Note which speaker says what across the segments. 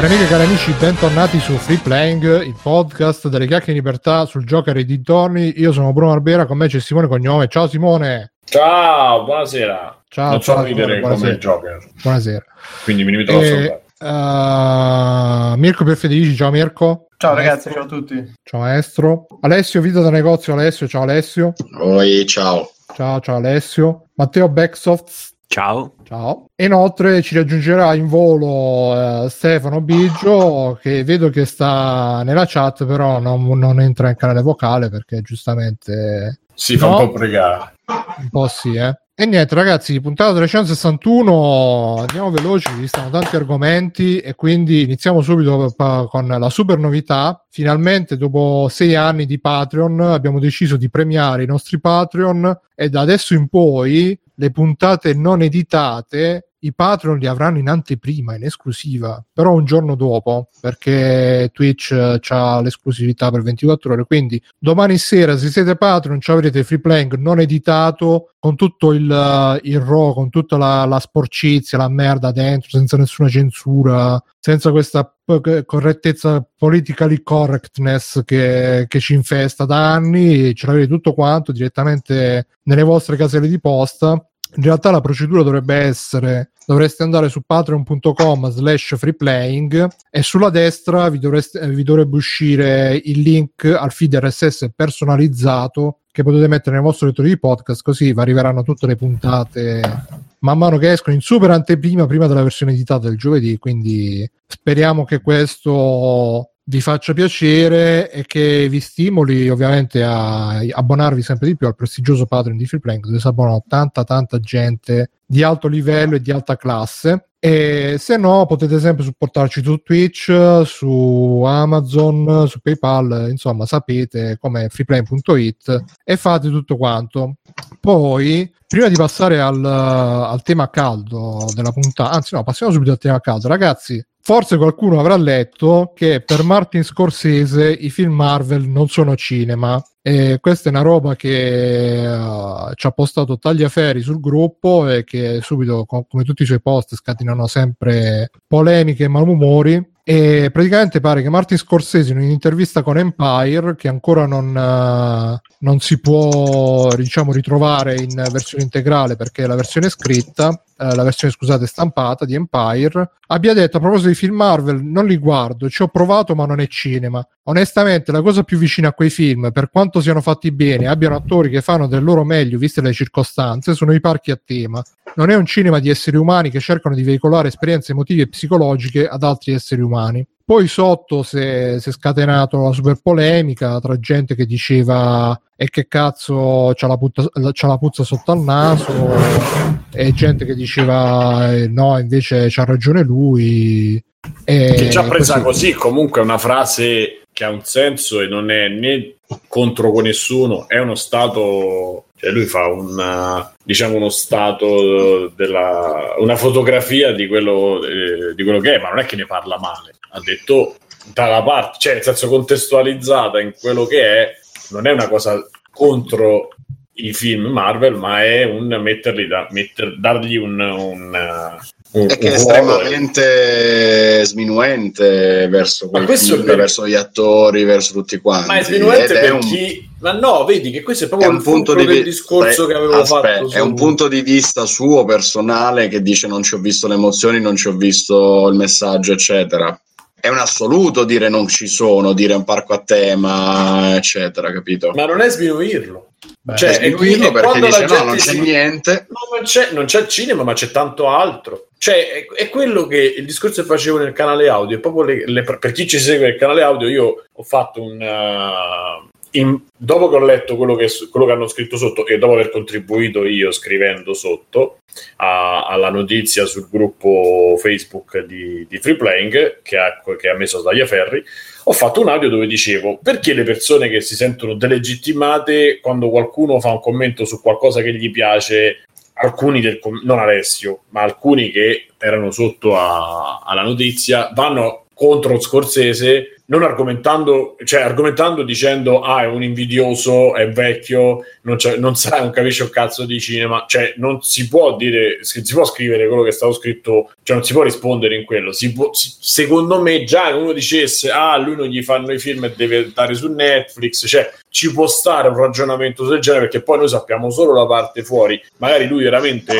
Speaker 1: Cari amiche e cari amici, bentornati su Free Playing, il podcast delle chiacchiere di libertà sul Joker e dintorni. Io sono Bruno Arbera, con me c'è Simone Cognome. Ciao Simone!
Speaker 2: Ciao, buonasera.
Speaker 1: Ciao,
Speaker 2: non
Speaker 1: ciao,
Speaker 2: so ridere
Speaker 1: Simone,
Speaker 2: come il Joker,
Speaker 1: Buonasera.
Speaker 2: quindi mi limito a
Speaker 1: E,
Speaker 2: salutare.
Speaker 1: uh, Mirko Perfedici, ciao Mirko.
Speaker 3: Ciao ragazzi, ciao a tutti.
Speaker 1: Ciao maestro. Alessio, vita da negozio, Alessio, ciao Alessio.
Speaker 4: Oi, ciao.
Speaker 1: Ciao, ciao Alessio. Matteo Backsoft,
Speaker 5: Ciao.
Speaker 1: Ciao. E inoltre ci raggiungerà in volo eh, Stefano Biggio, che vedo che sta nella chat, però non, non entra in canale vocale perché giustamente
Speaker 2: Si fa
Speaker 1: no.
Speaker 2: un po' pregare.
Speaker 1: un po' sì, eh. E niente, ragazzi, puntata 361, andiamo veloci, ci stanno tanti argomenti e quindi iniziamo subito con la super novità. Finalmente, dopo sei anni di Patreon, abbiamo deciso di premiare i nostri Patreon e da adesso in poi le puntate non editate i Patreon li avranno in anteprima, in esclusiva, però un giorno dopo, perché Twitch eh, ha l'esclusività per 24 ore. Quindi domani sera, se siete Patreon, ci avrete Free Playing non editato, con tutto il, eh, il raw, con tutta la, la sporcizia, la merda dentro, senza nessuna censura, senza questa correttezza politically correctness che, che ci infesta da anni, ce l'avete tutto quanto direttamente nelle vostre caselle di posta. In realtà la procedura dovrebbe essere dovreste andare su patreon.com slash freeplaying e sulla destra vi, dovreste, vi dovrebbe uscire il link al feed RSS personalizzato che potete mettere nel vostro lettore di podcast così vi arriveranno tutte le puntate man mano che escono in super anteprima prima della versione editata del giovedì quindi speriamo che questo vi faccia piacere e che vi stimoli ovviamente a abbonarvi sempre di più al prestigioso Patreon di Freeplank dove si abbonano tanta tanta gente di alto livello e di alta classe e se no potete sempre supportarci su Twitch, su Amazon, su PayPal, insomma sapete com'è freeplane.it e fate tutto quanto. Poi, prima di passare al, al tema caldo della puntata, anzi no, passiamo subito al tema caldo. Ragazzi, forse qualcuno avrà letto che per Martin Scorsese i film Marvel non sono cinema. E questa è una roba che uh, ci ha postato Tagliaferri sul gruppo e che subito, com- come tutti i suoi post, scatenano sempre polemiche e malumori. E praticamente pare che Martin Scorsese in un'intervista con Empire, che ancora non, uh, non si può diciamo ritrovare in versione integrale perché la versione scritta, uh, la versione scusate stampata di Empire, abbia detto a proposito di film Marvel non li guardo, ci ho provato ma non è cinema. Onestamente la cosa più vicina a quei film, per quanto siano fatti bene, abbiano attori che fanno del loro meglio viste le circostanze, sono i parchi a tema. Non è un cinema di esseri umani che cercano di veicolare esperienze emotive e psicologiche ad altri esseri umani. Poi sotto si è, si è scatenato la super polemica tra gente che diceva e che cazzo c'ha la, putta, c'ha la puzza sotto al naso? E gente che diceva eh, no invece c'ha ragione lui. E
Speaker 2: Che già presa
Speaker 1: così.
Speaker 2: così, comunque è una frase che ha un senso e non è né contro con nessuno, è uno stato, cioè lui fa un, diciamo uno stato della, una fotografia di quello, eh, di quello che è, ma non è che ne parla male, ha detto dalla parte, cioè nel senso contestualizzata in quello che è, non è una cosa contro i film Marvel, ma è un metterli da, metter, dargli un, un, un
Speaker 4: È che è
Speaker 2: un
Speaker 4: estremamente sminuente verso, quel film,
Speaker 2: è per-
Speaker 4: verso gli attori, verso tutti quanti.
Speaker 2: Ma è sminuente
Speaker 4: Ed è
Speaker 2: per
Speaker 4: un-
Speaker 2: chi... Ma no, vedi che questo è
Speaker 4: È
Speaker 2: proprio
Speaker 4: un
Speaker 2: il
Speaker 4: punto di
Speaker 2: del
Speaker 4: vi-
Speaker 2: discorso
Speaker 4: Beh,
Speaker 2: che avevo
Speaker 4: aspetta,
Speaker 2: fatto.
Speaker 4: È un
Speaker 2: su-
Speaker 4: punto di vista suo personale che dice non ci ho visto le emozioni, non ci ho visto il messaggio, eccetera. È un assoluto dire non ci sono, dire un parco a tema, eccetera, capito?
Speaker 2: Ma non è sminuirlo.
Speaker 1: Beh,
Speaker 2: Cioè,
Speaker 4: È sminuirlo perché dice no, non c'è
Speaker 2: si-
Speaker 4: niente.
Speaker 2: No, non c'è, non c'è il cinema, ma c'è tanto altro. Cioè, è, è quello che il discorso che facevo nel canale audio. Proprio le- le- per chi ci segue nel canale audio, io ho fatto un. uh, in- dopo che ho letto quello che, quello che hanno scritto sotto e dopo aver contribuito io scrivendo sotto a- alla notizia sul gruppo Facebook di, di Free Playing che ha, che ha messo Tagliaferri, ho fatto un audio dove dicevo perché le persone che si sentono delegittimate quando qualcuno fa un commento su qualcosa che gli piace? Alcuni del non Alessio, ma alcuni che erano sotto a- alla notizia vanno contro Scorsese non argomentando, cioè argomentando dicendo ah è un invidioso, è vecchio, non, non sa, non capisce un cazzo di cinema, cioè non si può dire, si può scrivere quello che è stato scritto, cioè non si può rispondere in quello. Può, si, secondo me già uno dicesse ah lui non gli fanno i film e deve andare su Netflix, cioè ci può stare un ragionamento del genere perché poi noi sappiamo solo la parte fuori, magari lui veramente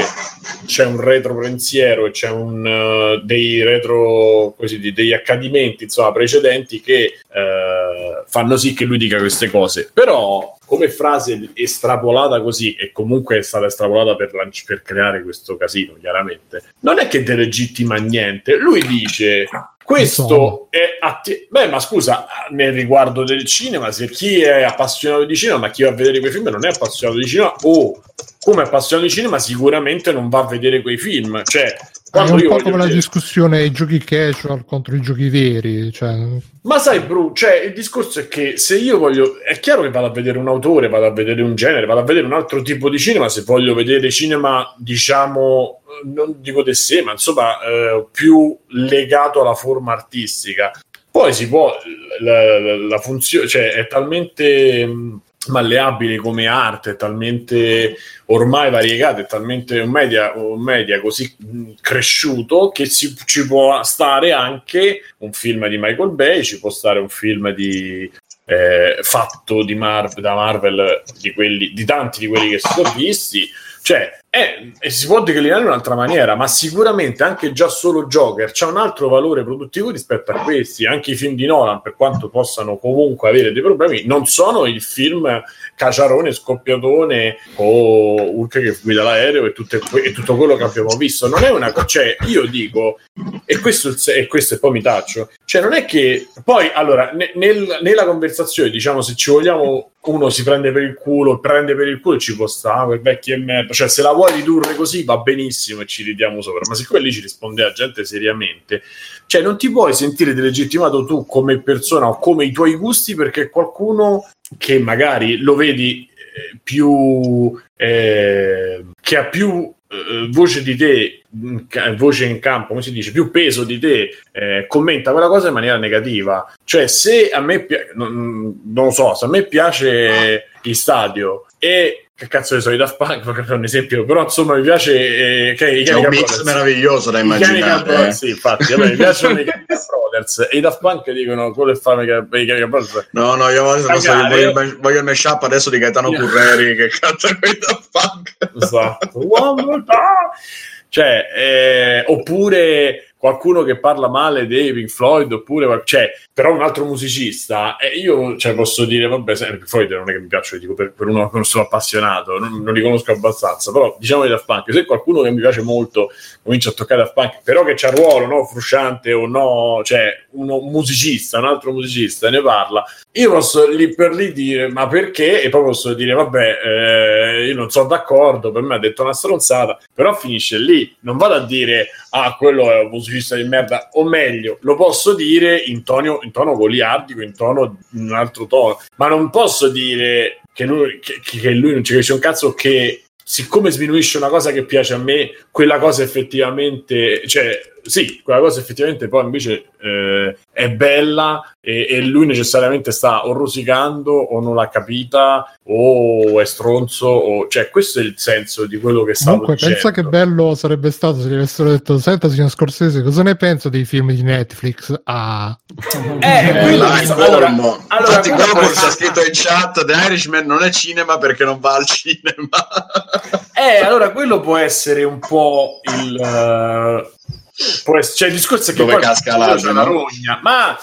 Speaker 2: c'è un retro pensiero e c'è un, uh, dei retro così, degli accadimenti insomma precedenti che uh, fanno sì che lui dica queste cose. Però come frase estrapolata così e comunque è stata estrapolata per, per creare questo casino chiaramente non è che delegittima niente. Lui dice questo è atti- beh ma scusa nel riguardo del cinema se chi è appassionato di cinema ma chi va a vedere quei film non è appassionato di cinema o come appassionato di cinema sicuramente non va a vedere quei film. Cioè
Speaker 1: quando è un po' come la discussione i giochi casual contro i giochi veri. Cioè...
Speaker 2: Ma sai, Bru, cioè, il discorso è che se io voglio. È chiaro che vado a vedere un autore, vado a vedere un genere, vado a vedere un altro tipo di cinema. Se voglio vedere cinema, diciamo, non dico di sé, ma insomma, eh, più legato alla forma artistica. Poi si può. La, la, la funzione, cioè, è talmente malleabile come arte, talmente ormai variegata, è talmente un media, un media così cresciuto che si, ci può stare anche un film di Michael Bay, ci può stare un film di eh, fatto di Mar- da Marvel di, quelli, di tanti di quelli che sono visti. Cioè, è, e si può declinare in un'altra maniera, ma sicuramente anche già solo Joker c'ha un altro valore produttivo rispetto a questi. Anche i film di Nolan, per quanto possano comunque avere dei problemi, non sono il film caciarone, scoppiatone o Hulk che guida l'aereo e, tutte, e, tutto quello che abbiamo visto. Non è una cosa, cioè, io dico, e questo, e questo e poi mi taccio, cioè non è che poi, allora, ne, nel, nella conversazione, diciamo, se ci vogliamo, uno si prende per il culo, prende per il culo e ci può stare, quel vecchio e merda, cioè se la vuoi ridurre così va benissimo e ci ridiamo sopra, ma siccome lì ci risponde la gente seriamente, cioè non ti puoi sentire delegittimato tu come persona o come i tuoi gusti perché qualcuno che magari lo vedi eh, più eh, che ha più eh, voce di te voce in campo come si dice più peso di te eh, commenta quella cosa in maniera negativa. Cioè se a me pi- non, non lo so se a me piace il stadio e che cazzo ne so, i Daft Punk per fare un esempio, però insomma mi piace eh, che
Speaker 4: i C'è un mix Brothers. meraviglioso da immaginare.
Speaker 2: Eh. Sì, infatti, vabbè, mi piacciono i Chemical Brothers e i Daft Punk dicono quello è fame che i Chemical Brothers.
Speaker 4: No, no, io voglio, so, voglio, il, voglio il mashup adesso di Gaetano yeah. Curreri che canta quei Daft Punk.
Speaker 2: Esatto. cioè, eh, oppure qualcuno che parla male dei Pink Floyd oppure cioè, però un altro musicista e io cioè, posso dire vabbè Pink Floyd non è che mi piacciono dico per, per uno che non sono appassionato non, non, li conosco abbastanza però diciamo di Daft Punk se qualcuno che mi piace molto comincia a toccare Daft Punk però che c'ha ruolo no frusciante o no cioè uno, un musicista un altro musicista ne parla io posso lì per lì dire ma perché? E poi posso dire vabbè eh, io non sono d'accordo per me ha detto una stronzata però finisce lì non vado a dire ah quello è un musicista musicista di merda, o meglio, lo posso dire in tono, in tono goliardico, in tono in un altro tono, ma non posso dire che lui, che, che lui non ci capisce un cazzo che siccome sminuisce una cosa che piace a me, quella cosa effettivamente, cioè, sì, quella cosa effettivamente poi invece eh, è bella e, e, lui necessariamente sta o rosicando o non l'ha capita o è stronzo, o, cioè questo è il senso di quello che stavo Comunque,
Speaker 1: dicendo. pensa che bello sarebbe stato se gli avessero detto, senta signor Scorsese, cosa ne pensa dei film di Netflix? Ah.
Speaker 4: Eh, eh quello è allora, allora, Infatti quello che sta scritto in chat, The Irishman non è cinema perché non va al cinema.
Speaker 2: eh, allora quello può essere un po' il... Uh, essere, cioè il discorso è che
Speaker 4: Dove poi casca la
Speaker 2: rogna, ma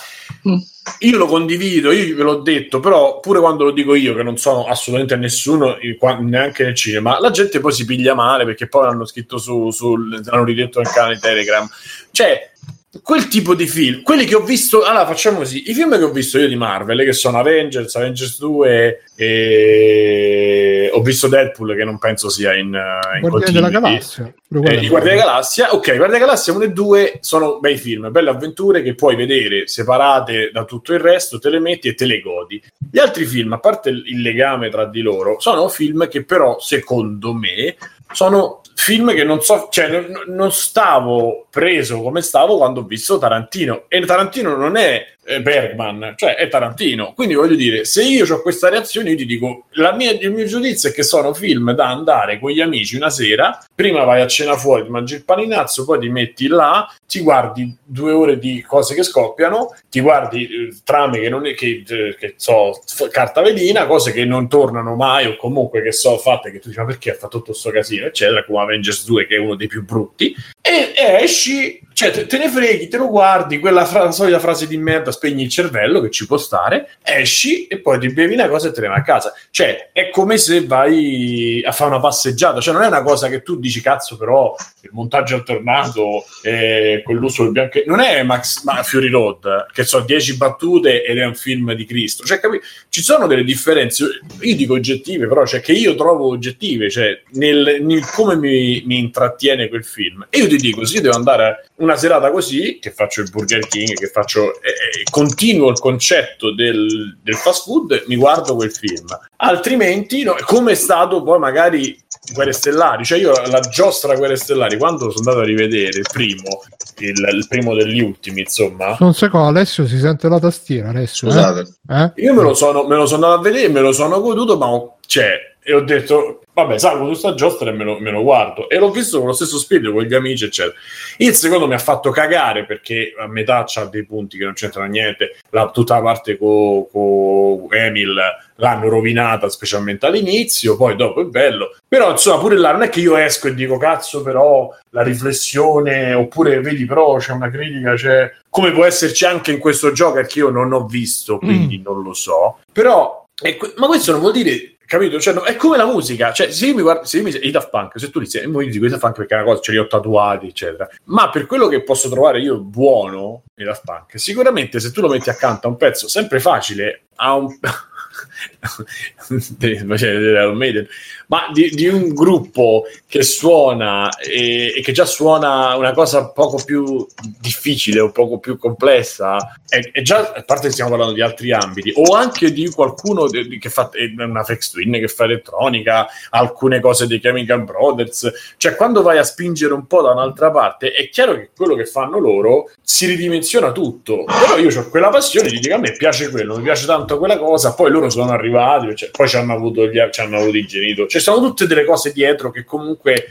Speaker 2: io lo condivido, io ve l'ho detto, però pure quando lo dico io, che non sono assolutamente a nessuno, neanche nel cinema, la gente poi si piglia male perché poi l'hanno scritto su, su l'hanno ridetto nel canale Telegram. Cioè, quel tipo di film, quelli che ho visto, allora facciamo così, i film che ho visto io di Marvel, che sono Avengers, Avengers 2 e ho visto Deadpool che non penso sia in, uh, in
Speaker 1: Guardiani della Galassia.
Speaker 2: Eh, I Guardiani della Galassia, ok, Guardiani della Galassia 1 e 2 sono bei film, belle avventure che puoi vedere separate da tutto il resto, te le metti e te le godi. Gli altri film, a parte il legame tra di loro, sono film che però secondo me sono film che non so, cioè non, non, stavo preso come stavo quando ho visto Tarantino. E Tarantino non è Bergman, cioè è Tarantino. Quindi voglio dire, se io ho questa reazione, io ti dico, mia, il mio giudizio è che sono film da andare con gli amici una sera, prima vai a cena fuori, ti mangi il paninazzo, poi ti metti là, ti guardi due ore di cose che scoppiano, ti guardi eh, trame che non è che, eh, che so, carta velina, cose che non tornano mai o comunque che so fatte che tu dici ma perché ha fatto tutto questo casino, eccetera, come Avengers 2 che è uno dei più brutti, e, e esci cioè, te, te, ne freghi, te lo guardi, quella fra- solita frase di merda, spegni il cervello, che ci può stare, esci e poi ti bevi una cosa e te ne vai a casa. Cioè, è come se vai a fare una passeggiata. Cioè, non è una cosa che tu dici, cazzo, però il montaggio alternato, eh, quell'uso del bianco... Non è Max ma Fury Road, che so, 10 battute ed è un film di Cristo. Cioè, capi- ci sono delle differenze, io dico oggettive, però, cioè, che io trovo oggettive, cioè, nel, nel come mi, mi intrattiene quel film. E io ti dico, se io devo andare una serata così, che faccio il Burger King, che faccio, eh, eh, continuo il concetto del, del, fast food, mi guardo quel film. Altrimenti, no, come è stato poi magari Guerre Stellari, cioè io la giostra Guerre Stellari, quando sono andato a rivedere il primo, il, il primo degli ultimi, insomma.
Speaker 1: Un secondo, Alessio si sente la tastiera, Alessio.
Speaker 2: Eh? Scusate. Eh? Io me lo, sono, me lo sono andato a vedere, me lo sono goduto, ma cioè, e ho detto, vabbè, salgo su sta giostra e me lo, me lo, guardo. E l'ho visto con lo stesso spirito, con gli amici, eccetera. Il secondo mi ha fatto cagare perché a metà c'ha dei punti che non c'entrano niente. La, tutta la parte con co Emil l'hanno rovinata, specialmente all'inizio, poi dopo è bello. Però, insomma, pure là non è che io esco e dico, cazzo, però la riflessione, oppure vedi, però c'è una critica, c'è... come può esserci anche in questo gioco che io non ho visto, quindi mm. non lo so. Però, que- ma questo non vuol dire Capito? Cioè, no, è come la musica. Cioè, se io mi guardo, se io mi, i Daft Punk, se tu dici, io dico i Daft Punk perché è una cosa, ce li ho tatuati, eccetera. Ma per quello che posso trovare io buono i Daft Punk, sicuramente se tu lo metti accanto a un pezzo sempre facile, a un, ma di, di, un gruppo che suona e, e, che già suona una cosa poco più difficile o poco più complessa, è, è già, a parte stiamo parlando di altri ambiti, o anche di qualcuno di, che fa una Flex Twin che fa elettronica, alcune cose dei Chemical Brothers, cioè quando vai a spingere un po' da un'altra parte, è chiaro che quello che fanno loro si ridimensiona tutto, però io ho quella passione di dire a me piace quello, mi piace tanto quella cosa, poi loro sono arrivati, cioè, poi ci hanno avuto, gli, ci hanno avuto i genitori, ci sono tutte delle cose dietro che comunque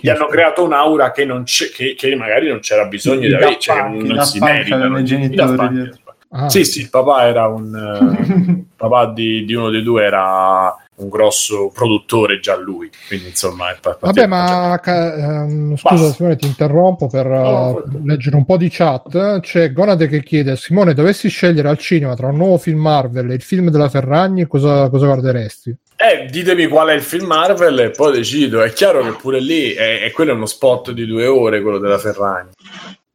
Speaker 2: gli hanno creato un'aura che, non c'è, che, che magari non c'era bisogno di avere, cioè, non, non si meritano. Genitori ah. Sì, sì, il papà era un papà di, di uno dei due era un grosso produttore già lui. Quindi, insomma, è
Speaker 1: partito, vabbè, ma ca- ehm, scusa, Simone, ti interrompo per no, uh, leggere un po' di chat. C'è Gonade che chiede: Simone, dovessi scegliere al cinema tra un nuovo film Marvel e il film della Ferragni, cosa, cosa guarderesti?
Speaker 2: Eh, ditemi qual è il film Marvel e poi decido. È chiaro che pure lì è, è quello è uno spot di due ore, quello della Ferragni.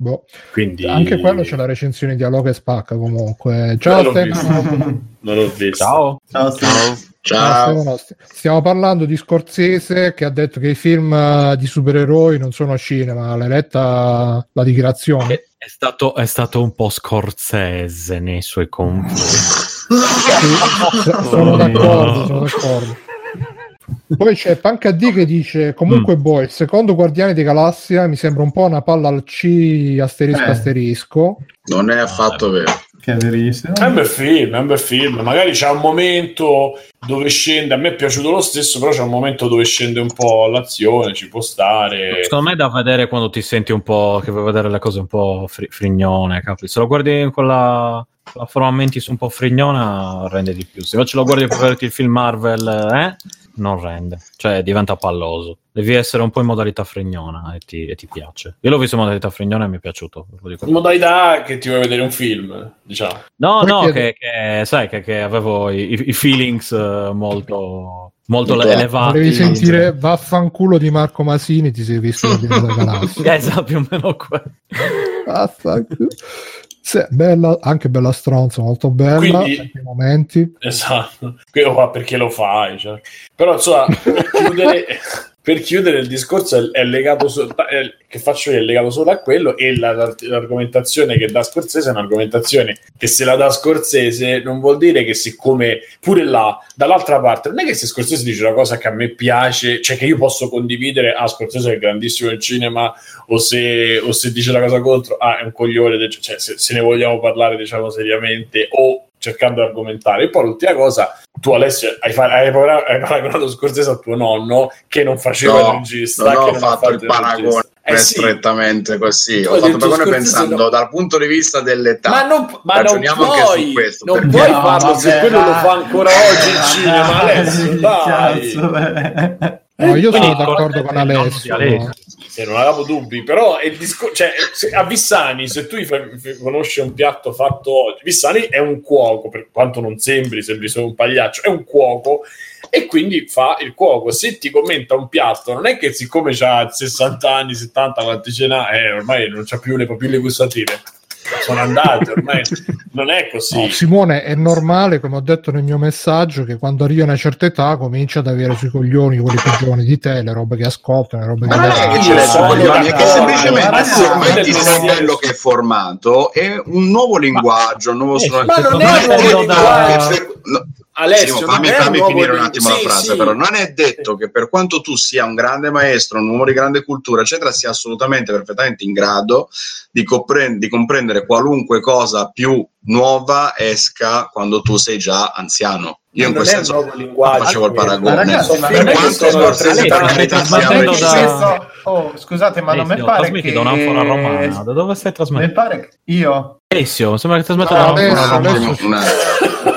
Speaker 1: Boh. Quindi... Anche quello c'è la recensione di Aloca e Spacca comunque. Ciao, non
Speaker 2: l'ho, non l'ho visto.
Speaker 3: Ciao. Ciao.
Speaker 1: Ciao. Ciao. Stiamo parlando di Scorsese che ha detto che i film eh, di supereroi non sono a cinema. L'hai letta la dichiarazione?
Speaker 3: È, è, stato, è stato un po' Scorsese nei suoi confronti.
Speaker 1: sì, sono d'accordo, sono d'accordo. Poi c'è Pancad che dice: Comunque, mm. boh, il secondo Guardiani di Galassia mi sembra un po' una palla al C asterisco eh. asterisco.
Speaker 4: Non è affatto vero.
Speaker 2: Che è verissimo. È un bel film, è un bel film. Magari c'è un momento dove scende. A me è piaciuto lo stesso, però c'è un momento dove scende un po' l'azione, ci può stare.
Speaker 3: Secondo me è da vedere quando ti senti un po' che vuoi vedere le cose un po' fri- frignone. Capi? Se lo guardi con la, la forma mentis un po' frignona, rende di più. Se invece lo guardi per vederti il film Marvel, eh? Non rende, cioè diventa palloso. Devi essere un po' in modalità fregnona e ti, e ti piace. Io l'ho visto in modalità fregnona e mi è piaciuto.
Speaker 2: In modalità che ti vuoi vedere un film, diciamo.
Speaker 3: No, Perché... no, che, che, sai che, che avevo i, i feelings uh, molto molto Tutto elevati.
Speaker 1: Devi sentire vaffanculo di Marco Masini, ti sei visto la della galassia.
Speaker 3: esatto, più o meno quello.
Speaker 1: Vaffanculo. Sì, bella, anche bella stronza, molto bella Quindi, momenti.
Speaker 2: Esatto, quello qua perché lo fai. Cioè. Però insomma, per chiudere, per chiudere il discorso è, legato so- è, che faccio io è legato solo a quello e la, la, l'argomentazione che dà Scorsese è un'argomentazione che se la dà Scorsese non vuol dire che siccome pure là dall'altra parte non è che se Scorsese dice una cosa che a me piace cioè che io posso condividere ah Scorsese è grandissimo nel cinema o se, o se dice la cosa contro ah è un coglione cioè se, se ne vogliamo parlare diciamo seriamente o cercando di argomentare. E poi l'ultima cosa, tu Alessio hai, hai, hai paragonato Scorsese a tuo nonno che non faceva no, il regista.
Speaker 4: Non ho fatto il paragone. Eh sì. strettamente così, ho fatto paragone pensando no. dal punto di vista dell'età.
Speaker 2: Ma non, ma non puoi, questo, non perché... puoi farlo no, se quello lo fa ancora oggi il cinema. Adesso, dai.
Speaker 1: No, io sono d'accordo con Alessio.
Speaker 2: Se non avevo dubbi, però il discor- cioè, a Vissani, se tu conosci un piatto fatto oggi, Vissani è un cuoco, per quanto non sembri, sembri solo un pagliaccio, è un cuoco e quindi fa il cuoco. Se ti commenta un piatto, non è che siccome ha 60 anni, 70, quanti ce n'ha, eh, ormai non c'ha più le papille gustative sono andate, ormai non è così. No,
Speaker 1: Simone, è normale, come ho detto nel mio messaggio, che quando arrivi a una certa età comincia ad avere sui coglioni quelli più giovani di te, le robe che ascoltano, le robe
Speaker 4: ma che... non è che ce sui coglioni, è che semplicemente il cervello che è formato è un nuovo linguaggio, un nuovo...
Speaker 2: Eh, ma non è un nuovo linguaggio.
Speaker 4: Alessio, Simo, fammi, fammi finire un attimo sì, la frase, sì. però non è detto che per quanto tu sia un grande maestro, un uomo di grande cultura, eccetera, sia assolutamente perfettamente in grado di, comprend- di comprendere qualunque cosa più nuova esca quando tu sei già anziano. Io in questo senso facevo il paragone. Ragazzi, per quanto Scorsese per carità sia
Speaker 5: Oh, scusate, ma non mi pare che...
Speaker 3: da un'anfora romana. Da dove stai trasmettendo?
Speaker 5: Mi pare che io...
Speaker 3: Alessio, sembra che trasmetta no, da un'anfora romana.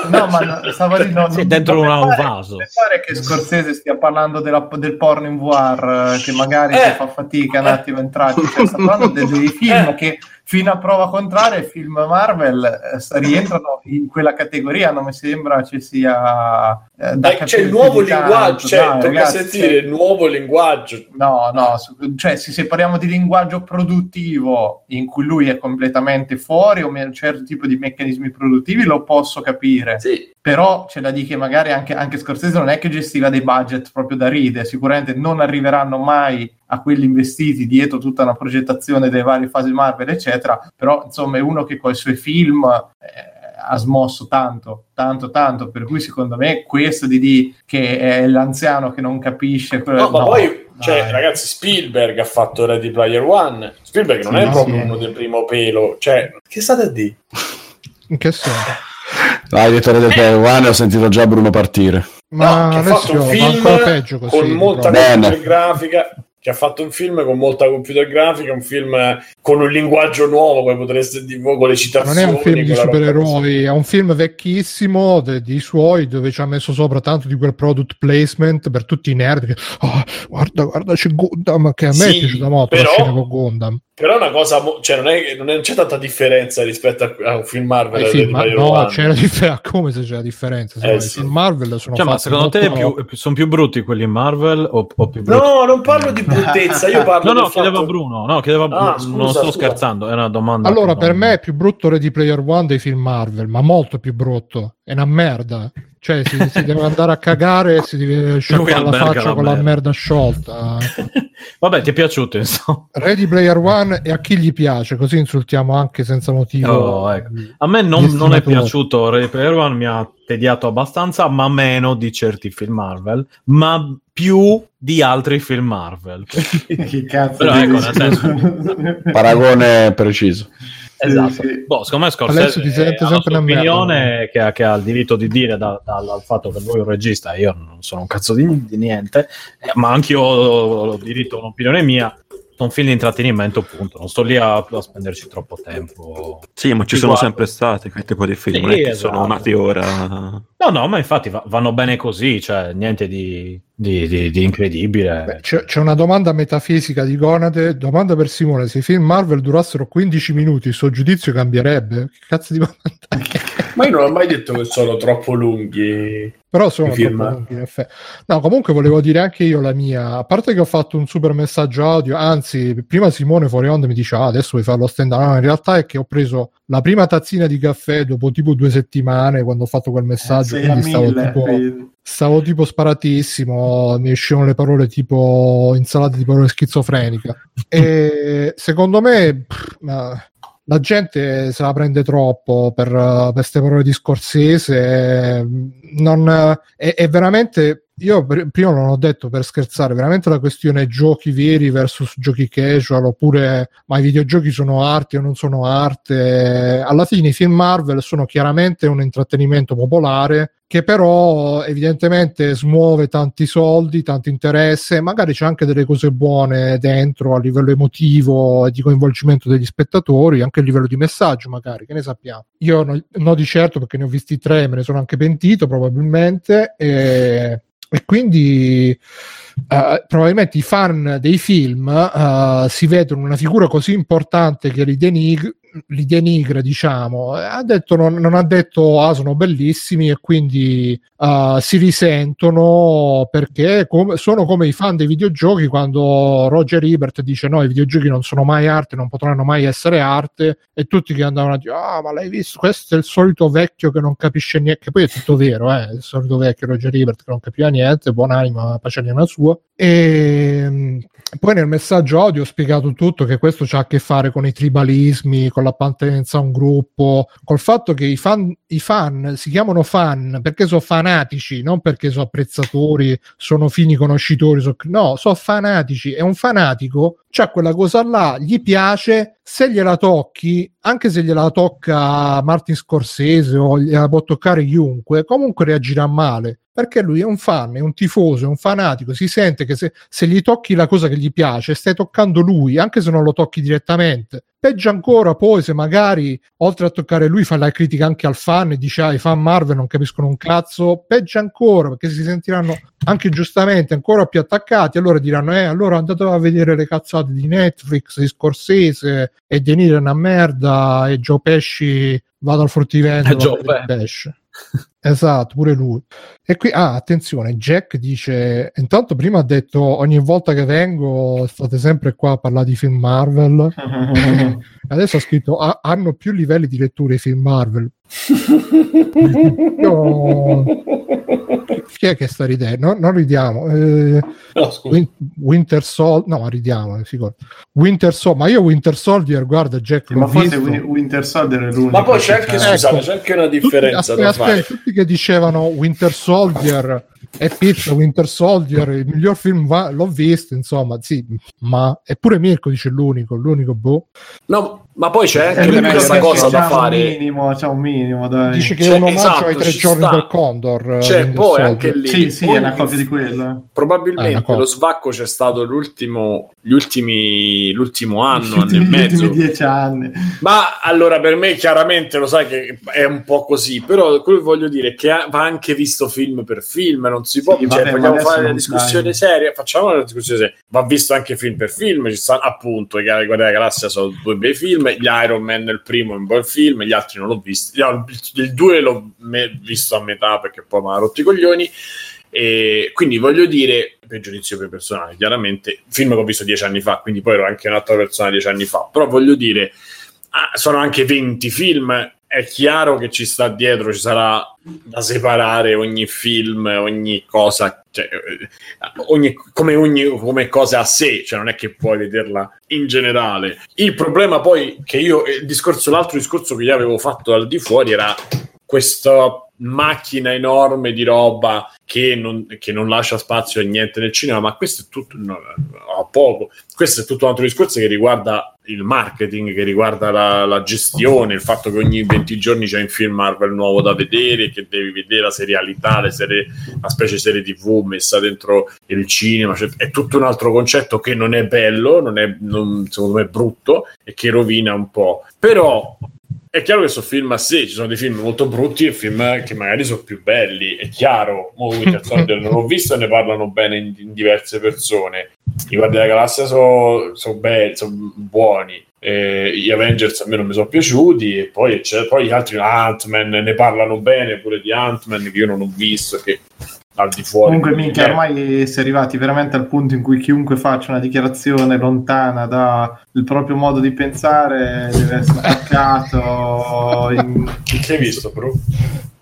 Speaker 5: No, ma stavo dicendo...
Speaker 3: Sì, dentro una, un vaso.
Speaker 5: Mi pare che Scorsese stia parlando della, del porno in VR, che magari eh. fa fatica un attimo a entrarci. Cioè, sta parlando dei, dei film eh. che fino a prova contraria i film Marvel eh, rientrano in quella categoria non mi sembra ci sia
Speaker 2: eh, da c'è il nuovo linguaggio cioè, Dai, ragazzi, sentire cioè, il nuovo linguaggio.
Speaker 5: no no cioè se separiamo di linguaggio produttivo in cui lui è completamente fuori o un certo tipo di meccanismi produttivi lo posso capire.
Speaker 2: Sì.
Speaker 5: Però c'è da dire che magari anche, anche Scorsese non è che gestiva dei budget proprio da ride sicuramente non arriveranno mai a quelli investiti dietro tutta una progettazione delle varie fasi Marvel, eccetera. Però, insomma, è uno che con i suoi film eh, ha smosso tanto, tanto, tanto. Per cui, secondo me, questo di dire che è l'anziano che non capisce.
Speaker 2: Quello... No, ma poi, cioè, ragazzi, Spielberg ha fatto Ready Player One. Spielberg non sì, è proprio sì. uno del primo pelo. Cioè, che state a dire?
Speaker 1: In che senso?
Speaker 6: Hai detto Ready Player One ho sentito già Bruno partire.
Speaker 2: Ma no, che ha fatto un film con molta grafica che ha fatto un film con molta computer grafica, un film con un linguaggio nuovo, come potreste dire voi, con le citazioni.
Speaker 1: Non è un film di supereroi, è un film vecchissimo de- dei suoi, dove ci ha messo sopra tanto di quel product placement per tutti i nerd che, oh, guarda, guarda, c'è Gundam, che a me sì, è piaciuta molto però, la scena con Gundam.
Speaker 2: Però è una cosa, cioè non, è, non, è, non, c'è tanta differenza rispetto a, a un film Marvel.
Speaker 1: Film, ma, no, c'è la differenza, come se c'è la differenza? Eh, sì. Film Marvel sono
Speaker 3: cioè, ma secondo te più, sono più brutti quelli Marvel o, o più brutti?
Speaker 2: No, non parlo di bruttezza, io parlo
Speaker 3: No, no, chiedeva fatto... Bruno, no, chiedeva ah, scusa, non sto scusa. scherzando, è una domanda.
Speaker 1: Allora, per me è più brutto Ready Player One dei film Marvel, ma molto più brutto. È una merda. Cioè, si, si deve andare a cagare e si deve sciacquare la faccia la con merda. la merda sciolta.
Speaker 3: Vabbè, ti è piaciuto, insomma.
Speaker 1: Ready Player One e a chi gli piace, così insultiamo anche senza motivo.
Speaker 3: Oh, ecco. A me non, non, è piaciuto Ready Player One, mi ha tediato abbastanza, ma meno di certi film Marvel, ma più di altri film Marvel.
Speaker 5: che cazzo Però, ecco, nel
Speaker 6: senso... Paragone preciso.
Speaker 3: Esatto. Sì. Boh, secondo me Scorsese ti sente sempre un'opinione che ha, che ha il diritto di dire da, da, dal fatto che lui è un regista, io non sono un cazzo di, di niente, eh, ma anche io ho diritto a un'opinione mia un film di intrattenimento, appunto. Non sto lì a, a spenderci troppo tempo.
Speaker 6: Sì, ma ci sono sempre stati quei tipo di film, sì, esatto. sono nati ora.
Speaker 3: No, no, ma infatti va, vanno bene così, cioè niente di, di, di, di incredibile.
Speaker 1: Beh, c'è, c'è, una domanda metafisica di Gonade. Domanda per Simone: se i film Marvel durassero 15 minuti, il suo giudizio cambierebbe? Che cazzo di domanda è?
Speaker 2: Ma io non ho mai detto che sono troppo lunghi.
Speaker 1: Però sono troppo lunghi, in effetti. No, comunque volevo dire anche io la mia. A parte che ho fatto un super messaggio audio, anzi, prima Simone fuori onda mi dice: ah, adesso vuoi farlo stand up. No, in realtà è che ho preso la prima tazzina di caffè dopo tipo due settimane quando ho fatto quel messaggio.
Speaker 5: A
Speaker 1: quindi stavo
Speaker 5: mille,
Speaker 1: tipo, stavo tipo sparatissimo. Mi uscivano le parole tipo insalate di parole schizofrenica. e secondo me, pff, ma la gente se la prende troppo per queste parole di Scorsese. Non, è, è veramente. Io prima non ho detto per scherzare, veramente la questione giochi veri versus giochi casual, oppure ma i videogiochi sono arte o non sono arte. Alla fine i film Marvel sono chiaramente un intrattenimento popolare che però evidentemente smuove tanti soldi, tanto interesse, magari c'è anche delle cose buone dentro a livello emotivo e di coinvolgimento degli spettatori, anche a livello di messaggio magari, che ne sappiamo. Io no, no di certo perché ne ho visti tre, me ne sono anche pentito probabilmente e, e quindi eh, probabilmente i fan dei film eh, si vedono una figura così importante che li, denig- li denigra, diciamo. Ha detto, non, non ha detto, ah, sono bellissimi e quindi eh, si risentono perché com- sono come i fan dei videogiochi quando Roger Ebert dice no, i videogiochi non sono mai arte, non potranno mai essere arte e tutti che andavano a dire, ah, ma l'hai visto? Questo è il solito vecchio che non capisce niente, che poi è tutto vero, eh, il solito vecchio Roger Ebert che non capiva niente, buonanima, pace anima sua. E mm, poi nel messaggio audio ho spiegato tutto che questo ha a che fare con i tribalismi, con l'appartenenza a un gruppo, col fatto che i fan, i fan si chiamano fan perché sono fanatici, non perché sono apprezzatori, sono fini conoscitori, so- no, sono fanatici e un fanatico c'ha quella cosa là, gli piace, se gliela tocchi, anche se gliela tocca Martin Scorsese o gliela può toccare chiunque, comunque reagirà male. Perché lui è un fan, è un tifoso, è un fanatico, si sente che se, se gli tocchi la cosa che gli piace, stai toccando lui, anche se non lo tocchi direttamente. Peggio ancora poi se magari, oltre a toccare lui, fa la critica anche al fan e dice ah, i fan Marvel non capiscono un cazzo, peggio ancora perché si sentiranno anche giustamente ancora più attaccati, allora diranno eh, allora andate a vedere le cazzate di Netflix, di Scorsese e De Niro è una merda e Joe Pesci vado al fruttivendolo
Speaker 3: Eh, Joe
Speaker 1: a vedere Pesci. Esatto, pure lui. E qui, ah, attenzione, Jack dice, intanto prima ha detto ogni volta che vengo state sempre qua a parlare di film Marvel. Adesso ha scritto "Ah, hanno più livelli di lettura i film Marvel. Io... Chi è che sta ridendo? No, non ridiamo. Eh,
Speaker 2: No.
Speaker 1: Win- Winter Soldier, no, ridiamo, è sicuro. Winter Soldier, ma io Winter Soldier, guarda Jack, l'ho
Speaker 5: Ma forse. Win- Winter Soldier è l'unico.
Speaker 2: Ma poi c'è anche,
Speaker 5: che
Speaker 2: scusate,
Speaker 1: Ecco.
Speaker 2: c'è anche una
Speaker 1: Tutti-
Speaker 2: differenza
Speaker 1: aspetta,
Speaker 2: da
Speaker 1: aspetta,
Speaker 2: fare.
Speaker 1: tutti che dicevano Winter Soldier e pizza Winter Soldier il miglior film va- l'ho visto insomma sì ma eppure Mirko dice l'unico l'unico boh
Speaker 2: No, ma poi c'è
Speaker 5: Eh,
Speaker 2: anche
Speaker 5: beh,
Speaker 2: questa
Speaker 5: c'è-
Speaker 2: cosa
Speaker 5: c'è
Speaker 2: da
Speaker 5: un
Speaker 2: fare.
Speaker 5: minimo, c'è un minimo, dai.
Speaker 1: dice che
Speaker 2: Cioè,
Speaker 1: è un omaggio
Speaker 2: esatto,
Speaker 1: ai tre giorni
Speaker 2: sta.
Speaker 1: del Condor eh,
Speaker 2: Cioè,
Speaker 1: Winter
Speaker 2: poi anche lì.
Speaker 5: Sì, sì, è una copia di quello.
Speaker 1: Ah,
Speaker 2: Probabilmente
Speaker 1: una cosa.
Speaker 2: lo svacco c'è stato l'ultimo, gli ultimi, l'ultimo anno, anno e
Speaker 5: Gli ultimi
Speaker 2: mezzo.
Speaker 5: dieci anni.
Speaker 2: Ma allora per me chiaramente lo sai che è un po' così, però quello che voglio dire è che va anche visto film per film, non si può,
Speaker 5: Sì,
Speaker 2: cioè,
Speaker 5: vabbè,
Speaker 2: vogliamo fare una discussione
Speaker 5: dai.
Speaker 2: seria, facciamo una discussione seria, va visto anche film per film, ci stanno appunto i Guardia della Galassia sono due bei film, gli Iron Man il primo è un bel film, gli altri non l'ho visto, il- il 2 l'ho visto a metà perché poi mi ha rotto i coglioni. E quindi voglio dire, per giudizio per personale, chiaramente, film che ho visto dieci anni fa, quindi poi ero anche un'altra persona dieci anni fa, però voglio dire, ah, sono anche 20 film, è chiaro che ci sta dietro, ci sarà da separare ogni film, ogni cosa, cioè, eh, ogni, come ogni come cosa a sé, cioè non è che puoi vederla in generale. Il problema poi che io, il discorso, l'altro discorso che io avevo fatto al di fuori era questa macchina enorme di roba che non, che non lascia spazio a niente nel cinema, ma questo è tutto no, a poco. Questo è tutto un altro discorso che riguarda il marketing, che riguarda la, la gestione, il fatto che ogni 20 giorni c'è un film Marvel nuovo da vedere, che devi vedere la serialità, le serie, una specie di serie TV messa dentro il cinema. Cioè, è tutto un altro concetto che non è bello, non è, non- secondo me è brutto e che rovina un po'. Però è chiaro che sono film a sé, ci sono dei film molto brutti e film che magari sono più belli, è chiaro. Mo Winter Soldier non l'ho visto e ne parlano bene in, in diverse persone. I Guardi della Galassia sono belli, sono buoni. Eh, gli Avengers a me non mi sono piaciuti e poi, poi gli altri Ant-Man ne parlano bene pure di Ant-Man che io non ho visto che al di fuori
Speaker 5: comunque minchia ormai si è arrivati veramente al punto in cui chiunque faccia una dichiarazione lontana dal proprio modo di pensare deve essere attaccato in...
Speaker 2: che hai visto bro?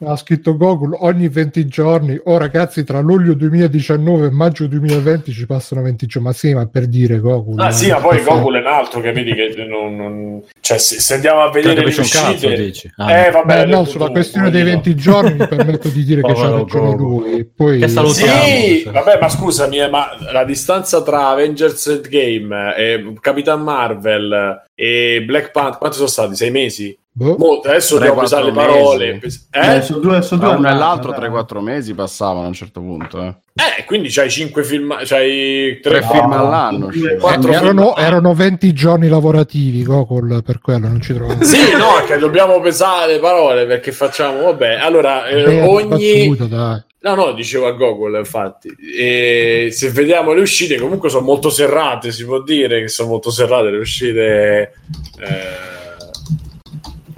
Speaker 1: Ha scritto Google ogni 20 giorni. Oh ragazzi tra luglio 2019 e maggio 2020 ci passano 20 giorni. Ma sì ma per dire Google
Speaker 2: ah sì ma poi Google è un altro che vedi che non, non... cioè se, se, andiamo a vedere le uscite
Speaker 1: ah, eh vabbè no sulla questione dei 20 giorni mi permetto di dire che c'ha ragione lui. Poi
Speaker 2: che sì. Vabbè ma scusami eh, ma la distanza tra Avengers Endgame e Capitan Marvel e Black Panther quanti sono stati? sei mesi? Boh. Molto, adesso dobbiamo usare le parole.
Speaker 5: Eh? Eh, su due, su due
Speaker 7: uno e l'altro 3-4 mesi passavano a un certo punto. Eh,
Speaker 2: eh quindi c'hai 5 film, c'hai
Speaker 7: 3 no, film all'anno.
Speaker 1: Eh, erano, erano, 20 giorni lavorativi Gokul, per quello non ci troviamo.
Speaker 2: sì, no, che dobbiamo pesare le parole perché facciamo, vabbè, allora eh, ogni... Battuta, No, no, dicevo a Google, infatti. E se vediamo le uscite, comunque sono molto serrate, si può dire che sono molto serrate le uscite. Eh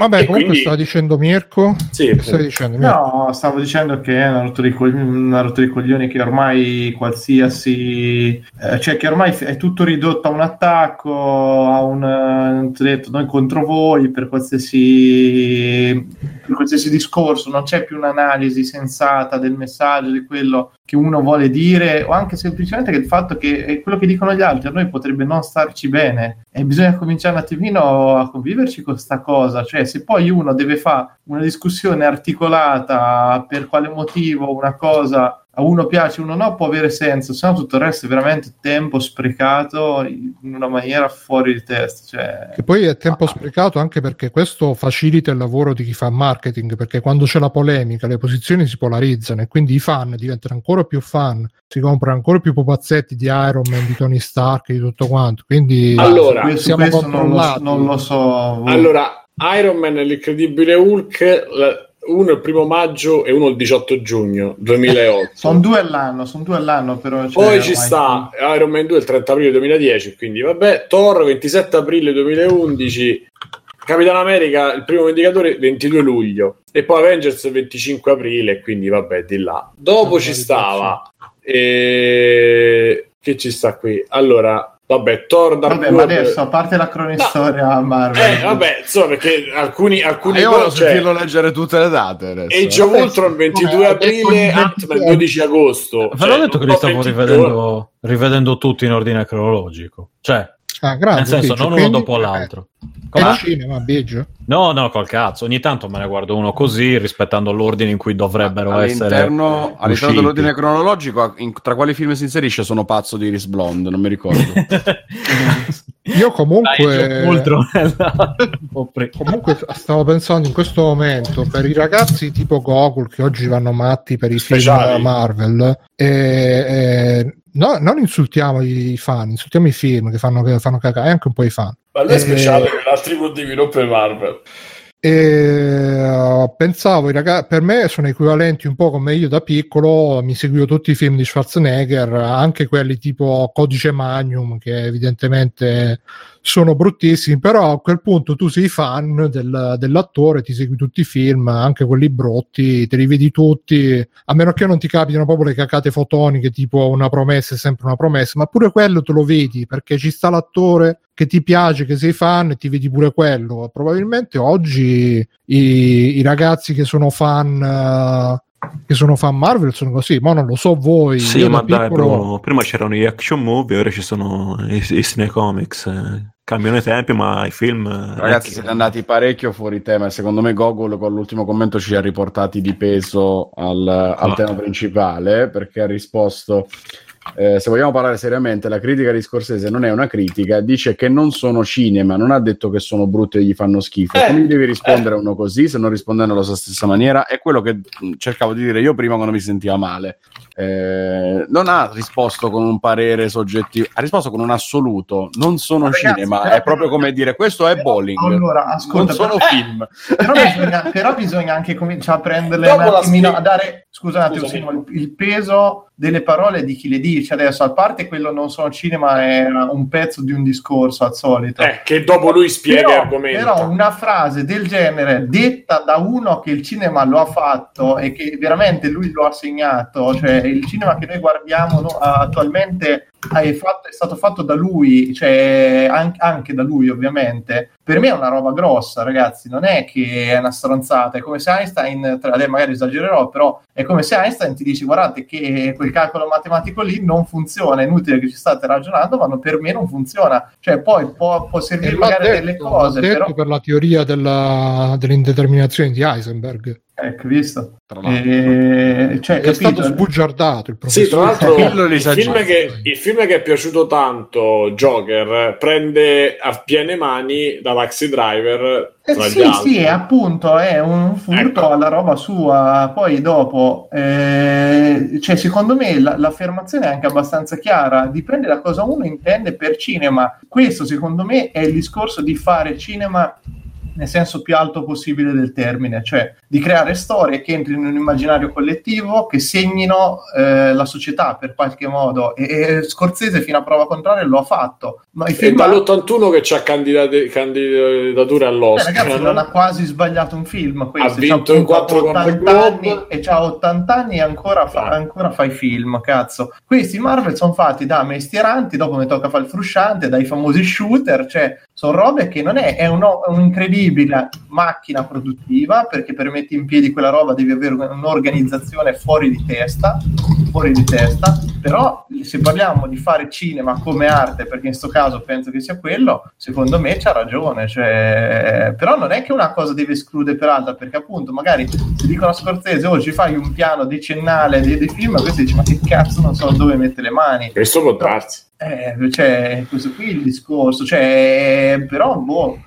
Speaker 1: Vabbè, e comunque quindi... stava dicendo Mirko.
Speaker 2: Sì,
Speaker 5: stavi dicendo, Mirko? No, stavo dicendo che è una rottura di, coglioni, una rottura di coglioni che ormai qualsiasi, eh, cioè che ormai è tutto ridotto a un attacco, a un, eh, detto, noi contro voi per qualsiasi, per qualsiasi discorso, non c'è più un'analisi sensata del messaggio, di quello che uno vuole dire, o anche semplicemente che il fatto che è quello che dicono gli altri a noi potrebbe non starci bene. E bisogna cominciare un attimino a conviverci con questa cosa, cioè se poi uno deve fare una discussione articolata per quale motivo una cosa a uno piace, a uno no, può avere senso, se no tutto il resto è veramente tempo sprecato in una maniera fuori di testa. Cioè...
Speaker 1: Che poi è tempo ah. sprecato anche perché questo facilita il lavoro di chi fa marketing, perché quando c'è la polemica le posizioni si polarizzano e quindi i fan diventano ancora più fan, si comprano ancora più pupazzetti di Iron Man, di Tony Stark, di tutto quanto. Quindi
Speaker 2: allora,
Speaker 1: siamo controllati.
Speaker 5: Non lo, non lo so.
Speaker 2: Allora, Iron Man e l'incredibile Hulk, uno il primo maggio e uno il 18 giugno 2008.
Speaker 5: sono due all'anno, sono due all'anno però.
Speaker 2: Cioè, Poi ci sta più. Iron Man 2 il 30 aprile 2010, quindi vabbè, Thor 27 aprile 2011, Capitan America il primo Vendicatore 22 luglio e poi Avengers il 25 aprile, quindi vabbè di là. Dopo ci stava... E... Che ci sta qui? Allora, Vabbè, Thor
Speaker 5: Dark Vabbè, ma adesso a parte la cronistoria no. Marvel.
Speaker 2: Eh, vabbè, insomma, perché alcuni alcuni
Speaker 7: ah, io volevo cioè, leggere tutte le date adesso.
Speaker 2: E Age of Ultron 22 aprile, Ant-Man 12 agosto.
Speaker 3: Ve l'ho cioè, detto che li stavo rivedendo, rivedendo tutti in ordine cronologico. Cioè,
Speaker 1: Ah, grande,
Speaker 3: Nel senso, non uno dopo l'altro.
Speaker 1: Come al cinema, Biggio?
Speaker 3: No, no, col cazzo. Ogni tanto me ne guardo uno così, rispettando l'ordine in cui dovrebbero
Speaker 7: all'interno,
Speaker 3: essere.
Speaker 7: All'interno dell'ordine cronologico, in, tra quali film si inserisce, sono pazzo di Iris Blonde, non mi ricordo.
Speaker 1: Io comunque. comunque stavo pensando in questo momento per i ragazzi tipo Gokul che oggi vanno matti per i Speciali. film Marvel. E, e no, non insultiamo i fan, insultiamo i film che fanno, che fanno cagare, anche un po' i fan.
Speaker 2: Ma lei è speciale per altri motivi, non per Marvel.
Speaker 1: E uh, pensavo, ragazzi, per me sono equivalenti un po' come io da piccolo, mi seguivo tutti i film di Schwarzenegger, anche quelli tipo Codice Magnum, che evidentemente sono bruttissimi, però a quel punto tu sei fan del, dell'attore, ti segui tutti i film, anche quelli brutti, te li vedi tutti, a meno che non ti capitino proprio le cacate fotoniche, tipo una promessa è sempre una promessa, ma pure quello te lo vedi perché ci sta l'attore che ti piace, che sei fan e ti vedi pure quello. Probabilmente oggi i, i ragazzi che sono fan... Uh, che sono fan Marvel sono così, ma non lo so voi.
Speaker 6: Sì, ma dai, piccolo... prima c'erano gli action movie, ora ci sono i, i cinecomics. Eh cambiano i tempi, ma i film.
Speaker 7: Eh, Ragazzi, siete andati parecchio fuori tema. Secondo me, Gogol con l'ultimo commento ci ha riportati di peso al, al ah. tema principale perché ha risposto eh, se vogliamo parlare seriamente, la critica di Scorsese non è una critica, dice che non sono cinema, non ha detto che sono brutti e gli fanno schifo. Eh, Come gli devi rispondere eh. uno così se non rispondendo alla sua stessa maniera? È quello che cercavo di dire io prima quando mi sentiva male. Eh, non ha risposto con un parere soggettivo, ha risposto con un assoluto. Non sono Ragazzi, cinema, però, è proprio come dire questo è bowling.
Speaker 5: Allora, ascolta,
Speaker 7: non sono
Speaker 5: però,
Speaker 7: film.
Speaker 5: Però bisogna, però bisogna, anche cominciare a prenderle Dopo un attimino, a dare scusate, il peso delle parole di chi le dice dice adesso, a parte quello non sono cinema, è un pezzo di un discorso al solito.
Speaker 2: Eh, che dopo lui spiega
Speaker 5: Però,
Speaker 2: argomenta.
Speaker 5: però una frase del genere detta da uno che il cinema lo ha fatto e che veramente lui lo ha segnato, cioè il cinema che noi guardiamo no, attualmente è, fatto- è stato fatto da lui, cioè an- anche da lui ovviamente. Per me è una roba grossa, ragazzi, non è che è una stronzata, è come se Einstein, adesso magari esagererò, però è come se Einstein ti dice guardate che quel calcolo matematico lì non funziona, è inutile che ci state ragionando, ma per me non funziona. Cioè poi può, può servire
Speaker 1: l'ha
Speaker 5: magari
Speaker 1: detto,
Speaker 5: delle cose,
Speaker 1: detto
Speaker 5: però...
Speaker 1: per la teoria della- dell'indeterminazione di Heisenberg,
Speaker 5: Ecco, visto?
Speaker 7: Tra l'altro.
Speaker 5: Eh, cioè,
Speaker 1: che è stato
Speaker 5: capito?
Speaker 1: sbugiardato il
Speaker 2: Sì, tra
Speaker 1: professore.
Speaker 2: l'altro il film, che, il film che è piaciuto tanto, Joker, prende a piene mani da Taxi Driver
Speaker 5: Eh sì,
Speaker 2: altri.
Speaker 5: sì, appunto è un furto
Speaker 2: Ecco.
Speaker 5: alla roba sua. Poi dopo, eh, cioè, secondo me la- l'affermazione è anche abbastanza chiara. Dipende da cosa uno intende per cinema. Questo, secondo me, è il discorso di fare cinema nel senso più alto possibile del termine, cioè di creare storie che entrino in un immaginario collettivo, che segnino eh, la società per qualche modo. E, e Scorsese, fino a prova contraria, lo ha fatto. Ma
Speaker 2: È
Speaker 5: film
Speaker 2: dall'81 che c'ha candidature
Speaker 5: eh,
Speaker 2: all'Oscar.
Speaker 5: ragazzi, non ha quasi sbagliato un film. Questo.
Speaker 2: Ha vinto quattro Golden
Speaker 5: 80
Speaker 2: Globe.
Speaker 5: anni e c'ha 80 anni e ancora fa,
Speaker 2: Ah.
Speaker 5: ancora fa i film. Cazzo, questi Marvel sono fatti da mestieranti. Dopo mi tocca fare il frusciante, dai famosi shooter. Cioè, sono robe che non è, è, uno- è un'incredibile macchina produttiva perché per mettere in piedi quella roba devi avere un'organizzazione fuori di testa. Fuori di testa, però se parliamo di fare cinema come arte, perché in questo caso penso che sia quello, secondo me c'ha ragione. Cioè, però non è che una cosa deve escludere per l'altra, perché appunto magari se dicono a Scorsese, oh ci fai un piano decennale dei, dei film, questo dice ma che cazzo non so dove mettere le mani.
Speaker 2: Questo può darsi.
Speaker 5: Eh, cioè, questo qui è il discorso, cioè, però boh,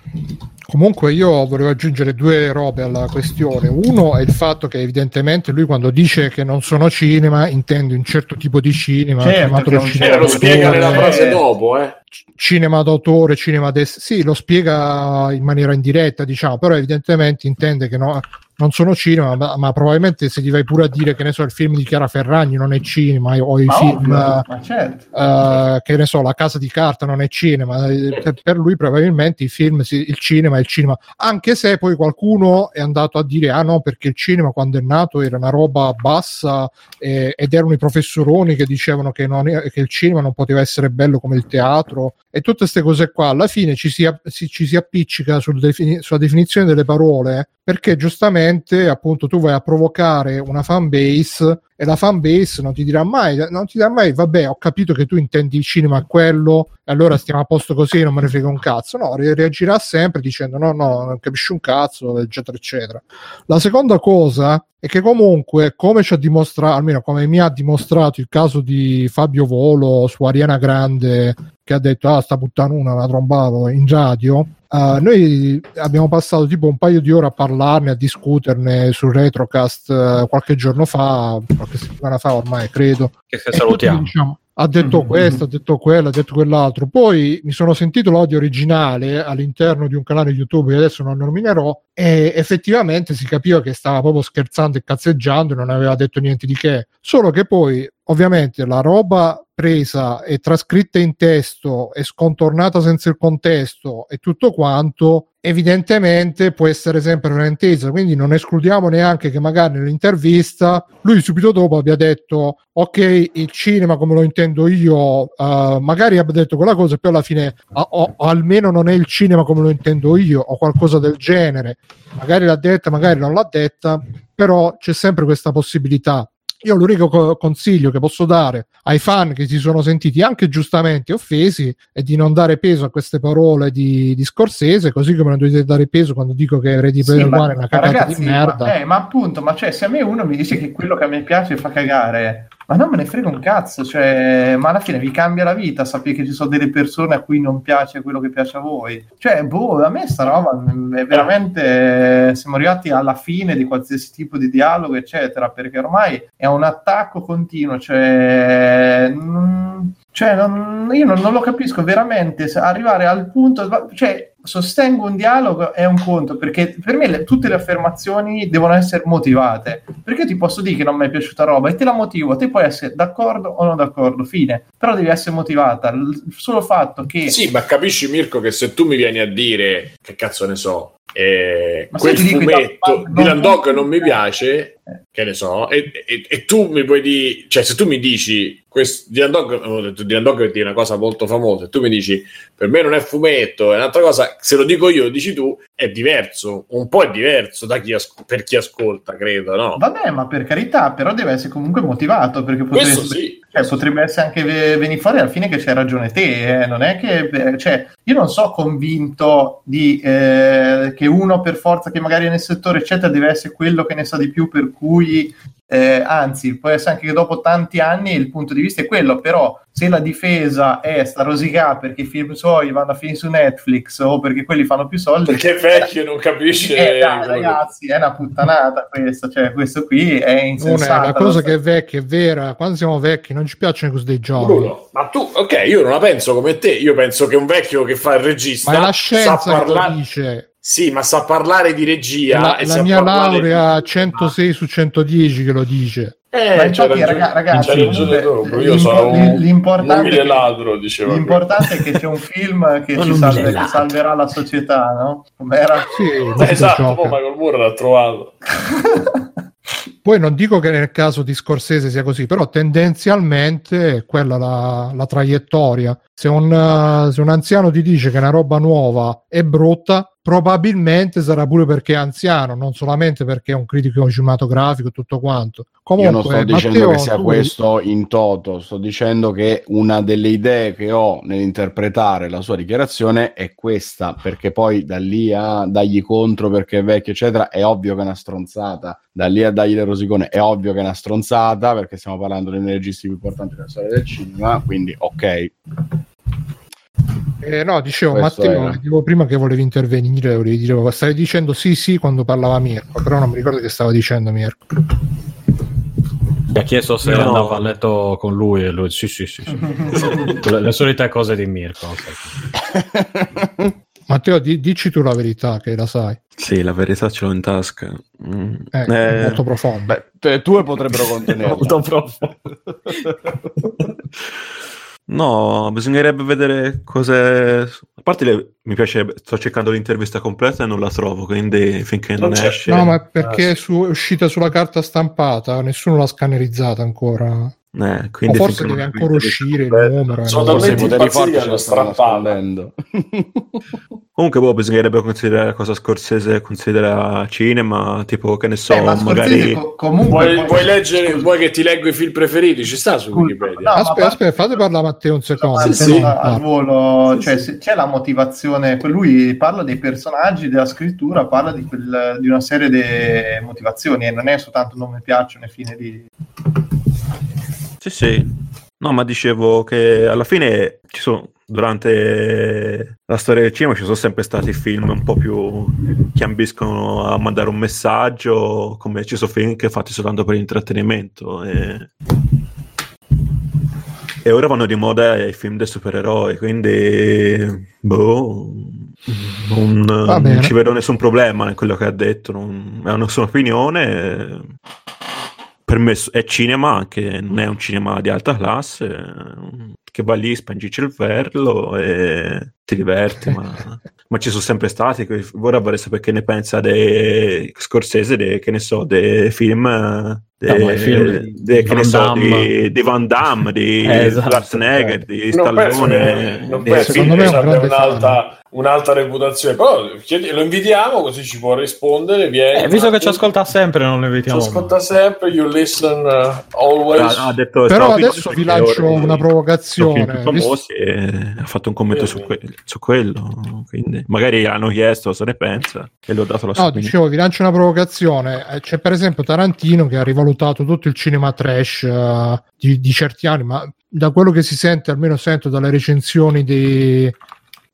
Speaker 1: Comunque io volevo aggiungere due robe alla questione. Uno è il fatto che evidentemente lui quando dice che non sono cinema intende un certo tipo di cinema,
Speaker 5: Certo,
Speaker 1: cinema
Speaker 2: Eh, lo
Speaker 5: Certo,
Speaker 2: spiega nella
Speaker 5: eh,
Speaker 2: frase dopo, eh.
Speaker 1: cinema d'autore, cinema des- sì, lo spiega in maniera indiretta, diciamo, però evidentemente intende che no- non sono cinema, ma, ma probabilmente se gli vai pure a dire che ne so, il film di Chiara Ferragni non è cinema o i
Speaker 5: ma
Speaker 1: film
Speaker 5: ovvio, certo.
Speaker 1: eh, che ne so, la casa di carta non è cinema, eh, per, per lui probabilmente i film, il cinema è il cinema, anche se poi qualcuno è andato a dire ah no, perché il cinema quando è nato era una roba bassa eh, ed erano i professoroni che dicevano che, non è- che il cinema non poteva essere bello come il teatro e tutte queste cose qua, alla fine ci si, si- ci si appiccica sul defini- sulla definizione delle parole perché giustamente appunto tu vai a provocare una fan base e la fan base non ti dirà mai, non ti dirà mai, vabbè, ho capito che tu intendi il cinema quello, e allora stiamo a posto così, non me ne frega un cazzo. No, re- reagirà sempre dicendo no, no, non capisci un cazzo, eccetera, eccetera. La seconda cosa è che comunque, come ci ha dimostrato, almeno come mi ha dimostrato il caso di Fabio Volo su Ariana Grande, che ha detto, ah, sta puttana una, la trombavo in radio, Uh, noi abbiamo passato tipo un paio di ore a parlarne, a discuterne sul Retrocast uh, qualche giorno fa, qualche settimana fa ormai credo.
Speaker 3: Che se salutiamo.
Speaker 1: tutti, diciamo, ha detto
Speaker 5: Mhm.
Speaker 1: questo, ha detto quello, ha detto quell'altro. Poi mi sono sentito l'audio originale all'interno di un canale YouTube che adesso non nominerò e effettivamente si capiva che stava proprio scherzando e cazzeggiando e non aveva detto niente di che. Solo che poi ovviamente la roba presa e trascritta in testo e scontornata senza il contesto e tutto quanto evidentemente può essere sempre fraintesa quindi non escludiamo neanche che magari nell'intervista lui subito dopo abbia detto ok il cinema come lo intendo io eh, magari abbia detto quella cosa poi alla fine o- o almeno non è il cinema come lo intendo io o qualcosa del genere. Magari l'ha detta magari non l'ha detta però c'è sempre questa possibilità io l'unico co- consiglio che posso dare ai fan che si sono sentiti anche giustamente offesi è di non dare peso a queste parole di, di Scorsese, così come non dovete dare peso quando dico che Ready
Speaker 5: Sì,
Speaker 1: Player
Speaker 5: ma-
Speaker 1: One è una cagata
Speaker 5: ragazzi,
Speaker 1: di merda.
Speaker 5: Ma, eh, ma appunto, ma cioè, se a me uno mi dice che quello che a me piace fa cagare, ma non me ne frega un cazzo, cioè, ma alla fine vi cambia la vita sapere che ci sono delle persone a cui non piace quello che piace a voi. Cioè, boh, a me sta roba mm, è veramente siamo arrivati alla fine di qualsiasi tipo di dialogo, eccetera, perché ormai è un attacco continuo, cioè, mm, cioè non- io non, non lo capisco veramente arrivare al punto, cioè sostengo un dialogo è un conto, perché per me le- tutte le affermazioni devono essere motivate. Perché io ti posso dire che non mi è piaciuta roba e te la motivo, te puoi essere d'accordo o non d'accordo, fine. Però devi essere motivata. Il solo fatto che...
Speaker 2: Sì, ma capisci Mirko che se tu mi vieni a dire, che cazzo ne so, eh, quel fumetto
Speaker 5: Punk
Speaker 2: Dylan
Speaker 5: non-
Speaker 2: mi piace. Che ne so, e, e- e tu mi puoi dire, cioè se tu mi dici, questo, Dylan Dog, Dylan Dog dire una cosa molto famosa, e tu mi dici, per me non è fumetto, è un'altra cosa, se lo dico io, lo dici tu, è diverso, un po' è diverso da chi as- per chi ascolta, credo, no?
Speaker 5: Vabbè, ma per carità, però deve essere comunque motivato, perché potrebbe,
Speaker 2: sì.
Speaker 5: cioè, potrebbe essere anche ve- venire fuori alla fine che c'hai ragione te, eh, non è che... eh, Cioè, io non so convinto di, eh, che uno per forza che magari è nel settore eccetera deve essere quello che ne sa di più, per cui... eh, anzi, può essere anche che dopo tanti anni il punto di vista è quello, però se la difesa è sta rosicà perché i film suoi vanno a finire su Netflix o perché quelli fanno più soldi...
Speaker 2: Perché è vecchio non capisce...
Speaker 5: Eh, dai, ragazzi, è una puttanata questa, cioè questo qui è insensato.
Speaker 1: la cosa che è vecchia, è vera. Quando siamo vecchi non ci piacciono dei giochi.
Speaker 2: Bruno, ma tu, ok, io non la penso come te, io penso che un vecchio che fa il regista
Speaker 1: Ma è la scienza
Speaker 2: sa
Speaker 1: che lo
Speaker 2: parlare,
Speaker 1: dice.
Speaker 2: Sì, ma sa parlare di regia
Speaker 1: La,
Speaker 2: e
Speaker 1: la mia laurea
Speaker 2: di-
Speaker 1: 106 su 110 che lo dice.
Speaker 2: Eh,
Speaker 5: Ma infatti, raga- ragazzi, comunque,
Speaker 2: io sono un,
Speaker 5: l'importante
Speaker 2: un ladro, diceva.
Speaker 5: L'importante è che c'è un film che, ci salve- che salverà la società, no? Com'era?
Speaker 1: Sì, questo
Speaker 2: Esatto,
Speaker 1: gioca.
Speaker 2: oh, Michael Moore l'ha trovato.
Speaker 1: Poi non dico che nel caso di Scorsese sia così, però tendenzialmente è quella la, la traiettoria. Se un, eh, se un anziano ti dice che una roba nuova è brutta, probabilmente sarà pure perché è anziano, non solamente perché è un critico cinematografico e tutto quanto. Comunque,
Speaker 7: Io non sto dicendo
Speaker 1: Matteo,
Speaker 7: che sia
Speaker 1: tu-
Speaker 7: questo in toto, sto dicendo che una delle idee che ho nell'interpretare la sua dichiarazione è questa, perché poi da lì a dargli contro perché è vecchio, eccetera, è ovvio che è una stronzata. Da lì a dargli le rosicone è ovvio che è una stronzata, perché stiamo parlando dei registi più importanti della storia del cinema, quindi ok.
Speaker 1: Eh, no, dicevo,
Speaker 7: Questo
Speaker 1: Matteo, dicevo prima che volevi intervenire, volevi dire, stavi dicendo sì, sì quando parlava Mirko, però non mi ricordo che stava dicendo Mirko.
Speaker 3: Mi ha chiesto se
Speaker 6: No.
Speaker 3: andava a letto con lui e lui sì sì sì, sì. le, le solite cose di Mirko ok.
Speaker 1: Matteo, di- dici tu la verità, che la sai.
Speaker 6: Sì, la verità ce l'ho in tasca. Mm.
Speaker 1: Eh,
Speaker 6: Eh,
Speaker 1: molto profondo.
Speaker 7: Beh, te- tue potrebbero contenerla.
Speaker 3: Molto profondo.
Speaker 6: No, bisognerebbe vedere cose. A parte le... mi piace, sto cercando l'intervista completa e non la trovo, quindi finché non,
Speaker 2: Non
Speaker 6: esce.
Speaker 1: No, ma perché
Speaker 2: Ah,
Speaker 1: è, su- è uscita sulla carta stampata, nessuno l'ha scannerizzata ancora.
Speaker 6: Eh,
Speaker 1: O
Speaker 6: quindi
Speaker 1: forse deve ancora uscire il
Speaker 2: Beh,
Speaker 1: numero.
Speaker 2: sono
Speaker 7: Forse i poteri forti ce lo stanno nascondendo.
Speaker 6: Comunque, boh, bisognerebbe considerare cosa Scorsese considera cinema, tipo che ne so,
Speaker 5: Eh, ma
Speaker 6: magari.
Speaker 5: co- comunque...
Speaker 2: Vuoi,
Speaker 5: poi-
Speaker 2: vuoi leggere, vuoi che ti leggo i film preferiti? Ci sta su
Speaker 5: Scusa,
Speaker 2: Wikipedia.
Speaker 5: no,
Speaker 1: Aspetta, aspetta, fate parlare Matteo un secondo.
Speaker 5: Sì,
Speaker 1: se
Speaker 5: sì,
Speaker 1: no-
Speaker 5: al volo, cioè, se- c'è la motivazione, lui parla dei personaggi, della scrittura, parla di, quel- di una serie di motivazioni e non è soltanto non mi piacciono e fine di...
Speaker 6: Sì, sì. No, ma dicevo che alla fine ci sono. Durante la storia del cinema ci sono sempre stati film un po' più che ambiscono a mandare un messaggio, come ci sono film che fatti soltanto per intrattenimento. E, e ora vanno di moda i film dei supereroi, quindi boh, non, non ci vedo nessun problema in quello che ha detto, non è una sua opinione. Per me è cinema anche, non è un cinema di alta classe, eh, che va lì, spengi il cervello e ti diverti, ma, ma ci sono sempre stati. Ora vorrei sapere che ne pensa di Scorsese, dei, che ne so, dei film, eh,
Speaker 3: No, film di
Speaker 6: dei- che ne
Speaker 3: Van
Speaker 6: so,
Speaker 3: Damme.
Speaker 6: di, di Van Damme, di
Speaker 3: Eh, esatto,
Speaker 6: Schwarzenegger, di
Speaker 2: non penso
Speaker 6: Stallone.
Speaker 2: non penso che
Speaker 1: un
Speaker 2: un'alta, un'alta reputazione. Però chiedi- lo invitiamo così ci può rispondere. Vieni,
Speaker 3: Eh, visto che ci ascolta sempre non lo
Speaker 2: ci
Speaker 3: invitiamo
Speaker 2: ascolta sempre. You listen uh, always.
Speaker 6: ha, ha detto
Speaker 1: Però adesso vi lancio una provocazione.
Speaker 6: famosi e ha fatto un commento su, que- su quello. Quindi magari hanno chiesto cosa ne pensa e gli ho dato la sua
Speaker 1: No,
Speaker 6: opinione.
Speaker 1: dicevo, vi lancio una provocazione. Eh, C'è per esempio Tarantino che ha rivalutato tutto il cinema trash eh, di, di certi anni, ma da quello che si sente, almeno sento dalle recensioni dei,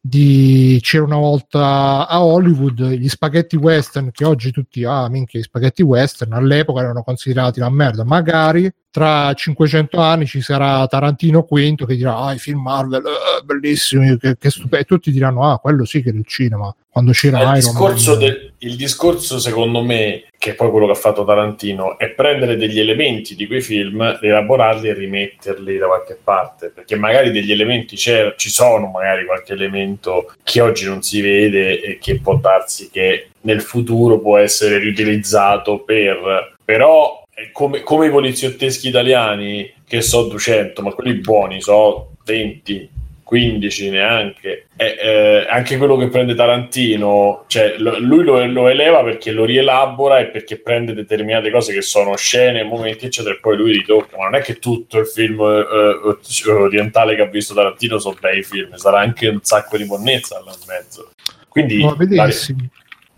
Speaker 1: di c'era una volta a Hollywood gli spaghetti western che oggi tutti ah minchia gli spaghetti western all'epoca erano considerati la merda. Magari tra 500 anni ci sarà Tarantino quinto che dirà ah i film Marvel eh, bellissimi che, che stupendo tutti diranno ah quello sì che è il cinema quando c'era
Speaker 2: il,
Speaker 1: Iron
Speaker 2: discorso del- il discorso, secondo me, che è poi quello che ha fatto Tarantino, è prendere degli elementi di quei film, rielaborarli e rimetterli da qualche parte. Perché magari degli elementi c'è- ci sono, magari qualche elemento che oggi non si vede e che può darsi che nel futuro può essere riutilizzato per. Però, come, come i poliziotteschi italiani, che so 200, ma quelli buoni so 20. 15 neanche E, eh, anche quello che prende Tarantino cioè, lo- lui lo, lo eleva perché lo rielabora e perché prende determinate cose che sono scene, momenti eccetera e poi lui ritocca ma non è che tutto il film eh, eh, orientale che ha visto Tarantino sono bei film sarà anche un sacco di monnezza là in mezzo quindi
Speaker 1: probabilissimo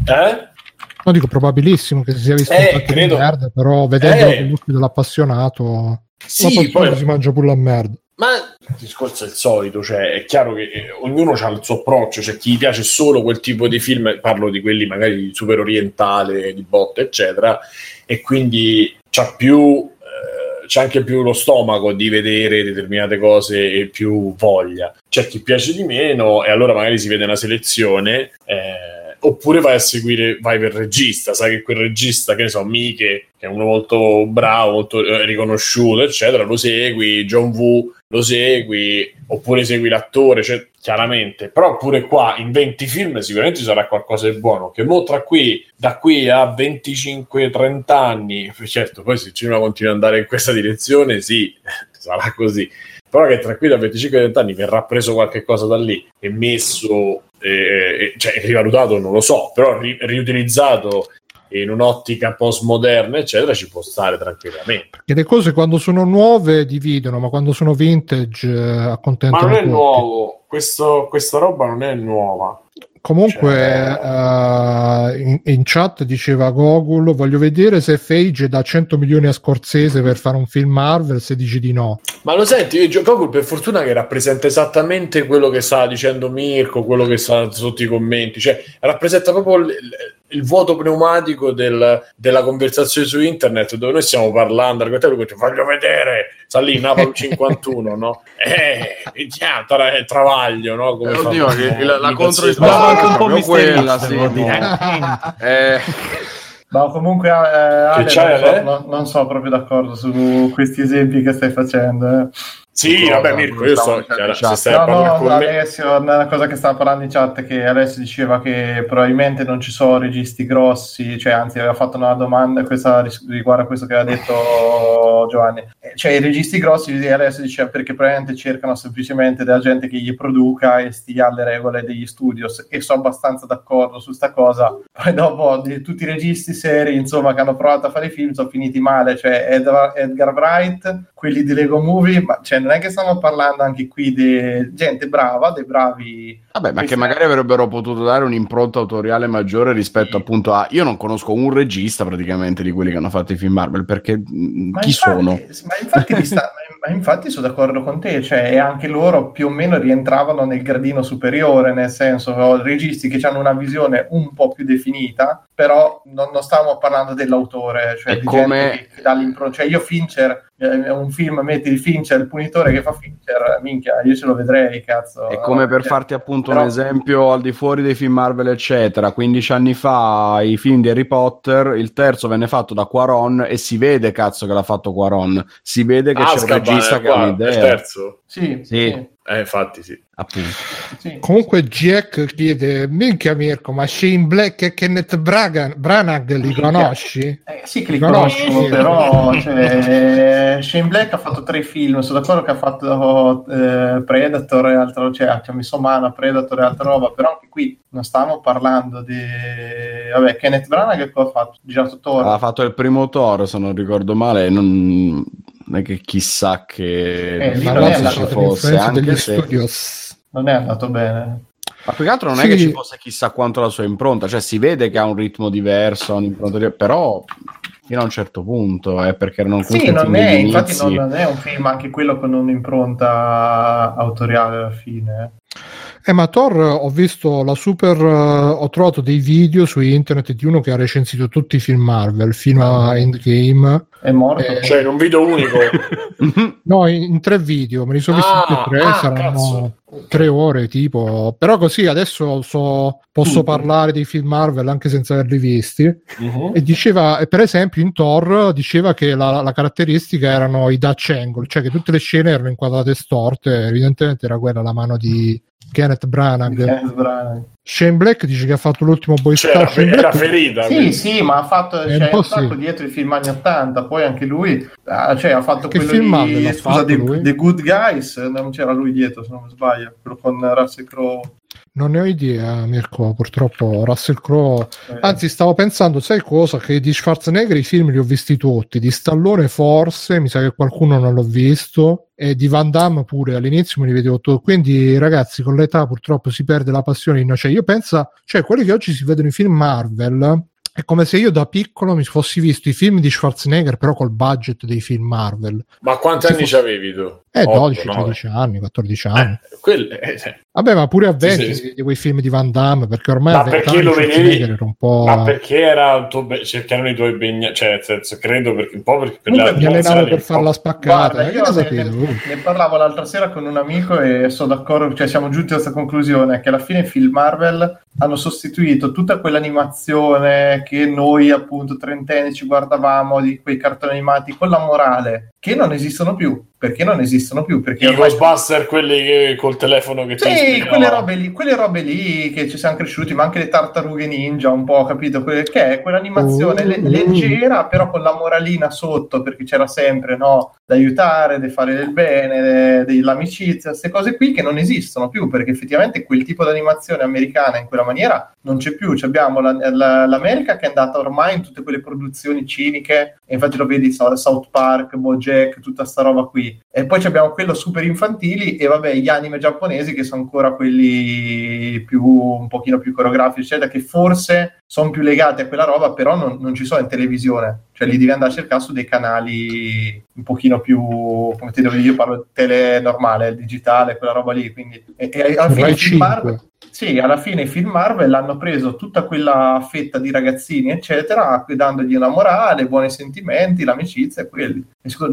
Speaker 2: la- eh?
Speaker 1: no dico probabilissimo che si sia visto
Speaker 2: Eh,
Speaker 1: un
Speaker 2: credo.
Speaker 1: merda però vedendo
Speaker 2: Eh.
Speaker 1: gli occhi dell'appassionato
Speaker 2: Sì,
Speaker 1: l'appassionato
Speaker 2: poi-
Speaker 1: si mangia pure la merda
Speaker 2: Ma il discorso è il solito, cioè è chiaro che eh, ognuno ha il suo approccio, c'è chi gli piace solo quel tipo di film, parlo di quelli magari super orientale, di botte, eccetera, e quindi c'ha più eh, c'è anche più lo stomaco di vedere determinate cose e più voglia. C'è chi piace di meno e allora magari si vede una selezione eh, oppure vai a seguire, vai per regista, sai che quel regista, che ne so, Miche, che è uno molto bravo, molto eh, riconosciuto, eccetera, lo segui, John Woo lo segui, oppure segui l'attore, cioè, chiaramente. Però pure qua in 20 film sicuramente ci sarà qualcosa di buono. Che mo qui, da qui a 25-30 anni, certo, poi se il cinema continua ad andare in questa direzione, sì, sarà così. Però che tra qui da 25-30 anni verrà preso qualche cosa da lì e messo, eh, eh, cioè rivalutato, non lo so, però ri- riutilizzato in un'ottica postmoderna, eccetera, ci può stare tranquillamente.
Speaker 1: Perché le cose quando sono nuove dividono, ma quando sono vintage eh,
Speaker 2: Ma
Speaker 1: accontentano
Speaker 2: non è
Speaker 1: tutti.
Speaker 2: nuovo, questo- questa roba non è nuova.
Speaker 1: Comunque
Speaker 2: Cioè-
Speaker 1: eh, in, in chat diceva Gogol, voglio vedere se Fage dà 100 milioni a Scorsese per fare un film Marvel, se dici di no.
Speaker 2: Ma lo senti, io Gogol per fortuna che rappresenta esattamente quello che stava dicendo Mirko, quello che sta sotto i commenti, cioè rappresenta proprio il, il- vuoto pneumatico del- della conversazione su internet dove noi stiamo parlando, argomentario, lui dice, voglio vedere, sta lì Napoli 51, no? Eh, vediamo, tra- travaglio, no? Come
Speaker 7: Eh, oddio,
Speaker 2: fanno
Speaker 7: che la- la controrisposta
Speaker 3: anche un po'
Speaker 7: proprio quella, sì. Eh,
Speaker 5: Ma comunque, eh, Ale, non, so, non- non sono proprio d'accordo su questi esempi che stai facendo. eh.
Speaker 2: Sì, vabbè Mirko, io so, chiaro,
Speaker 7: chat.
Speaker 2: se stai
Speaker 5: No, no,
Speaker 2: con me...
Speaker 5: Alessio, una cosa che stava parlando in chat che Alessio diceva che probabilmente non ci sono registi grossi, cioè anzi aveva fatto una domanda questa riguardo a questo che aveva detto Giovanni. Cioè i registi grossi, Alessio diceva perché probabilmente cercano semplicemente della gente che gli produca e stia alle regole degli studios e sono abbastanza d'accordo su sta cosa. Poi dopo tutti i registi seri, insomma, che hanno provato a fare i film sono finiti male, cioè Edgar, Edgar Wright, quelli di Lego Movie, ma cioè, non è che stiamo parlando anche qui di gente brava, dei bravi.
Speaker 7: Vabbè, ma
Speaker 5: Sì,
Speaker 7: che
Speaker 5: sì.
Speaker 7: magari avrebbero potuto dare un'impronta autoriale maggiore rispetto appunto a... Io non conosco un regista praticamente di quelli che hanno fatto i film Marvel, perché mh,
Speaker 5: Ma
Speaker 7: chi
Speaker 5: infatti-
Speaker 7: sono?
Speaker 5: Ma infatti, sta- ma infatti sono d'accordo con te, cioè, anche loro più o meno rientravano nel gradino superiore, nel senso, ho registi che hanno una visione un po' più definita, però non, non stavamo parlando dell'autore, cioè
Speaker 7: È
Speaker 5: di
Speaker 7: come-
Speaker 5: gente che dà l'impronta. Cioè, io Fincher, eh, un film, metti di Fincher, il punitore che fa Fincher, minchia, io ce lo vedrei, cazzo.
Speaker 7: È come per
Speaker 5: Cioè,
Speaker 7: farti appunto
Speaker 5: però-
Speaker 7: un esempio al di fuori dei film Marvel, eccetera. 15 anni fa i film di Harry Potter, il terzo venne fatto da Quaron e si vede cazzo che l'ha fatto Quaron. Si vede che c'è un regista
Speaker 2: eh,
Speaker 7: che ha
Speaker 2: qua, il
Speaker 7: un'idea.
Speaker 2: terzo.
Speaker 5: Sì,
Speaker 7: Sì.
Speaker 5: sì,
Speaker 2: Eh, infatti sì.
Speaker 7: Appunto.
Speaker 5: sì.
Speaker 1: Comunque Jack chiede, minchia Mirko, ma Shane Black e Kenneth Bragan- Branagh li conosci?
Speaker 5: Eh, sì che li
Speaker 1: No,
Speaker 5: conosco,
Speaker 1: sì.
Speaker 5: però cioè, Shane Black ha fatto tre film, sono d'accordo che ha fatto eh, Predator e altro, cioè ci ha messo mano a Predator e altra roba, però anche qui non stiamo parlando di... Vabbè, Kenneth Branagh che cosa ha fatto? Girato Thor.
Speaker 7: Ha fatto il primo Thor, se non ricordo male, non, non è che chissà che
Speaker 5: Eh, è la-
Speaker 7: ci fosse, anche se...
Speaker 1: studios.
Speaker 5: Non è andato bene.
Speaker 7: Ma più che altro non è
Speaker 1: Sì.
Speaker 7: che ci fosse chissà quanto la sua impronta, cioè si vede che ha un ritmo diverso, ha un'impronta diversa, però fino a un certo punto, è perché erano
Speaker 5: Sì, non è, infatti non, non è un film anche quello con un'impronta autoriale alla fine.
Speaker 1: Eh, ma Thor ho visto la super. eh, ho trovato dei video su internet di uno che ha recensito tutti i film Marvel fino a Endgame.
Speaker 5: È morto.
Speaker 1: Eh,
Speaker 2: Cioè, in un video unico.
Speaker 1: No, in, in tre video, me li sono visti
Speaker 2: Ah,
Speaker 1: tutti e tre,
Speaker 2: ah,
Speaker 1: saranno
Speaker 2: cazzo.
Speaker 1: Tre ore tipo. Però così adesso so- posso parlare dei film Marvel anche senza averli visti.
Speaker 2: Mhm.
Speaker 1: E diceva, e per esempio, in Thor diceva che la, la caratteristica erano i Dutch angle, cioè che tutte le scene erano inquadrate storte. Evidentemente era quella la mano di Kenneth Branagh.
Speaker 5: Kenneth Branagh.
Speaker 1: Shane Black dice che ha fatto l'ultimo Boy
Speaker 2: Cioè,
Speaker 1: Scout.
Speaker 2: era, era ferita.
Speaker 5: Sì,
Speaker 2: quindi.
Speaker 5: sì, ma ha fatto
Speaker 1: È un
Speaker 5: cioè, sacco
Speaker 1: sì.
Speaker 5: dietro i film anni 80. Poi anche lui ah, cioè, ha fatto
Speaker 1: Che
Speaker 5: quello di scusa,
Speaker 1: fatto
Speaker 5: The? The Good Guys. Non c'era lui dietro, se non mi sbaglio, quello con Russell Crowe.
Speaker 1: Non ne ho idea, Mirko. Purtroppo Russell Crowe.
Speaker 5: Eh,
Speaker 1: Anzi, stavo pensando, sai cosa? Che di Schwarzenegger i film li ho visti tutti. Di Stallone, forse, mi sa che qualcuno non l'ho visto. E di Van Damme pure all'inizio me li vedevo tutti. Quindi, ragazzi, con l'età purtroppo si perde la passione innocente. Io penso, cioè, quelli che oggi si vedono i film Marvel. È come se io da piccolo mi fossi visto i film di Schwarzenegger, però col budget dei film Marvel.
Speaker 2: Ma quanti
Speaker 1: Sì,
Speaker 2: anni
Speaker 1: fu-
Speaker 2: c'avevi tu?
Speaker 1: Eh,
Speaker 2: Otto,
Speaker 1: 12,
Speaker 2: nove.
Speaker 1: 13 anni, 14 anni.
Speaker 2: Eh, quelle- eh, sì.
Speaker 1: Vabbè, ma pure a 20
Speaker 2: sì, sì.
Speaker 1: di quei film di Van Damme, perché ormai
Speaker 2: Ma
Speaker 1: a 20
Speaker 2: perché
Speaker 1: anni
Speaker 2: lo vedevi?
Speaker 1: Era un po'...
Speaker 2: Ma perché era un tuo be- cercavano i tuoi begni, cioè nel senso credo perché un po' perché per la
Speaker 1: mi allenavo per
Speaker 2: lì,
Speaker 1: fare la spaccata.
Speaker 5: Guarda,
Speaker 1: eh,
Speaker 5: io
Speaker 1: ne
Speaker 5: ne- ne parlavo l'altra sera con un amico e sono d'accordo, cioè siamo giunti a questa conclusione che alla fine i film Marvel hanno sostituito tutta quell'animazione che noi appunto trentenni ci guardavamo di quei cartoni animati con la morale che non esistono più. Perché non esistono più? Perché
Speaker 2: i
Speaker 5: ormai-
Speaker 2: Ghostbuster quelli che col telefono che ti
Speaker 5: Sì,
Speaker 2: spiegano-
Speaker 5: quelle robe, lì, quelle robe lì che ci siamo cresciuti, ma anche le tartarughe ninja, un po', capito? Que- che è quell'animazione le-
Speaker 1: Oh.
Speaker 5: leggera, però con la moralina sotto, perché c'era sempre, no? Da aiutare, di fare del bene, de- dell'amicizia, queste cose qui che non esistono più, perché effettivamente quel tipo di animazione americana in quella maniera non c'è più. Ci abbiamo la- la- l'America che è andata ormai in tutte quelle produzioni ciniche, e infatti lo vedi South Park, Bojack, tutta sta roba qui. E poi abbiamo quello super infantili e vabbè gli anime giapponesi che sono ancora quelli più un pochino più coreografici, eccetera, che forse sono più legati a quella roba, però non, non ci sono in televisione, cioè li devi andare a cercare su dei canali un pochino più, come ti devo dire, io parlo tele normale, digitale, quella roba lì, quindi e, e alla fine
Speaker 1: Rai
Speaker 5: i film
Speaker 1: 5.
Speaker 5: Marvel- sì, alla fine i film Marvel hanno preso tutta quella fetta di ragazzini, eccetera, dandogli una morale, buoni sentimenti, l'amicizia e quelli.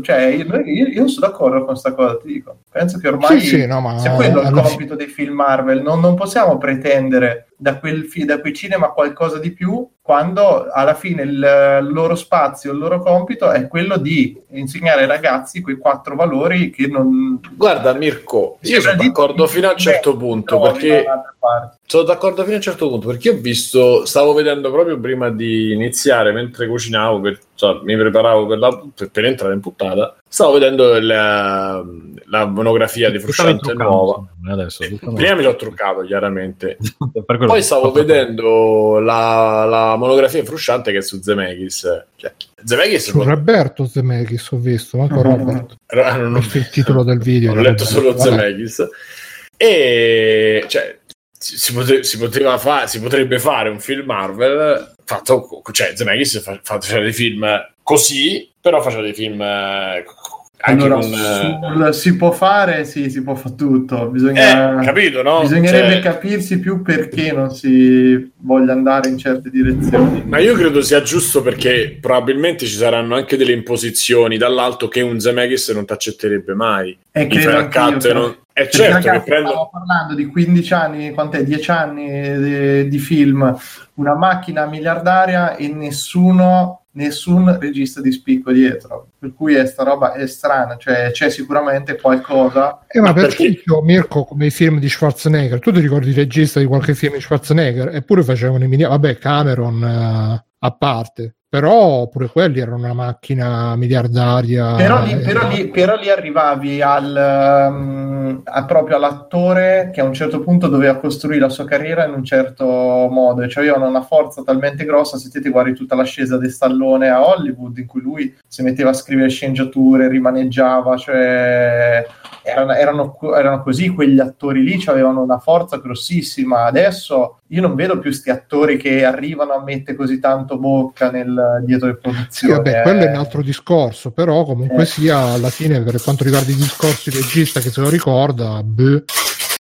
Speaker 5: Cioè, io, io- io sono d'accordo con questa cosa, ti dico. Penso che ormai
Speaker 1: Sì, sì, no, ma
Speaker 5: sia quello il compito dei film Marvel. Non, non possiamo pretendere da quel, fi- da quel cinema qualcosa di più quando alla fine il, il loro spazio, il loro compito è quello di insegnare ai ragazzi quei quattro valori che non...
Speaker 2: Guarda Mirko, io sono
Speaker 5: Sembra di-
Speaker 2: d'accordo fino a un certo punto perché sono d'accordo fino a un certo punto perché ho visto, stavo vedendo proprio prima di iniziare mentre cucinavo, per, cioè, mi preparavo per, la, per, per entrare in puntata, stavo vedendo la, la monografia di Frusciante
Speaker 3: truccando,
Speaker 2: nuova.
Speaker 3: insomma, Adesso.
Speaker 2: Prima mi l'ho truccato chiaramente, poi stavo vedendo la, la monografia di Frusciante che è su Zemeckis. Cioè, Zemeckis
Speaker 1: Su Roberto Zemeckis ho visto, manco Robert.
Speaker 2: Ah, non-
Speaker 1: Questo è il titolo del video.
Speaker 2: ho letto solo
Speaker 1: Vabbè.
Speaker 2: Zemeckis e cioè si, si pote- si poteva fare si potrebbe fare un film Marvel fatto cioè Zemeckis fa- faceva dei film così però faceva dei film eh, anche
Speaker 5: Allora,
Speaker 2: con eh,
Speaker 5: sul- si può fare, sì, si può fare tutto. Bisogna,
Speaker 2: eh, capito no?
Speaker 5: bisognerebbe
Speaker 2: Cioè,
Speaker 5: capirsi più perché non si voglia andare in certe direzioni.
Speaker 2: ma io credo sia giusto perché probabilmente ci saranno anche delle imposizioni dall'alto che un Zemeckis non ti accetterebbe mai
Speaker 5: E
Speaker 2: I
Speaker 5: credo
Speaker 2: Cut
Speaker 5: però.
Speaker 2: non- è
Speaker 5: Perché,
Speaker 2: certo che
Speaker 5: ragazzi,
Speaker 2: prendo
Speaker 5: stiamo parlando di 15 anni, quant'è? 10 anni di, di film, una macchina miliardaria e nessuno, nessun regista di spicco dietro. Per cui è sta roba è strana, cioè c'è sicuramente qualcosa.
Speaker 1: Eh, ma
Speaker 2: Ma
Speaker 1: per
Speaker 2: perché-
Speaker 1: esempio, Mirko, come i film di Schwarzenegger, tu ti ricordi il regista di qualche film di Schwarzenegger? Eppure facevano i mini... Vabbè, Cameron eh, a parte, però pure quelli erano una macchina miliardaria.
Speaker 5: Però lì,
Speaker 1: eh,
Speaker 5: però lì- però lì arrivavi al, um, a- proprio all'attore che a un certo punto doveva costruire la sua carriera in un certo modo, cioè avevano una forza talmente grossa, se te ti guardi tutta l'ascesa di Stallone a Hollywood, in cui lui si metteva a scrivere sceneggiature, rimaneggiava, cioè erano, erano, erano così quegli attori lì, cioè avevano una forza grossissima. Adesso io non vedo più sti attori che arrivano a mettere così tanto bocca nel, dietro le
Speaker 1: Sì,
Speaker 5: produzioni.
Speaker 1: vabbè, quello è un
Speaker 5: eh.
Speaker 1: altro discorso, però comunque
Speaker 5: Eh.
Speaker 1: sia alla fine per quanto riguarda i discorsi del regista che se lo ricorda, beh,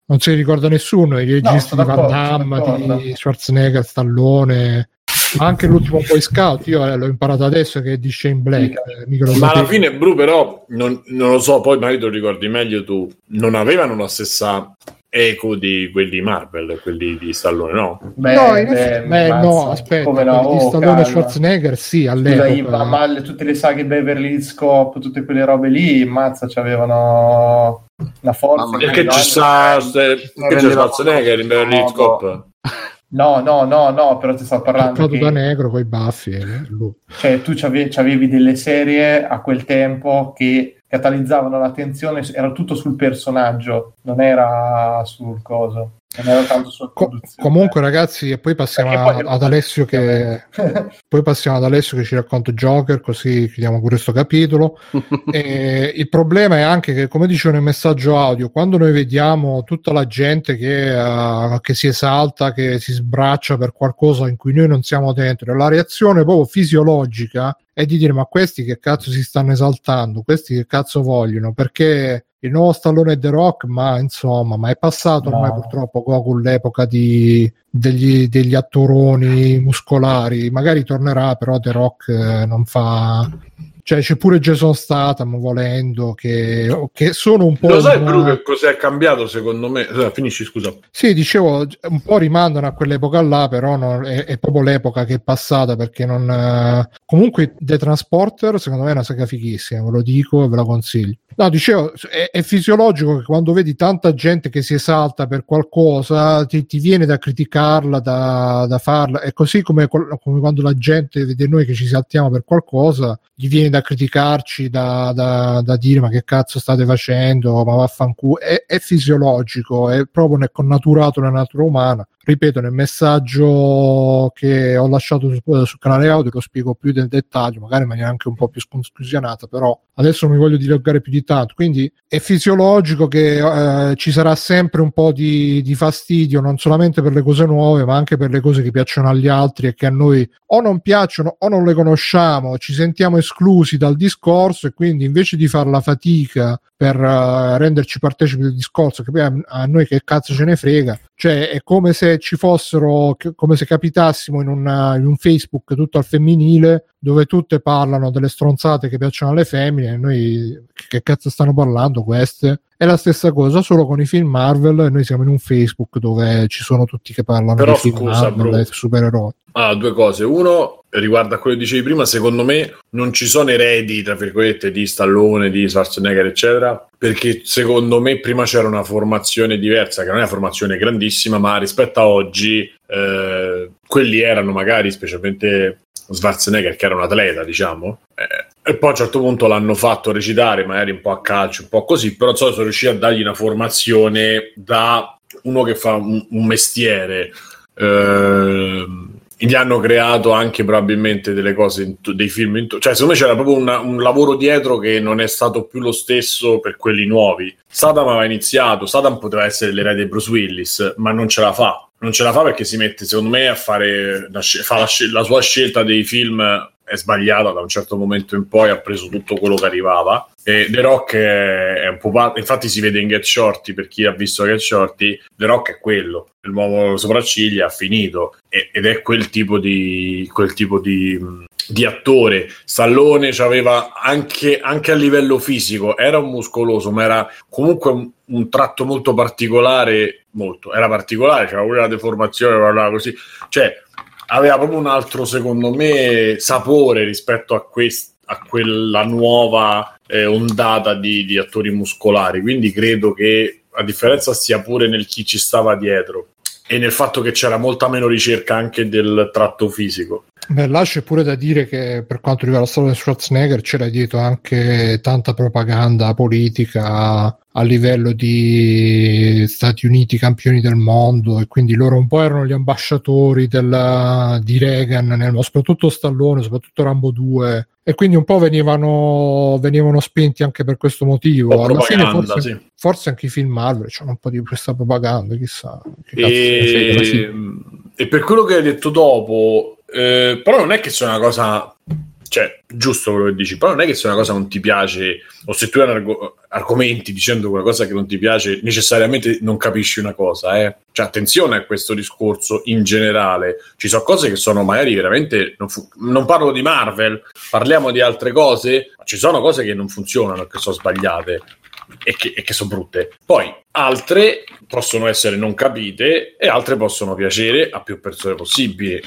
Speaker 1: non se li ricorda nessuno, i registi
Speaker 5: sono
Speaker 1: di Van Damme, di Schwarzenegger, Stallone, anche l'ultimo Boy Scout, io eh, l'ho imparato adesso che è di Shane Black. eh, mica lo
Speaker 2: Ma alla fine, Bru, però, non, non lo so, poi magari te lo ricordi meglio tu, non avevano la stessa eco di quelli Marvel, quelli di Stallone, no?
Speaker 5: Beh,
Speaker 1: no, in
Speaker 5: beh,
Speaker 1: effetti- beh,
Speaker 5: mazza,
Speaker 1: no, aspetta,
Speaker 5: come no,
Speaker 1: quelli di
Speaker 5: oh,
Speaker 1: Stallone
Speaker 5: calma.
Speaker 1: e Schwarzenegger sì, all'epoca.
Speaker 5: ma le- tutte le saghe Beverly Hills Cop, tutte quelle robe lì, mazza, c'avevano una forza.
Speaker 4: Mamma
Speaker 2: Perché ci sta perché c'è Schwarzenegger in Beverly Hills. Cop?
Speaker 5: No, no, no, no, però ti sto parlando che
Speaker 1: da negro con i baffi. eh, lui.
Speaker 5: cioè, tu c'ave- c'avevi delle serie a quel tempo che catalizzavano l'attenzione, era tutto sul personaggio, non era sul coso,
Speaker 1: Co- comunque, ragazzi, e poi passiamo
Speaker 5: poi-
Speaker 1: ad Alessio che poi passiamo ad Alessio che ci racconta Joker, così chiudiamo pure questo capitolo. E il problema è anche che, come dicevo nel messaggio audio, quando noi vediamo tutta la gente che, eh, che si esalta, che si sbraccia per qualcosa in cui noi non siamo dentro, la reazione proprio fisiologica è di dire: Ma questi che cazzo si stanno esaltando? Questi che cazzo vogliono? Perché il nuovo stallone è The Rock, ma insomma, ma è passato ormai
Speaker 5: No.
Speaker 1: purtroppo Goku l'epoca di, degli, degli attoroni muscolari. Magari tornerà, però The Rock eh, non fa. Cioè, c'è pure Jason Statham volendo, che, che sono un po'.
Speaker 2: Lo sai,
Speaker 1: una-
Speaker 2: Bru, che cos'è cambiato secondo me? Eh, Finisci, scusa.
Speaker 1: sì, dicevo, un po' rimandano a quell'epoca là, però non- è, è proprio l'epoca che è passata perché non... eh, Comunque The Transporter secondo me è una saga fighissima, ve lo dico e ve la consiglio. No, dicevo, è, è fisiologico che quando vedi tanta gente che si esalta per qualcosa, ti, ti viene da criticarla, da, da farla, è così come, come quando la gente vede noi che ci saltiamo per qualcosa, gli viene da criticarci, da, da- da dire ma che cazzo state facendo, ma vaffanculo, è, è fisiologico, è proprio ne- connaturato nella natura umana. Ripeto, nel messaggio che ho lasciato su- sul canale audio lo spiego più nel dettaglio, magari in maniera anche un po' più sconclusionata, però adesso non mi voglio dilogare più di tanto. Quindi è fisiologico che eh, ci sarà sempre un po' di, di fastidio, non solamente per le cose nuove, ma anche per le cose che piacciono agli altri e che a noi o non piacciono o non le conosciamo, ci sentiamo esclusi dal discorso e quindi invece di fare la fatica per eh, renderci partecipi del discorso, che poi a, a noi che cazzo ce ne frega, cioè è come se ci fossero, come se capitassimo in, una- in un Facebook tutto al femminile dove tutte parlano delle stronzate che piacciono alle femmine e noi che, cazzo stanno parlando queste? È la stessa cosa solo con i film Marvel e noi siamo in un Facebook dove ci sono tutti che parlano
Speaker 2: Però
Speaker 1: di
Speaker 2: scusa,
Speaker 1: Marvel supereroi.
Speaker 2: Allora, due cose. Uno, riguardo a quello che dicevi prima, secondo me non ci sono eredi, tra virgolette, di Stallone, di Schwarzenegger, eccetera, perché secondo me prima c'era una formazione diversa, che non è una formazione grandissima, ma rispetto a oggi, eh, quelli erano magari, specialmente Schwarzenegger, che era un atleta, diciamo, eh, e poi a un certo punto l'hanno fatto recitare, magari un po' a calcio, un po' così, però insomma, sono riusciti a dargli una formazione da uno che fa un, un mestiere. Ehm, gli hanno creato anche probabilmente delle cose, dei film, in cioè secondo me c'era proprio una- un lavoro dietro che non è stato più lo stesso per quelli nuovi. Saddam aveva iniziato, Saddam poteva essere l'erede di Bruce Willis, ma non ce la fa. Non ce la fa perché si mette, secondo me, a fare la, fa la, la sua scelta dei film è sbagliata da un certo momento in poi, ha preso tutto quello che arrivava. E The Rock è, un po' pa- infatti si vede in Get Shorty, per chi ha visto Get Shorty, The Rock è quello, il nuovo sopracciglia ha finito e- ed è quel tipo di, quel tipo di, di attore. Stallone aveva anche, anche a livello fisico, era un muscoloso, ma era comunque un, un tratto molto particolare, molto, era particolare, c'era pure la deformazione, parlava così, cioè aveva proprio un altro, secondo me, sapore rispetto a, quest- a quella nuova eh, ondata di, di attori muscolari. Quindi credo che la differenza sia pure nel chi ci stava dietro e nel fatto che c'era molta meno ricerca anche del tratto fisico.
Speaker 1: Beh, là c'è pure da dire che per quanto riguarda la storia di Schwarzenegger c'era dietro anche tanta propaganda politica a livello di Stati Uniti campioni del mondo e quindi loro un po' erano gli ambasciatori del- di Reagan, nel- soprattutto Stallone, soprattutto Rambo 2 e quindi un po' venivano, venivano spinti anche per questo motivo. Alla fine forse,
Speaker 2: sì.
Speaker 1: forse anche i film Marvel c'hanno un po' di questa propaganda, chissà. Frega, alla fine.
Speaker 2: E, e per quello che hai detto dopo, eh, però non è che sia una cosa cioè, giusto quello che dici, però non è che se una cosa non ti piace o se tu argo- argomenti dicendo quella cosa che non ti piace, necessariamente non capisci una cosa, eh. Cioè, attenzione a questo discorso in generale. Ci sono cose che sono magari veramente. Non, fu- non parlo di Marvel, parliamo di altre cose, ma ci sono cose che non funzionano, che sono sbagliate e che, e che sono brutte. Poi altre possono essere non capite e altre possono piacere a più persone possibili.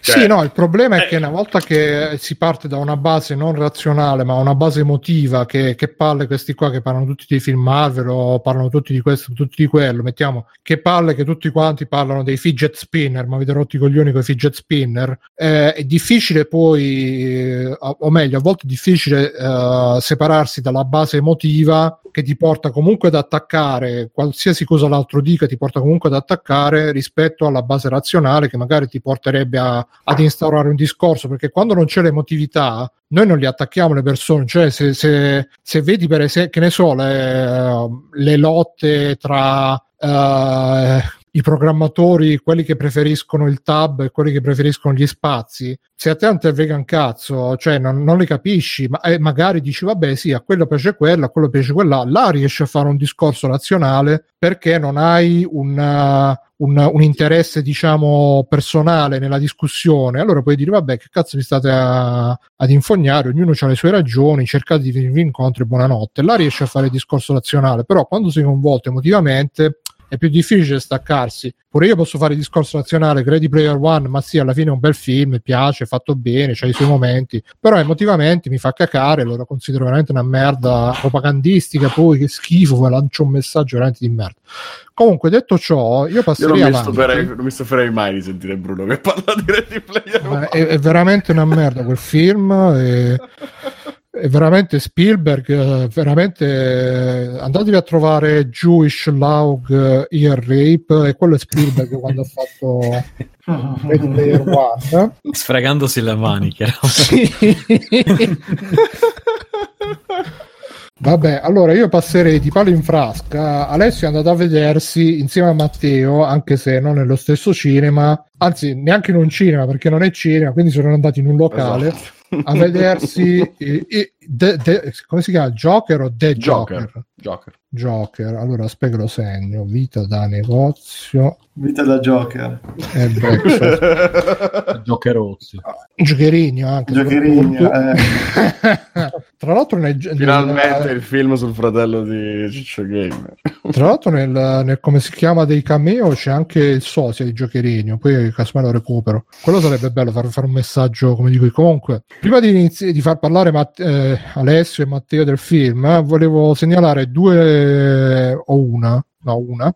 Speaker 2: Cioè,
Speaker 1: sì, no, il problema è
Speaker 2: eh.
Speaker 1: che una volta che si parte da una base non razionale, ma una base emotiva, che, che palle questi qua che parlano tutti di film Marvel o parlano tutti di questo, tutti di quello, mettiamo che palle che tutti quanti parlano dei fidget spinner, ma avete rotto i coglioni con i fidget spinner, eh, è difficile poi, eh, o meglio, a volte è difficile eh, separarsi dalla base emotiva che ti porta comunque ad attaccare qualsiasi cosa l'altro dica, ti porta comunque ad attaccare rispetto alla base razionale che magari ti porterebbe a, ad instaurare un discorso, perché quando non c'è l'emotività, noi non li attacchiamo le persone, cioè se, se, se vedi per esempio, che ne so, le, le lotte tra eh, i programmatori, quelli che preferiscono il tab e quelli che preferiscono gli spazi, se a te non ti frega un cazzo, cioè non, non li capisci, ma eh, magari dici vabbè sì, a quello piace quello, a quello piace quella, là riesci a fare un discorso razionale perché non hai un, uh, un, un interesse diciamo personale nella discussione, allora puoi dire vabbè che cazzo vi state a, ad infognare, ognuno ha le sue ragioni, cercate di venirvi incontro e buonanotte, là riesci a fare il discorso razionale, però quando sei coinvolto emotivamente è più difficile staccarsi. Pure io posso fare il discorso nazionale, Ready Player One, ma sì, alla fine è un bel film, piace, fatto bene, c'ha i suoi momenti, però emotivamente mi fa cacare, lo considero veramente una merda propagandistica, poi che schifo, lancio un messaggio veramente di merda. Comunque, detto ciò, io
Speaker 7: Io
Speaker 1: passerei
Speaker 7: non mi,
Speaker 1: avanti.
Speaker 7: stuferei, non mi stuferei mai di sentire Bruno che parla di Ready Player One.
Speaker 1: è, è veramente una merda quel film. E, è veramente Spielberg. eh, Veramente eh, andatevi a trovare Jewish Laug eh, Ear Rape. E quello è Spielberg quando ha fatto Ready Player One.
Speaker 3: Sfregandosi le mani, chiaramente.
Speaker 1: Vabbè, allora io passerei di palo in frasca. Alessio è andato a vedersi insieme a Matteo, anche se non nello stesso cinema, anzi neanche in un cinema perché non è cinema, quindi sono andati in un locale
Speaker 7: Esatto.
Speaker 1: A vedersi eh, eh, The- The- come si chiama? Joker o The Joker?
Speaker 7: Joker. Joker.
Speaker 1: Joker. Allora aspetta lo segno. Vita da negozio
Speaker 5: Vita da Joker.
Speaker 1: e breakfast.
Speaker 3: Giocherozzi.
Speaker 1: Giocherino anche.
Speaker 5: Giocherino,
Speaker 1: soprattutto. Tra l'altro nel,
Speaker 7: Finalmente
Speaker 1: nel-
Speaker 7: il film sul fratello di Ciccio Gamer.
Speaker 1: Tra l'altro nel, nel come si chiama dei cameo c'è anche il sosia di Giocherino, poi casomai lo recupero. Quello sarebbe bello far fare un messaggio, come dico io. Comunque, prima di, inizi- di far parlare Matt- eh, Alessio e Matteo del film, volevo segnalare due o una. No, una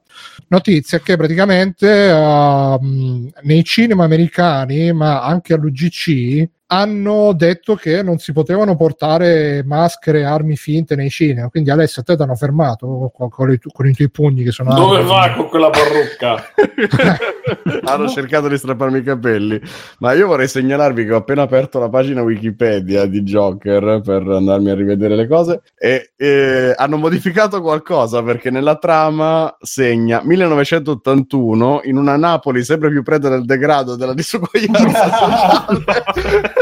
Speaker 1: notizia che praticamente ehm, nei cinema americani, ma anche all'UGC, hanno detto che non si potevano portare maschere e armi finte nei cinema. Quindi Alessio, a te ti hanno fermato con, con i, tu- con i tuoi pugni che sono
Speaker 2: Dove
Speaker 1: armi.
Speaker 2: va con quella parrucca?
Speaker 7: Hanno cercato di strapparmi i capelli. Ma io vorrei segnalarvi che ho appena aperto la pagina Wikipedia di Joker per andarmi a rivedere le cose e, e hanno modificato qualcosa perché nella trama segna 1981 in una Napoli sempre più preda del degrado e della disuguaglianza sociale.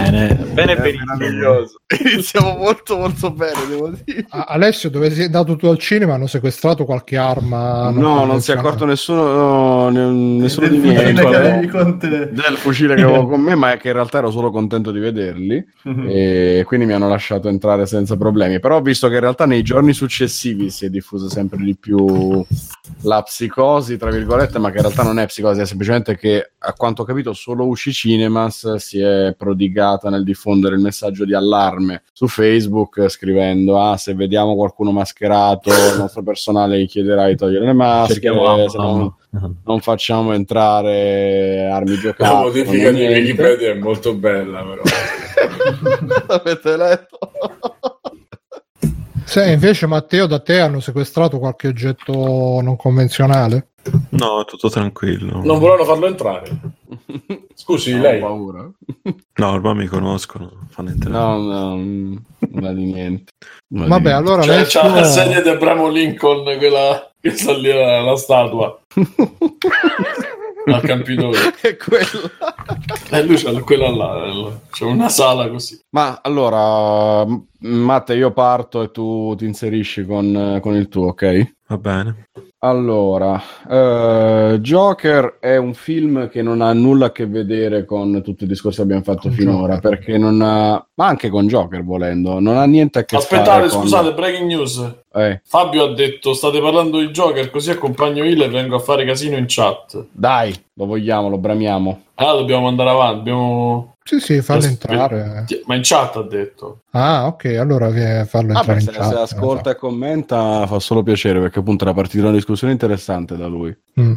Speaker 3: Bene, bene
Speaker 7: meraviglioso. Iniziamo molto molto bene, devo dire.
Speaker 1: Alessio, dove sei andato tu al cinema? Hanno sequestrato qualche arma?
Speaker 7: No, non si è accorto nessuno, no, ne- nessuno di
Speaker 5: Del fucile
Speaker 7: niente.
Speaker 5: che avevi con te.
Speaker 7: del fucile che avevo con me, ma è che in realtà ero solo contento di vederli e quindi mi hanno lasciato entrare senza problemi. Però ho visto che in realtà nei giorni successivi si è diffusa sempre di più la psicosi, tra virgolette, ma che in realtà non è psicosi, è semplicemente che a quanto ho capito solo UC Cinemas si è prodigata nel diffondere il messaggio di allarme su Facebook scrivendo ah se vediamo qualcuno mascherato il nostro personale gli chiederà di togliere le maschere se non, non facciamo entrare armi
Speaker 2: La
Speaker 7: giocate
Speaker 2: modifica di. Wikipedia è molto bella, però.
Speaker 7: Avete letto?
Speaker 1: Se invece Matteo da te hanno sequestrato qualche oggetto non convenzionale?
Speaker 6: No, tutto tranquillo.
Speaker 2: Non volevano farlo entrare. Scusi,
Speaker 7: Ho
Speaker 2: lei.
Speaker 7: paura.
Speaker 6: No, ormai mi conoscono, fanno entrare.
Speaker 7: No, no, mm, nulla di niente. Di
Speaker 1: Vabbè,
Speaker 7: niente.
Speaker 1: allora
Speaker 2: C'è,
Speaker 1: Alessio...
Speaker 2: c'è la sedia di Abramo Lincoln, quella che sta lì la, la statua al Campidoglio.
Speaker 7: È quello.
Speaker 2: E lui c'ha quella là, c'è una sala così.
Speaker 7: Ma allora, Matte, io parto e tu ti inserisci con, con il tuo, ok?
Speaker 6: Va bene.
Speaker 7: Allora, eh, Joker è un film che non ha nulla a che vedere con tutto il discorso che abbiamo fatto
Speaker 1: Con
Speaker 7: finora,
Speaker 1: Joker.
Speaker 7: perché non ha, ma anche con Joker volendo, non ha niente a che
Speaker 2: Aspettate,
Speaker 7: fare con...
Speaker 2: scusate, breaking news.
Speaker 7: Eh,
Speaker 2: Fabio ha detto state parlando di Joker così accompagno Will e vengo a fare casino in chat.
Speaker 7: dai, lo vogliamo, lo bramiamo.
Speaker 2: Allora dobbiamo andare avanti, dobbiamo...
Speaker 1: Sì, sì, fallo
Speaker 2: Aspe-
Speaker 1: entrare.
Speaker 2: Ma in chat ha detto.
Speaker 1: Ah, ok, allora fallo
Speaker 7: Vabbè,
Speaker 1: entrare
Speaker 7: se,
Speaker 1: in
Speaker 7: se
Speaker 1: chat.
Speaker 7: ascolta e commenta fa solo piacere perché appunto era partita una discussione interessante da lui.
Speaker 1: Mm.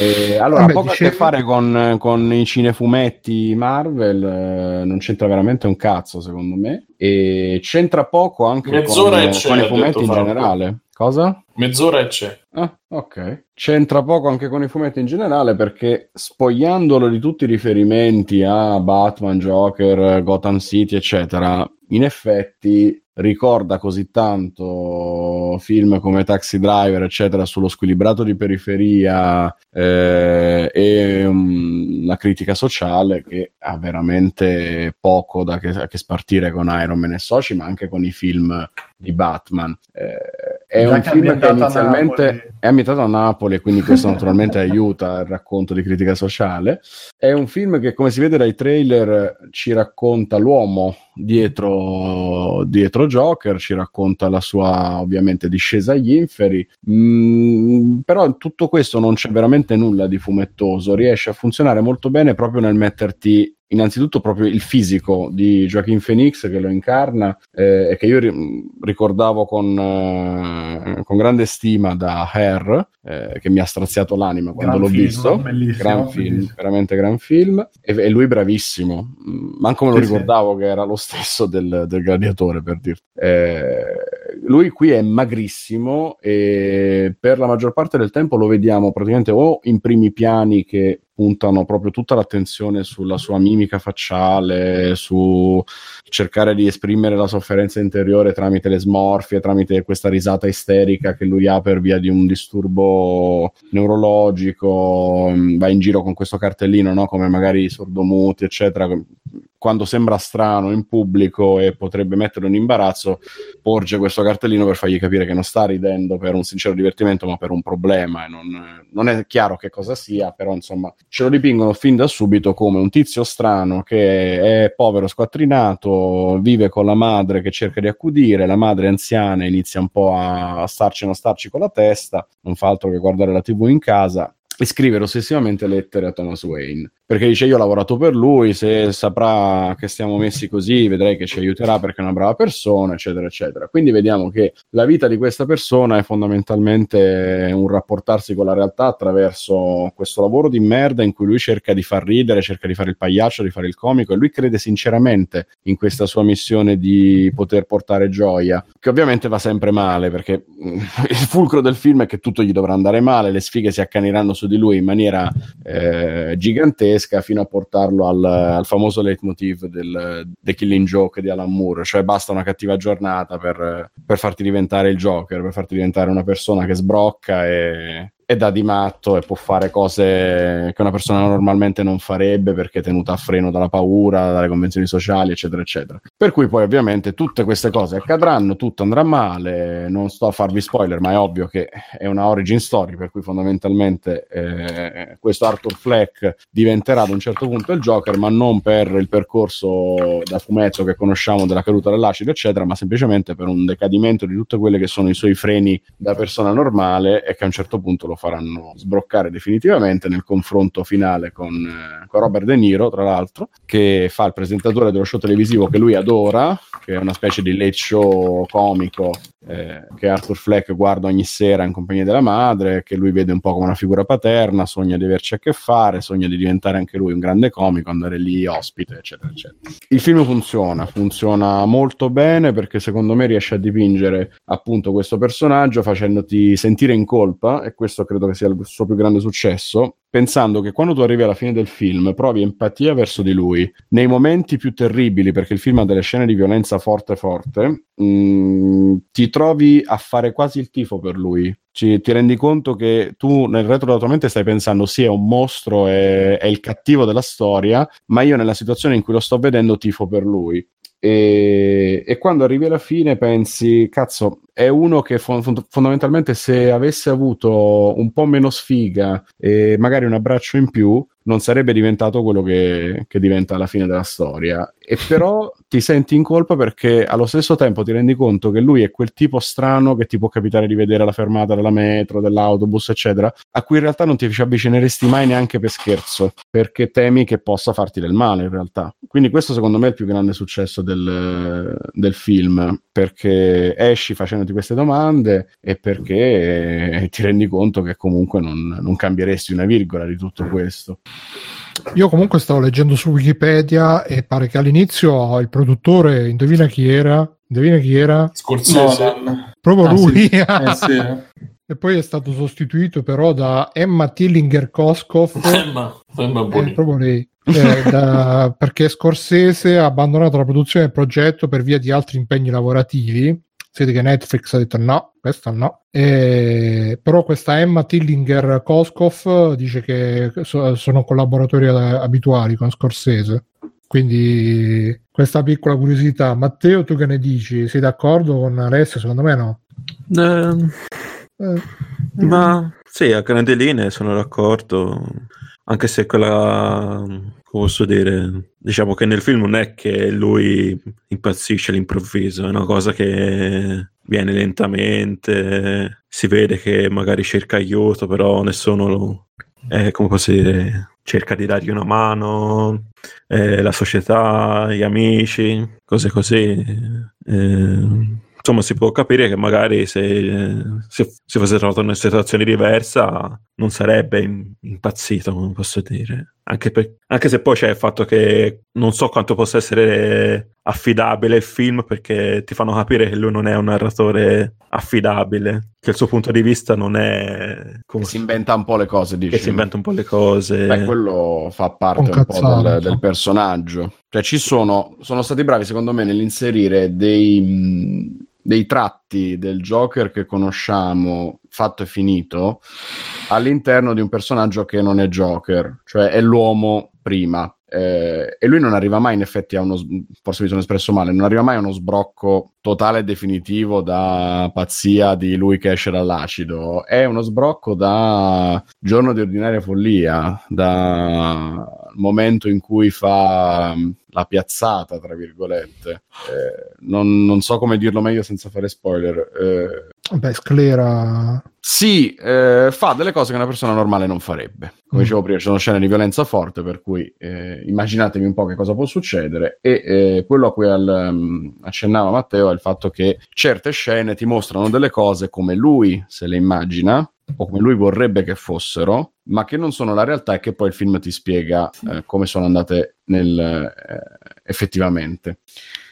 Speaker 7: Eh, allora,
Speaker 1: Vabbè,
Speaker 7: poco a
Speaker 1: dicevi-
Speaker 7: che fare con, con i cinefumetti Marvel, eh, non c'entra veramente un cazzo secondo me, e c'entra poco anche
Speaker 2: Mezz'ora
Speaker 7: con,
Speaker 2: e c'è,
Speaker 7: con i fumetti in
Speaker 2: Fabio.
Speaker 7: generale. Cosa?
Speaker 2: Mezz'ora e c'è.
Speaker 7: Ah, ok. C'entra poco anche con i fumetti in generale perché spogliandolo di tutti i riferimenti a Batman, Joker, Gotham City, eccetera, in effetti ricorda così tanto film come Taxi Driver, eccetera, sullo squilibrato di periferia eh, e um, la critica sociale che ha veramente poco da che, che spartire con Iron Man e Soci, ma anche con i film di Batman. Eh, è un film che inizialmente è ambientato a Napoli quindi questo naturalmente aiuta il racconto di critica sociale. È un film che, come si vede dai trailer, ci racconta l'uomo dietro, dietro Joker, ci racconta la sua ovviamente discesa agli inferi. Mm, però in tutto questo non c'è veramente nulla di fumettoso, riesce a funzionare molto bene proprio nel metterti innanzitutto proprio il fisico di Joaquin Phoenix che lo incarna eh, e che io ri- ricordavo con, eh, con grande stima da Hair eh, che mi ha straziato l'anima quando
Speaker 5: Gran
Speaker 7: l'ho
Speaker 5: film,
Speaker 7: visto
Speaker 5: bellissimo,
Speaker 7: gran film,
Speaker 5: bellissimo.
Speaker 7: veramente gran film e, e lui bravissimo Mm, manco me lo
Speaker 5: Sì, sì.
Speaker 7: ricordavo che era lo stesso del, del gladiatore per dirti Eh, lui qui è magrissimo e per la maggior parte del tempo lo vediamo praticamente o in primi piani che puntano proprio tutta l'attenzione sulla sua mimica facciale, su cercare di esprimere la sofferenza interiore tramite le smorfie, tramite questa risata isterica che lui ha per via di un disturbo neurologico, va in giro con questo cartellino, no? come magari i sordomuti, eccetera. Quando sembra strano in pubblico e potrebbe metterlo in imbarazzo, porge questo cartellino per fargli capire che non sta ridendo per un sincero divertimento, ma per un problema. E non, non è chiaro che cosa sia, però insomma ce lo dipingono fin da subito come un tizio strano che è povero, squattrinato, vive con la madre che cerca di accudire, la madre anziana inizia un po' a starci e non starci con la testa, non fa altro che guardare la tv in casa e scrivere ossessivamente lettere a Thomas Wayne perché dice io ho lavorato per lui se saprà che stiamo messi così vedrei che ci aiuterà perché è una brava persona eccetera eccetera. Quindi vediamo che la vita di questa persona è fondamentalmente un rapportarsi con la realtà attraverso questo lavoro di merda in cui lui cerca di far ridere cerca di fare il pagliaccio di fare il comico e lui crede sinceramente in questa sua missione di poter portare gioia che ovviamente va sempre male perché mm, il fulcro del film è che tutto gli dovrà andare male le sfighe si accaniranno su di lui in maniera eh, gigantesca fino a portarlo al, al famoso leitmotiv del The Killing Joke di Alan Moore, cioè basta una cattiva giornata per, per farti diventare il Joker, per farti diventare una persona che sbrocca e, e dà di matto e può fare cose che una persona normalmente non farebbe perché è tenuta a freno dalla paura, dalle convenzioni sociali, eccetera, eccetera. Per cui poi ovviamente tutte queste cose accadranno, tutto andrà male, non sto a farvi spoiler, ma è ovvio che è una origin story, per cui fondamentalmente eh, questo Arthur Fleck diventerà ad un certo punto il Joker, ma non per il percorso da fumetto che conosciamo della caduta dell'acido, eccetera, ma semplicemente per un decadimento di tutte quelle che sono i suoi freni da persona normale e che a un certo punto lo faranno sbroccare definitivamente nel confronto finale con, eh, con Robert De Niro, tra l'altro, che fa il presentatore dello show televisivo che lui adora, che è una specie di late show comico eh, che Arthur Fleck guarda ogni sera in compagnia della madre, che lui vede un po' come una figura paterna, sogna di averci a che fare, sogna di diventare anche lui un grande comico, andare lì ospite, eccetera, eccetera. Il film funziona, funziona molto bene perché secondo me riesce a dipingere appunto questo personaggio facendoti sentire in colpa, e questo credo che sia il suo più grande successo, pensando che quando tu arrivi alla fine del film provi empatia verso di lui, nei momenti più terribili, perché il film ha delle scene di violenza forte forte, mh, ti trovi a fare quasi il tifo per lui. Ci, ti rendi conto che tu nel retro della tua mente stai pensando sì è un mostro, è, è il cattivo della storia, ma io nella situazione in cui lo sto vedendo tifo per lui. E, e, quando arrivi alla fine pensi, cazzo, è uno che fond- fondamentalmente se avesse avuto un po' meno sfiga e magari un abbraccio in più, non sarebbe diventato quello che, che diventa alla fine della storia. E però ti senti in colpa perché allo stesso tempo ti rendi conto che lui è quel tipo strano che ti può capitare di vedere alla fermata della metro, dell'autobus, eccetera, a cui in realtà non ti ci avvicineresti mai neanche per scherzo, perché temi che possa farti del male in realtà. Quindi questo secondo me è il più grande successo del, del film, perché esci facendoti queste domande e perché ti rendi conto che comunque non, non cambieresti una virgola di tutto questo.
Speaker 1: Io comunque stavo leggendo su Wikipedia e pare che all'inizio il produttore, indovina chi era? Indovina chi era?
Speaker 2: Scorsese.
Speaker 1: Proprio
Speaker 5: Ah,
Speaker 1: lui.
Speaker 5: sì. Eh, sì.
Speaker 1: e poi è stato sostituito però da Emma Tillinger Koskov.
Speaker 2: Sembra, sembra
Speaker 1: Eh,
Speaker 2: buonissimo.
Speaker 1: proprio lei. Eh, da- perché Scorsese ha abbandonato la produzione del progetto per via di altri impegni lavorativi. Vede che Netflix ha detto no, questo no. Eh, però questa Emma Tillinger Koskov dice che so- sono collaboratori abituali con Scorsese. Quindi questa piccola curiosità. Matteo, tu che ne dici? Sei d'accordo con Alessio? Secondo me no.
Speaker 6: Eh,
Speaker 1: Eh,
Speaker 6: ma sì, a grandi linee sono d'accordo. Anche se quella, come posso dire, diciamo che nel film non è che lui impazzisce all'improvviso, è una cosa che viene lentamente, si vede che magari cerca aiuto, però nessuno lo, eh, come posso dire, cerca di dargli una mano, eh, la società, gli amici, cose così. Eh, insomma, si può capire che magari se, se si fosse trovato in una situazione diversa non sarebbe im- impazzito, come posso dire. Anche, per- anche se poi c'è il fatto che non so quanto possa essere affidabile il film perché ti fanno capire che lui non è un narratore affidabile, che il suo punto di vista non è come
Speaker 7: Si inventa un po' le cose, dici.
Speaker 6: che si inventa un po' le cose.
Speaker 7: Beh, quello fa parte
Speaker 1: Un
Speaker 7: un, po' del, del personaggio. Cioè, ci sono, sono stati bravi, secondo me, nell'inserire dei, mh, dei tratti del Joker che conosciamo, fatto e finito, all'interno di un personaggio che non è Joker, cioè è l'uomo prima. Eh, e lui non arriva mai in effetti a uno forse mi sono espresso male non arriva mai a uno sbrocco totale e definitivo da pazzia di lui che esce dall'acido. È uno sbrocco da giorno di ordinaria follia da momento in cui fa mm, la piazzata tra virgolette. Eh, non, non so come dirlo meglio senza fare spoiler. Eh,
Speaker 1: Beh, sclera.
Speaker 7: sì, eh, fa delle cose che una persona normale non farebbe. Come
Speaker 1: Mm.
Speaker 7: dicevo prima, ci sono scene di violenza forte, per cui eh, immaginatevi un po' che cosa può succedere. E eh, quello a cui al- um, accennava Matteo è il fatto che certe scene ti mostrano delle cose come lui se le immagina o come lui vorrebbe che fossero, ma che non sono la realtà e che poi il film ti spiega eh, come sono andate nel, eh, effettivamente.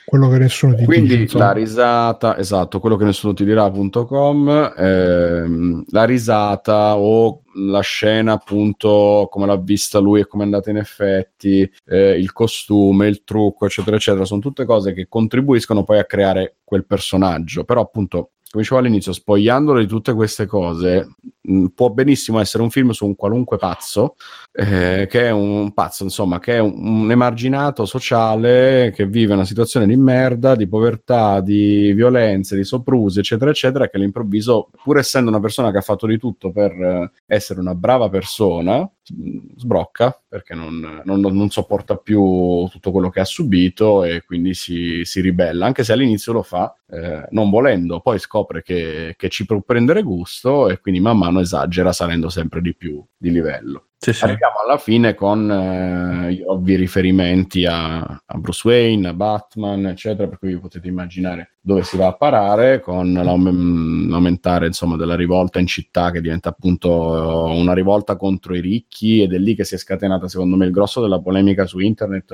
Speaker 1: Quello che nessuno ti dice.
Speaker 7: Quindi la risata, esatto, quello che nessuno ti dirà.com, ehm, la risata o la scena appunto come l'ha vista lui e come è andata in effetti, eh, il costume, il trucco, eccetera, eccetera, sono tutte cose che contribuiscono poi a creare quel personaggio, però appunto come dicevo all'inizio, spogliandolo di tutte queste cose, mh, può benissimo essere un film su un qualunque pazzo, eh, che è un pazzo, insomma, che è un, un emarginato sociale che vive una situazione di merda, di povertà, di violenze, di soprusi, eccetera, eccetera, che all'improvviso, pur essendo una persona che ha fatto di tutto per eh, essere una brava persona, sbrocca perché non, non- non sopporta più tutto quello che ha subito e quindi si, si ribella, anche se all'inizio lo fa eh, non volendo, poi scopre che, che ci può prendere gusto e quindi man mano esagera salendo sempre di più di livello.
Speaker 6: Sì, sì.
Speaker 7: Arriviamo alla fine con eh, gli ovvi riferimenti a, a Bruce Wayne, a Batman, eccetera, per cui vi potete immaginare dove si va a parare con l'aum- l'aumentare insomma della rivolta in città che diventa appunto una rivolta contro i ricchi ed è lì che si è scatenata secondo me il grosso della polemica su internet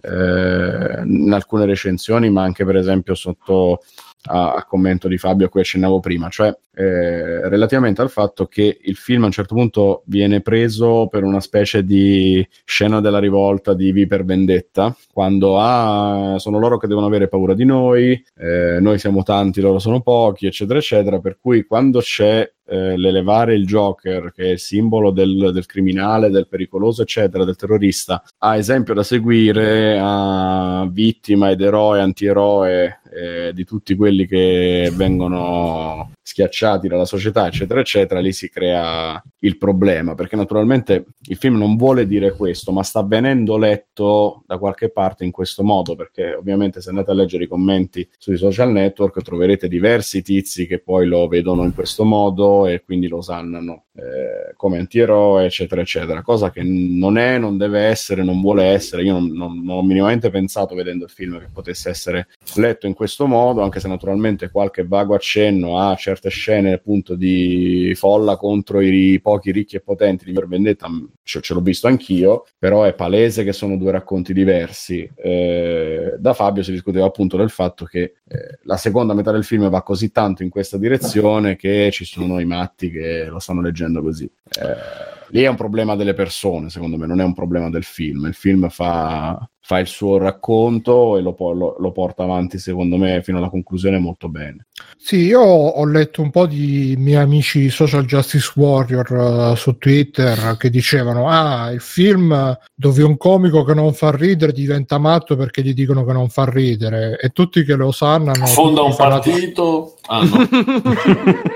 Speaker 7: eh, in alcune recensioni ma anche per esempio sotto a, a commento di Fabio a cui accennavo prima, cioè eh, relativamente al fatto che il film a un certo punto viene preso per una specie di scena della rivolta di V per vendetta, quando ah, sono loro che devono avere paura di noi, eh, noi siamo tanti, loro sono pochi, eccetera, eccetera, per cui quando c'è eh, l'elevare il Joker, che è il simbolo del, del, criminale, del pericoloso, eccetera, del terrorista, a esempio da seguire, a vittima ed eroe, antieroe eh, di tutti quelli che vengono schiacciati dalla società, eccetera, eccetera, lì si crea il problema, perché naturalmente il film non vuole dire questo, ma sta venendo letto da qualche parte in questo modo, perché ovviamente se andate a leggere i commenti sui social network troverete diversi tizi che poi lo vedono in questo modo e quindi lo sannano eh, come antieroe, eccetera, eccetera, cosa che non è, non deve essere, non vuole essere. Io non, non, non ho minimamente pensato vedendo il film che potesse essere letto in questo modo, anche se naturalmente qualche vago accenno a certe scene appunto di folla contro i pochi ricchi e potenti di Per Vendetta ce, ce l'ho visto anch'io, però è palese che sono due racconti diversi. Eh, da Fabio si discuteva appunto del fatto che eh, la seconda metà del film va così tanto in questa direzione che ci sono i matti che lo stanno leggendo così. Eh, lì è un problema delle persone, secondo me, non è un problema del film. Il film fa, fa il suo racconto e lo, lo, lo, porta avanti, secondo me, fino alla conclusione molto bene.
Speaker 1: Sì, io ho letto un po' di miei amici social justice warrior uh, su Twitter che dicevano: Ah, il film dove un comico che non fa ridere diventa matto perché gli dicono che non fa ridere, e tutti che lo sanno.
Speaker 2: Fonda un partito. Ah, no.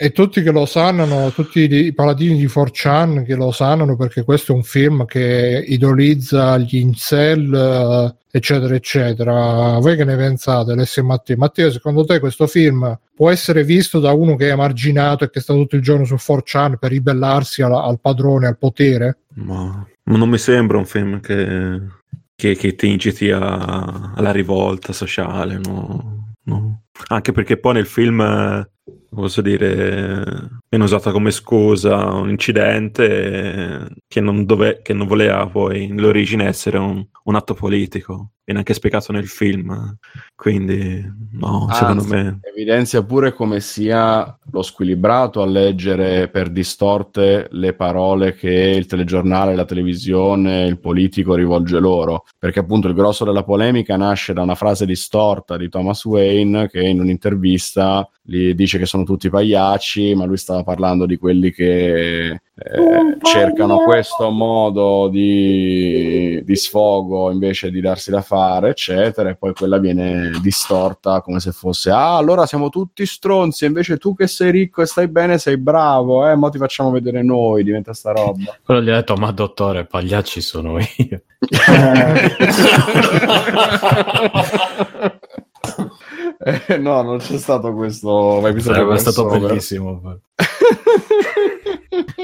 Speaker 1: e tutti che lo sanno, tutti i paladini di 4chan che lo sanno perché questo è un film che idolizza gli incel, eh, eccetera, eccetera. Voi che ne pensate, Alessio e Matteo? Matteo, secondo te questo film può essere visto da uno che è emarginato e che sta tutto il giorno su 4chan per ribellarsi al, al padrone, al potere?
Speaker 6: Ma, non mi sembra un film che, che, che ti inciti a, alla rivolta sociale, no? no? Anche perché poi nel film posso dire, viene usata come scusa un incidente che non, dove, che non voleva poi nell'origine essere un, un, atto politico. Viene anche spiegato nel film, quindi no, Anzi, secondo me...
Speaker 7: Evidenzia pure come sia lo squilibrato a leggere per distorte le parole che il telegiornale, la televisione, il politico rivolge loro, perché appunto il grosso della polemica nasce da una frase distorta di Thomas Wayne che in un'intervista gli dice che sono tutti pagliacci, ma lui stava parlando di quelli che eh, cercano questo modo di, di, sfogo invece di darsi da fare, eccetera, e poi quella viene distorta come se fosse ah, allora siamo tutti stronzi, invece tu che sei ricco e stai bene sei bravo, eh, ma ti facciamo vedere noi, diventa sta roba.
Speaker 3: Quello gli ha detto, ma dottore, pagliacci sono io.
Speaker 7: Eh, no, non c'è stato questo episodio.
Speaker 3: È stato bellissimo.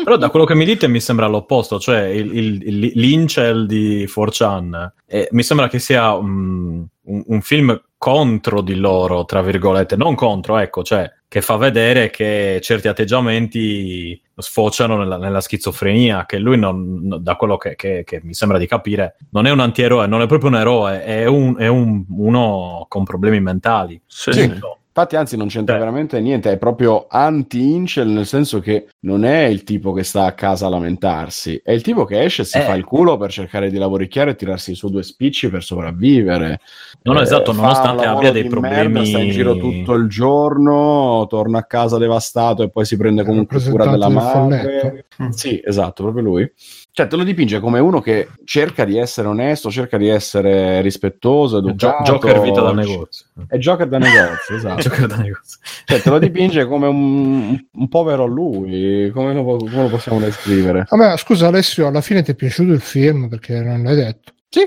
Speaker 3: Però da quello che mi dite mi sembra l'opposto, cioè il, il, il, l'Incel di 4chan eh, mi sembra che sia um, un, un, film contro di loro, tra virgolette, non contro, ecco, cioè che fa vedere che certi atteggiamenti sfociano nella, nella schizofrenia, che lui non, da quello che, che, che, mi sembra di capire, non è un antieroe, non è proprio un eroe, è, un, è un, uno con problemi mentali.
Speaker 7: Sì. sì. Infatti, anzi, non c'entra Beh. veramente niente, è proprio anti-incel, nel senso che non è il tipo che sta a casa a lamentarsi, è il tipo che esce e si eh. fa il culo per cercare di lavoricchiare e tirarsi su due spicci per sopravvivere.
Speaker 3: No, no, esatto, eh, nonostante abbia dei problemi. Merda,
Speaker 7: sta in giro tutto il giorno, torna a casa devastato e poi si prende comunque cura della madre. Sì, esatto, proprio lui. Cioè, te lo dipinge come uno che cerca di essere onesto, cerca di essere rispettoso, educato.
Speaker 3: Joker vita da negozio.
Speaker 7: È Joker da negozio, esatto. Joker da negozio. Cioè, te lo dipinge come un, un povero lui. Come lo, come lo possiamo descrivere?
Speaker 1: Vabbè, scusa Alessio, alla fine ti è piaciuto il film? Perché non l'hai detto.
Speaker 7: Sì,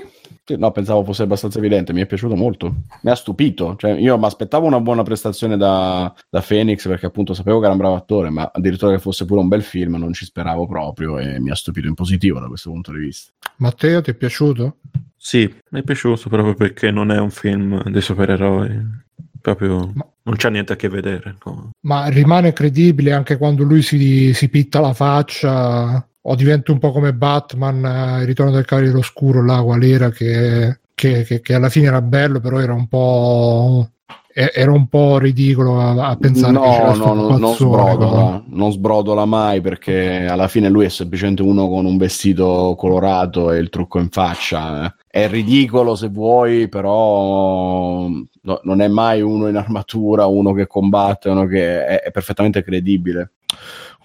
Speaker 7: No, pensavo fosse abbastanza evidente, mi è piaciuto molto, mi ha stupito. Cioè, io mi aspettavo una buona prestazione da, da, Phoenix perché appunto sapevo che era un bravo attore, ma addirittura che fosse pure un bel film non ci speravo proprio e mi ha stupito in positivo da questo punto di vista.
Speaker 1: Matteo, ti è piaciuto?
Speaker 6: Sì, mi è piaciuto proprio perché non è un film dei supereroi. Proprio ma, non c'è niente a che vedere. No.
Speaker 1: Ma rimane credibile anche quando lui si, si pitta la faccia o diventa un po' come Batman, eh, il ritorno del Cavaliere Oscuro, là, qual era che, che, che, che, alla fine era bello, però era un po'... era un po' ridicolo a, a pensare che
Speaker 7: No,
Speaker 1: c'era
Speaker 7: no, no, non sbrodola, non sbrodola mai perché alla fine lui è semplicemente uno con un vestito colorato e il trucco in faccia. eh. È ridicolo se vuoi, però no- non è mai uno in armatura, uno che combatte, uno che è, è perfettamente credibile.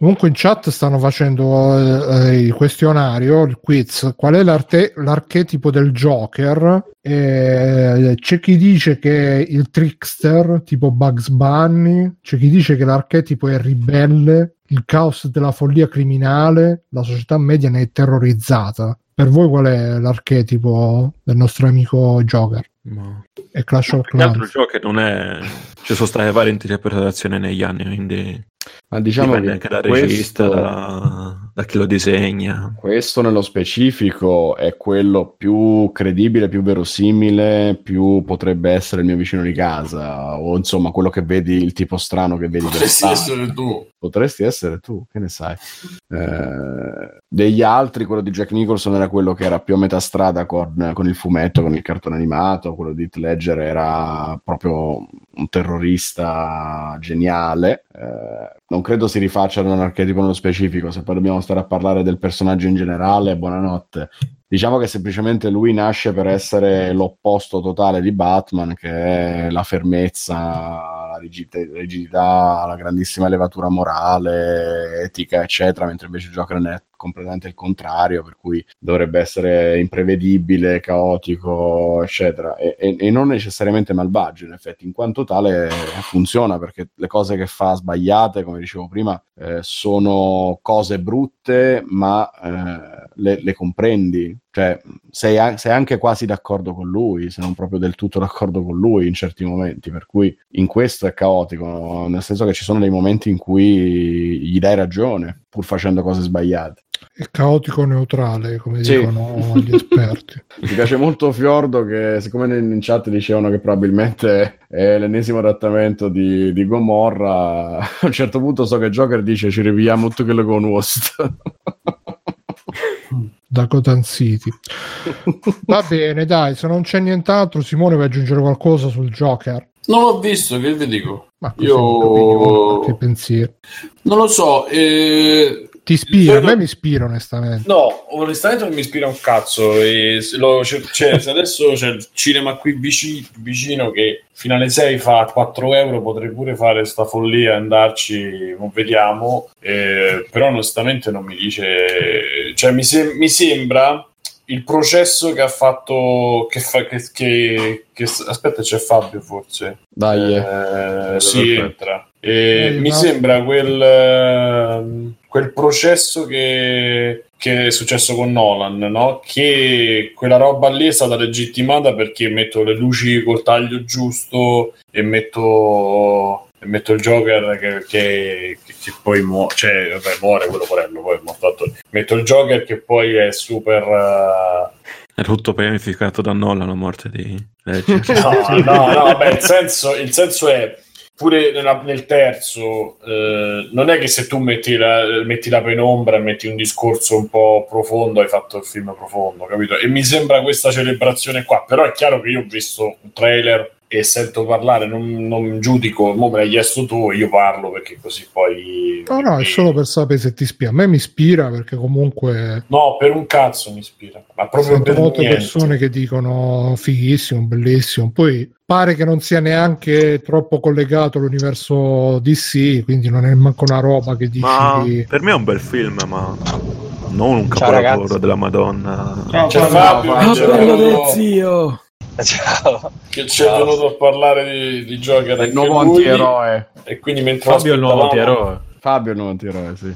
Speaker 1: Comunque in chat stanno facendo eh, eh, il questionario, il quiz, qual è l'arte- l'archetipo del Joker? Eh, c'è chi dice che è il trickster, tipo Bugs Bunny, c'è chi dice che l'archetipo è il ribelle, il caos della follia criminale, la società media ne è terrorizzata. Per voi qual è l'archetipo del nostro amico Joker?
Speaker 6: Ma...
Speaker 1: È Clash of Clans.
Speaker 6: gioco che non è... Ci sono state varie interpretazioni negli anni, quindi
Speaker 7: Ma diciamo
Speaker 6: dipende
Speaker 7: che
Speaker 6: anche
Speaker 7: questo-
Speaker 6: regista, da, da chi lo disegna.
Speaker 7: Questo nello specifico è quello più credibile, più verosimile, più potrebbe essere il mio vicino di casa, o insomma quello che vedi, il tipo strano che vedi
Speaker 2: Potresti essere tu.
Speaker 7: Potresti essere tu, che ne sai? Eh, degli altri, quello di Jack Nicholson era quello che era più a metà strada con, con il fumetto, con il cartone animato, quello di Heath Ledger era proprio un terrorista geniale. Eh, non credo si rifacciano un archetipo nello specifico, se poi dobbiamo stare a parlare del personaggio in generale, buonanotte. Diciamo che semplicemente lui nasce per essere l'opposto totale di Batman, che è la fermezza, la rigid- rigidità, la grandissima levatura morale, etica, eccetera, mentre invece Joker è completamente il contrario, per cui dovrebbe essere imprevedibile, caotico, eccetera, e, e- e non necessariamente malvagio, in effetti, in quanto tale funziona perché le cose che fa sbagliate, come dicevo prima, eh, sono cose brutte, ma eh, le, le comprendi, cioè sei, a- sei anche quasi d'accordo con lui, se non proprio del tutto d'accordo con lui in certi momenti, per cui in questo è caotico, nel senso che ci sono dei momenti in cui gli dai ragione, pur facendo cose sbagliate.
Speaker 1: È caotico neutrale, come
Speaker 7: Sì.
Speaker 1: dicono gli esperti.
Speaker 7: Mi piace molto Fiordo che siccome in in chat dicevano che probabilmente è l'ennesimo adattamento di, di Gomorra, a un certo punto so che Joker dice ci riviamo tutto quello con Wast.
Speaker 1: da Gotham City. Va bene, dai, se non c'è nient'altro, Simone vuoi aggiungere qualcosa sul Joker?
Speaker 2: Non l'ho visto, che vi dico?
Speaker 1: Ma
Speaker 2: Io-
Speaker 1: che pensiero.
Speaker 2: Non lo so. eh,
Speaker 1: Ti ispira, a
Speaker 2: Credo-
Speaker 1: me mi ispira onestamente.
Speaker 2: No, onestamente non mi ispira un cazzo. E se lo- c'è- c'è- se adesso c'è il cinema qui vici- vicino che fino alle 6 fa 4 euro, potrei pure fare sta follia e andarci, non vediamo. eh, però onestamente non mi dice... Cioè mi, sem- mi sembra il processo che ha fatto... Che fa, che, che- che- aspetta, c'è Fabio forse.
Speaker 7: Dai, eh.
Speaker 2: Eh, si entra. E
Speaker 1: Eh,
Speaker 2: mi
Speaker 1: no.
Speaker 2: sembra quel, ehm, quel processo che, che è successo con Nolan, no? che quella roba lì è stata legittimata perché metto le luci col taglio giusto e metto, metto il Joker che, che- che- poi muore, cioè, vabbè, muore quello porello, poi è morto attore. Metto il Joker che poi è super... eh,
Speaker 6: È tutto pianificato da Nolan la morte di Ledger.
Speaker 2: No, no, no, vabbè, il senso, il senso è pure nella- nel terzo, eh, non è che se tu metti la, metti la penombra e metti un discorso un po' profondo, hai fatto il film profondo, capito? E mi sembra questa celebrazione qua, però è chiaro che io ho visto un trailer e sento parlare, non, non giudico, mo me l'hai chiesto tu, io parlo perché così poi...
Speaker 1: No, no, è solo per sapere se ti ispira. A me mi ispira perché comunque
Speaker 2: No, per un cazzo mi ispira, ma proprio
Speaker 1: sento
Speaker 2: per
Speaker 1: molte
Speaker 2: niente.
Speaker 1: persone che dicono fighissimo, bellissimo. Poi pare che non sia neanche troppo collegato all'universo DC, quindi non è manco una roba che dici.
Speaker 6: Ma per me è un bel film, ma non un
Speaker 8: Ciao,
Speaker 6: capolavoro della Madonna.
Speaker 5: Ciao,
Speaker 2: C'è
Speaker 5: Fabio.
Speaker 2: Fabio, c'è venuto-
Speaker 3: zio!
Speaker 8: Ciao.
Speaker 2: che ci è
Speaker 8: Ciao.
Speaker 2: venuto a parlare di, di Joker
Speaker 7: È il nuovo
Speaker 2: lui,
Speaker 7: antieroe.
Speaker 2: e quindi mentre
Speaker 3: Fabio è il nuovo antieroe.
Speaker 7: Fabio è il nuovo antieroe, sì.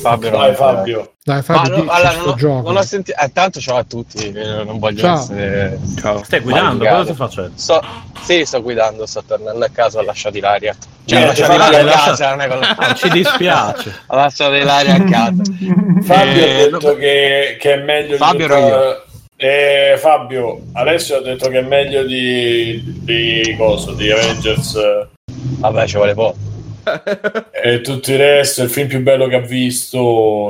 Speaker 8: Fabio,
Speaker 2: dai
Speaker 8: è-
Speaker 2: Fabio
Speaker 1: Dai, Fabio,
Speaker 8: no,
Speaker 1: dici
Speaker 8: allora, non, ho,
Speaker 1: gioco.
Speaker 8: non ho sentito. Eh, tanto ciao a tutti. eh, Non voglio
Speaker 1: Ciao.
Speaker 8: essere.
Speaker 6: Ciao.
Speaker 3: Stai guidando, cosa stai facendo?
Speaker 8: Sto, sì, sto guidando, sto tornando a casa, ho lasciato l'aria. Cioè,
Speaker 2: Eh,
Speaker 8: ho lasciato l'aria a
Speaker 3: lascia-
Speaker 8: casa, non è quello-
Speaker 3: Ah, ci dispiace.
Speaker 8: Ho lasciato l'aria a casa.
Speaker 2: Fabio
Speaker 8: Eh,
Speaker 2: ha detto che, che è meglio
Speaker 8: Fabio io.
Speaker 2: Eh, Fabio Alessio ha detto che è meglio di di coso di Avengers
Speaker 8: Vabbè, ci vuole poco.
Speaker 2: e tutto il resto, il film più bello che ha visto,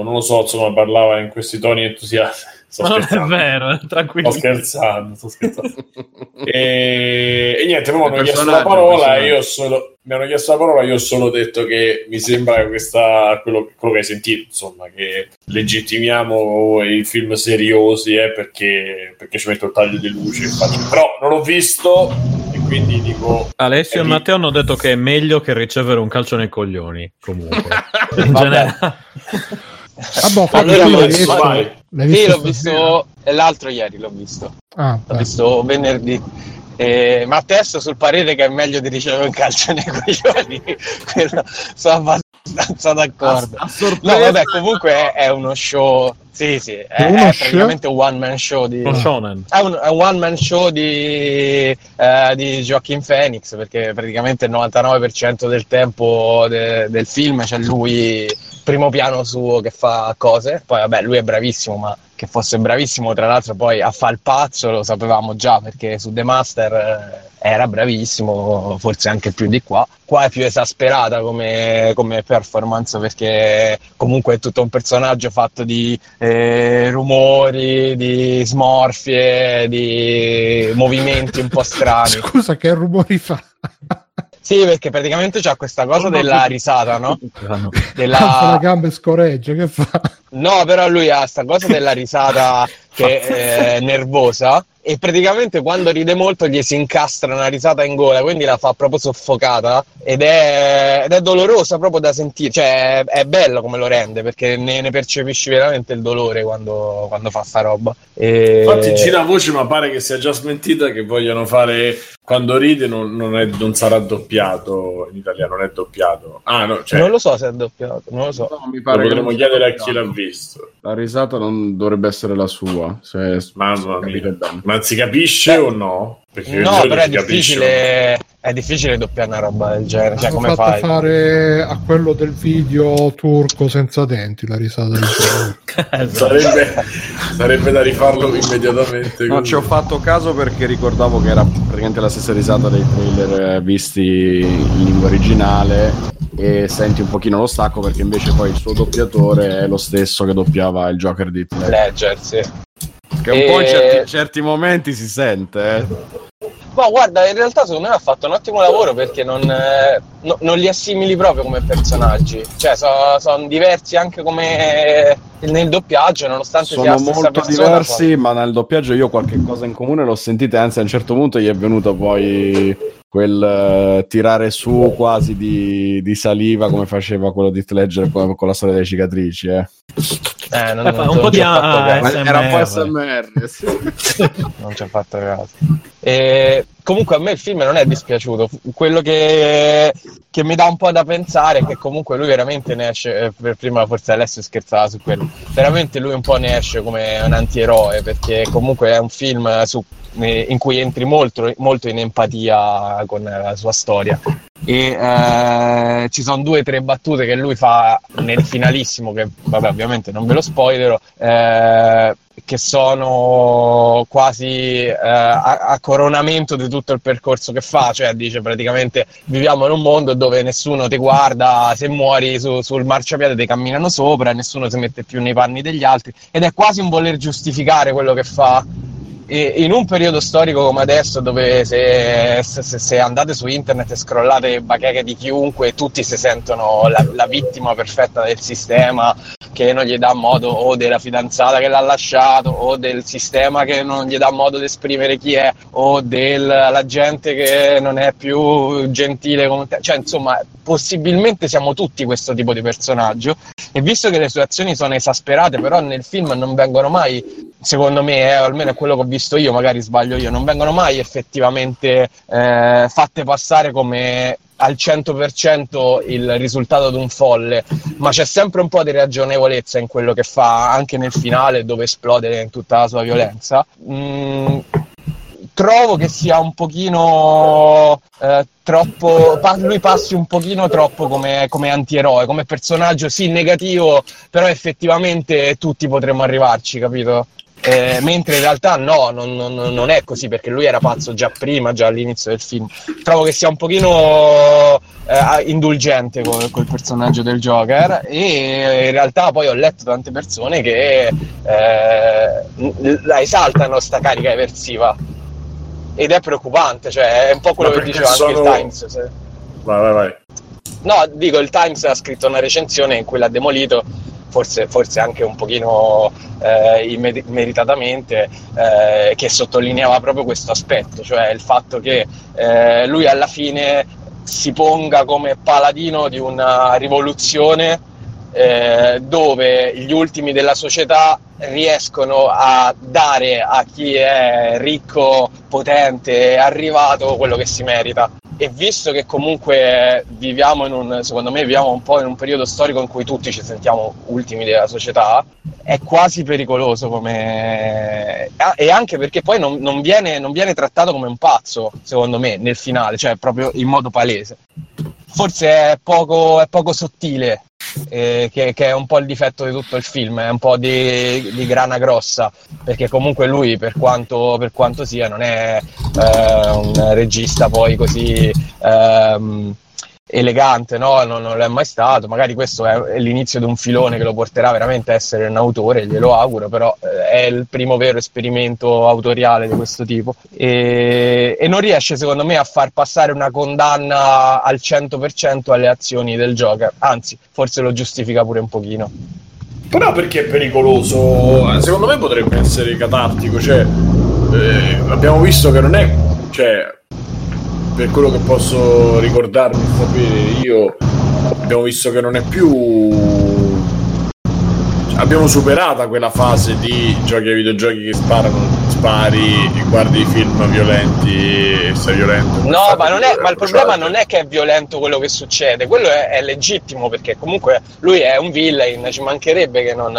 Speaker 2: non lo so, insomma, parlava in questi toni entusiasti. Sto
Speaker 3: Ma non è vero, tranquillo.
Speaker 2: Sto scherzando, sto scherzando. e, e niente, poi mi hanno chiesto la parola e io solo, mi hanno chiesto la parola io ho solo detto che mi sembra questa, quello, quello che hai sentito, insomma, che legittimiamo i film seriosi eh, perché, perché ci metto il taglio di luce. faccio- Però non l'ho visto e quindi dico...
Speaker 3: Alessio e
Speaker 2: lì.
Speaker 3: Matteo hanno detto che è meglio che ricevere un calcio nei coglioni. Comunque, in generale.
Speaker 1: Ah, boh, Fabio,
Speaker 8: Allora,
Speaker 1: l'hai visto?
Speaker 2: vai.
Speaker 1: L'hai
Speaker 8: Sì,
Speaker 1: visto
Speaker 8: l'ho
Speaker 1: stasera?
Speaker 8: visto l'altro ieri, l'ho visto.
Speaker 1: Ah,
Speaker 8: L'ho
Speaker 1: beh.
Speaker 8: visto venerdì. Eh, ma adesso sul parere che è meglio di ricevere un calcio nei coglioni, quello sono abbastanza d'accordo.
Speaker 7: A, a sorpresa,
Speaker 8: No, vabbè, comunque è, è uno show. Sì, sì, è,
Speaker 1: È
Speaker 8: praticamente un one man show di.
Speaker 3: Shonen.
Speaker 8: È un, è un one man show di, eh, di Joaquin Phoenix perché praticamente il 99% del tempo de- del film c'è lui primo piano suo che fa cose. Poi, vabbè, lui è bravissimo, ma che fosse bravissimo, tra l'altro, poi a fa il pazzo lo sapevamo già perché su The Master eh, era bravissimo, forse anche più di qua. Qua è più esasperata come, come performance perché comunque è tutto un personaggio fatto di eh, rumori, di smorfie, di movimenti un po' strani.
Speaker 1: Scusa, che rumori fa?
Speaker 8: Sì, perché praticamente c'ha questa cosa della risata, no?
Speaker 1: Alza
Speaker 8: Della...
Speaker 1: gambe e scorreggia, che fa?
Speaker 8: No, però lui ha sta cosa della risata che è nervosa e praticamente quando ride molto gli si incastra una risata in gola, quindi la fa proprio soffocata ed è, ed è dolorosa proprio da sentire, cioè è, bello come lo rende perché ne, ne percepisci veramente il dolore quando, quando fa sta roba. E...
Speaker 2: Infatti gira voce, ma pare che sia già smentita che vogliono fare quando ride non, non è- non sarà doppiato in italiano, non è doppiato. Ah, no, cioè,
Speaker 8: Non lo so se è doppiato, non lo so.
Speaker 7: no, mi
Speaker 2: lo
Speaker 7: pare che
Speaker 2: potremmo
Speaker 7: non
Speaker 2: chiedere a chi l'ha visto.
Speaker 7: La risata non dovrebbe essere la sua, se
Speaker 2: Mamma mia.
Speaker 7: bene.
Speaker 2: Ma si capisce o no? Perché
Speaker 8: No, però è difficile, è difficile doppiare una roba del genere, cioè come
Speaker 1: fatto
Speaker 8: fai?
Speaker 1: fare a quello del video turco senza denti la risata di Giorgio.
Speaker 3: Esatto.
Speaker 2: Sarebbe, sarebbe da rifarlo immediatamente.
Speaker 7: No,
Speaker 2: così.
Speaker 7: ci ho fatto caso perché ricordavo che era praticamente la stessa risata dei trailer eh, visti in lingua originale e senti un pochino lo stacco perché invece poi il suo doppiatore è lo stesso che doppiava il Joker di. Ledger,
Speaker 8: sì.
Speaker 7: Che un po' in
Speaker 8: E-
Speaker 7: certi, certi momenti si sente, eh.
Speaker 8: Ma guarda, in realtà secondo me ha fatto un ottimo lavoro perché non, eh, no- non li assimili proprio come personaggi. Cioè, sono diversi anche come nel doppiaggio, nonostante
Speaker 7: Sono molto
Speaker 8: persona.
Speaker 7: diversi, ma nel doppiaggio io qualche cosa in comune l'ho sentita, anzi a un certo punto gli è venuto poi quel eh, tirare su quasi di, di saliva come faceva quello di Ledger con, con la storia delle cicatrici, eh.
Speaker 8: Eh, non,
Speaker 3: Eh, un po' di ah. ASMR.
Speaker 7: Era un po' SMR, sì.
Speaker 8: non ci ho fatto caso. E comunque a me il film non è dispiaciuto. Quello che, che mi dà un po' da pensare è che comunque lui veramente ne esce. eh, Per prima forse Alessio scherzava su quello. Veramente lui un po' ne esce come un antieroe perché comunque è un film su- eh, in cui entri molto, molto in empatia con la sua storia. E eh, ci sono due o tre battute che lui fa nel finalissimo, che vabbè, ovviamente non ve lo spoilerò, eh, che sono quasi eh, a, a coronamento di tutto il percorso che fa, cioè dice praticamente viviamo in un mondo dove nessuno ti guarda, se muori su- sul marciapiede ti camminano sopra, nessuno si mette più nei panni degli altri ed è quasi un voler giustificare quello che fa. In un periodo storico come adesso, dove se, se- se andate su internet e scrollate le bacheche di chiunque, tutti si sentono la, la vittima perfetta del sistema che non gli dà modo, o della fidanzata che l'ha lasciato, o del sistema che non gli dà modo di esprimere chi è, o della gente che non è più gentile con te. Cioè, insomma, possibilmente siamo tutti questo tipo di personaggio. E visto che le sue azioni sono esasperate, però nel film non vengono mai secondo me, eh, almeno è quello che ho visto io, magari sbaglio io, non vengono mai effettivamente eh, fatte passare come al 100% il risultato di un folle, ma c'è sempre un po' di ragionevolezza in quello che fa, anche nel finale dove esplode in tutta la sua violenza. Mm, trovo che sia un pochino eh, troppo pa- lui passi un pochino troppo come, come antieroe come personaggio sì negativo però effettivamente tutti potremmo arrivarci capito Eh, mentre in realtà no, non, non- non è così perché lui era pazzo già prima, già all'inizio del film. Trovo che sia un pochino eh, indulgente con quel personaggio del Joker e in realtà poi ho letto tante persone che eh, la esaltano sta carica eversiva ed è preoccupante, cioè è un po' quello che diceva anche
Speaker 2: sono-
Speaker 8: il Times. se-
Speaker 2: Vai, vai, vai.
Speaker 8: No, dico, il Times ha scritto una recensione in cui l'ha demolito, forse, forse anche un pochino eh, imme- meritatamente, eh, che sottolineava proprio questo aspetto, cioè il fatto che eh, lui alla fine si ponga come paladino di una rivoluzione eh, dove gli ultimi della società riescono a dare a chi è ricco, potente, arrivato quello che si merita. E visto che comunque viviamo in un, secondo me, viviamo un po' in un periodo storico in cui tutti ci sentiamo ultimi della società, è quasi pericoloso come... E anche perché poi non, non viene, non viene trattato come un pazzo, secondo me, nel finale, cioè proprio in modo palese. Forse è poco, è poco sottile, eh, che, che è un po' il difetto di tutto il film, è un po' di, di grana grossa, perché comunque lui, per quanto, per quanto sia, non è eh, un regista poi così ehm, elegante, no? non, non lo mai stato. Magari questo è, è l'inizio di un filone che lo porterà veramente a essere un autore, glielo auguro, però eh, è il primo vero esperimento autoriale di questo tipo. E, e non riesce, secondo me, a far passare una condanna al 100% alle azioni del Joker, anzi, forse lo giustifica pure un pochino.
Speaker 2: Però perché è pericoloso? Secondo me potrebbe essere catartico, cioè eh, abbiamo visto che non è, cioè per quello che posso ricordarmi sapere io, abbiamo visto che non è più abbiamo superata quella fase di giochi ai videogiochi che sparano, spari, guardi i film violenti e sei violento.
Speaker 8: No, ma, non è, ma il problema non è che è violento quello che succede, quello è, è legittimo perché comunque lui è un villain, ci mancherebbe che non,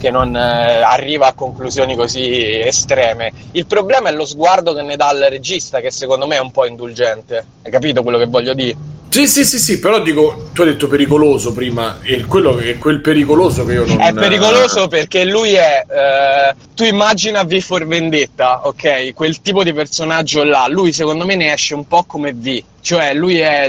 Speaker 8: che non eh, arriva a conclusioni così estreme. Il problema è lo sguardo che ne dà al regista, che secondo me è un po' indulgente. Hai capito quello che voglio dire?
Speaker 2: Sì, sì, sì, sì, però dico, tu hai detto pericoloso prima, e quello che è quel pericoloso che io non...
Speaker 8: È pericoloso perché lui è. eh, tu immagina V for Vendetta, ok? Quel tipo di personaggio là. Lui, secondo me, ne esce un po' come V. Cioè, lui è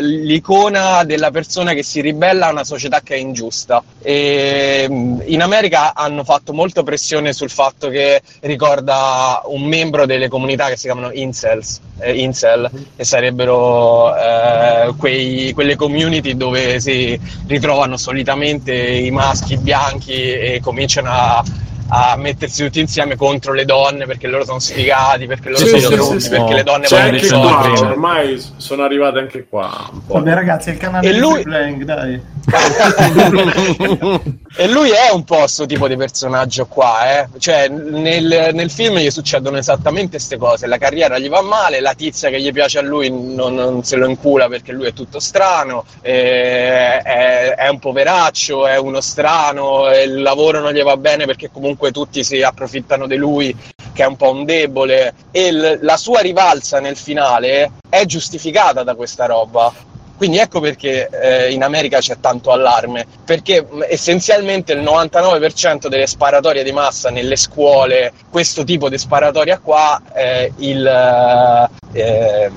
Speaker 8: l'icona della persona che si ribella a una società che è ingiusta. E mh, in America hanno fatto molta pressione sul fatto che ricorda un membro delle comunità che si chiamano incels, eh, incel, che sarebbero eh, quei- quelle community dove si ritrovano solitamente i maschi bianchi e cominciano a, a mettersi tutti insieme contro le donne perché loro sono sfigati, perché loro
Speaker 2: Sì,
Speaker 8: sono
Speaker 2: sì,
Speaker 8: stronzi,
Speaker 2: sì, sì.
Speaker 8: perché le donne vogliono
Speaker 2: anche qua,
Speaker 8: soldi.
Speaker 2: ormai sono arrivate anche qua. Un po'.
Speaker 5: Vabbè ragazzi, è il canale
Speaker 8: E
Speaker 5: di
Speaker 8: lui-
Speaker 5: Blank, dai.
Speaker 8: e lui è un po' questo tipo di personaggio qua, eh. Cioè, nel, nel film gli succedono esattamente queste cose. La carriera gli va male, la tizia che gli piace a lui non, non se lo incula perché lui è tutto strano, eh, è, è un poveraccio, è uno strano, il lavoro non gli va bene perché comunque tutti si approfittano di lui, che è un po' un debole. E il- la sua rivalsa nel finale è giustificata da questa roba. Quindi ecco perché eh, in America c'è tanto allarme, perché essenzialmente il 99% delle sparatorie di massa nelle scuole, questo tipo di sparatoria qua, eh, il, eh,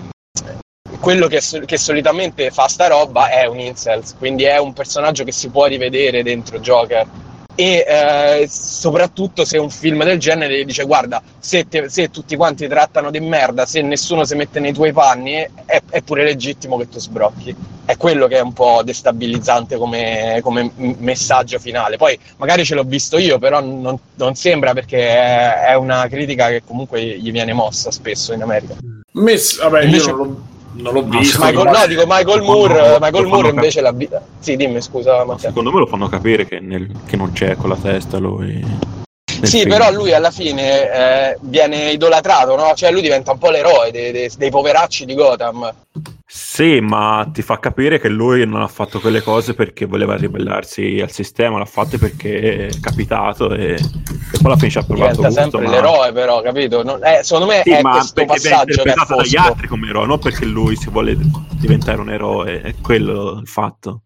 Speaker 8: quello che, che solitamente fa sta roba è un incels, quindi è un personaggio che si può rivedere dentro Joker. E eh, soprattutto se un film del genere dice guarda se, te- se tutti quanti trattano di merda se nessuno si mette nei tuoi panni è, è pure legittimo che tu sbrocchi. È quello che è un po' destabilizzante come, come messaggio finale. Poi magari ce l'ho visto io però non, non sembra perché è, è una critica che comunque gli viene mossa spesso in America.
Speaker 2: Mess- vabbè,
Speaker 8: Invece-
Speaker 2: io non l'ho, non l'ho
Speaker 6: No,
Speaker 2: visto.
Speaker 8: Michael,
Speaker 2: ma-
Speaker 8: no dico Michael Moore
Speaker 6: fanno-
Speaker 8: Michael Moore invece la vita sì dimmi scusa Matteo
Speaker 6: Secondo me lo fanno capire che, nel- che non c'è con la testa lui.
Speaker 8: Sì,
Speaker 6: film.
Speaker 8: però lui alla fine eh, viene idolatrato, no? Cioè lui diventa un po' l'eroe dei, dei- dei poveracci di Gotham.
Speaker 6: Sì, ma ti fa capire che lui non ha fatto quelle cose perché voleva ribellarsi al sistema, l'ha fatto perché è capitato e, e poi alla fine ci ha provato
Speaker 8: Diventa
Speaker 6: gusto,
Speaker 8: sempre
Speaker 6: ma-
Speaker 8: l'eroe, però, capito? Non- eh, secondo me
Speaker 6: Sì,
Speaker 8: è questo passaggio che è
Speaker 6: interpretato dagli
Speaker 8: fosco.
Speaker 6: altri come eroe, non perché lui si vuole diventare un eroe, è quello il fatto.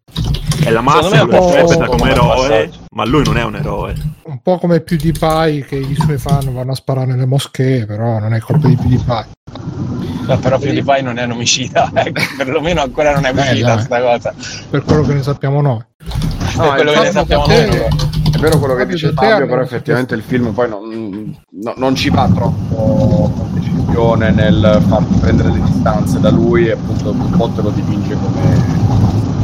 Speaker 6: E la massa
Speaker 8: è
Speaker 6: lo
Speaker 8: un po'
Speaker 6: interpreta come eroe, ma lui non è un eroe.
Speaker 1: Un po' come PewDiePie che i suoi fan vanno a sparare nelle moschee, però non è colpa di PewDiePie.
Speaker 8: No, però PewDiePie non è un omicida, ecco, perlomeno ancora non è
Speaker 1: Eh,
Speaker 8: uscita
Speaker 1: dai.
Speaker 8: sta cosa.
Speaker 1: Per quello che ne sappiamo noi.
Speaker 8: per quello che ne sappiamo
Speaker 1: te-
Speaker 8: noi. no.
Speaker 7: È vero quello che
Speaker 1: Fabio,
Speaker 7: dice Fabio, però effettivamente il film poi non, no- non ci va troppo con decisione nel farti prendere le distanze da lui e appunto un po' te lo dipinge come,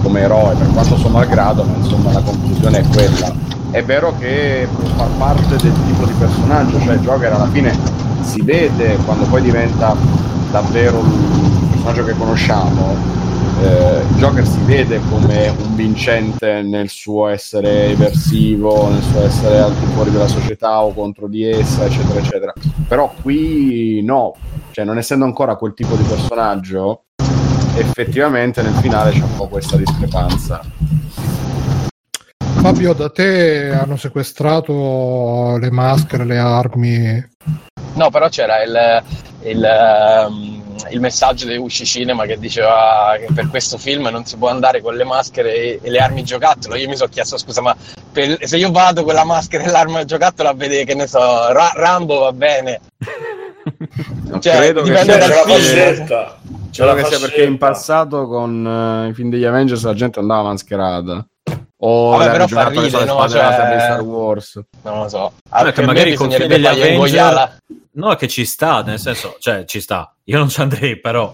Speaker 7: come eroe, per quanto suo malgrado, ma insomma la conclusione è quella. È vero che può far parte del tipo di personaggio, cioè Joker alla fine si vede quando poi diventa davvero il personaggio che conosciamo, eh, Joker si vede come un vincente nel suo essere eversivo, nel suo essere al di fuori della società o contro di essa, eccetera, eccetera. Però qui no, cioè non essendo ancora quel tipo di personaggio, effettivamente nel finale c'è un po' questa discrepanza.
Speaker 1: Fabio, da te hanno sequestrato le maschere, le armi.
Speaker 8: No, però c'era il, il, ehm, il messaggio di Usci Cinema che diceva che per questo film non si può andare con le maschere e, e le armi giocattolo. Io mi sono chiesto, scusa, ma per- se io vado con la maschera e l'arma giocattolo a vedere, che ne so, Ra- Rambo va bene.
Speaker 7: Non
Speaker 8: Cioè,
Speaker 7: credo che
Speaker 8: dipende
Speaker 7: sia
Speaker 8: dal
Speaker 2: c'è
Speaker 8: film.
Speaker 7: Credo
Speaker 2: la
Speaker 7: che sia perché in passato con eh, i film degli Avengers la gente andava mascherata. O
Speaker 8: Vabbè, però
Speaker 7: giocato
Speaker 8: fa
Speaker 7: le
Speaker 8: ride, no?
Speaker 7: spade
Speaker 8: Cioè-
Speaker 7: Star Wars.
Speaker 8: Non lo so. Me
Speaker 3: magari con
Speaker 8: bisognerebbe
Speaker 3: degli
Speaker 8: fargli
Speaker 3: Avenger-
Speaker 8: ingoiarla.
Speaker 3: No, che ci sta, nel senso, cioè ci sta. Io non ci andrei, però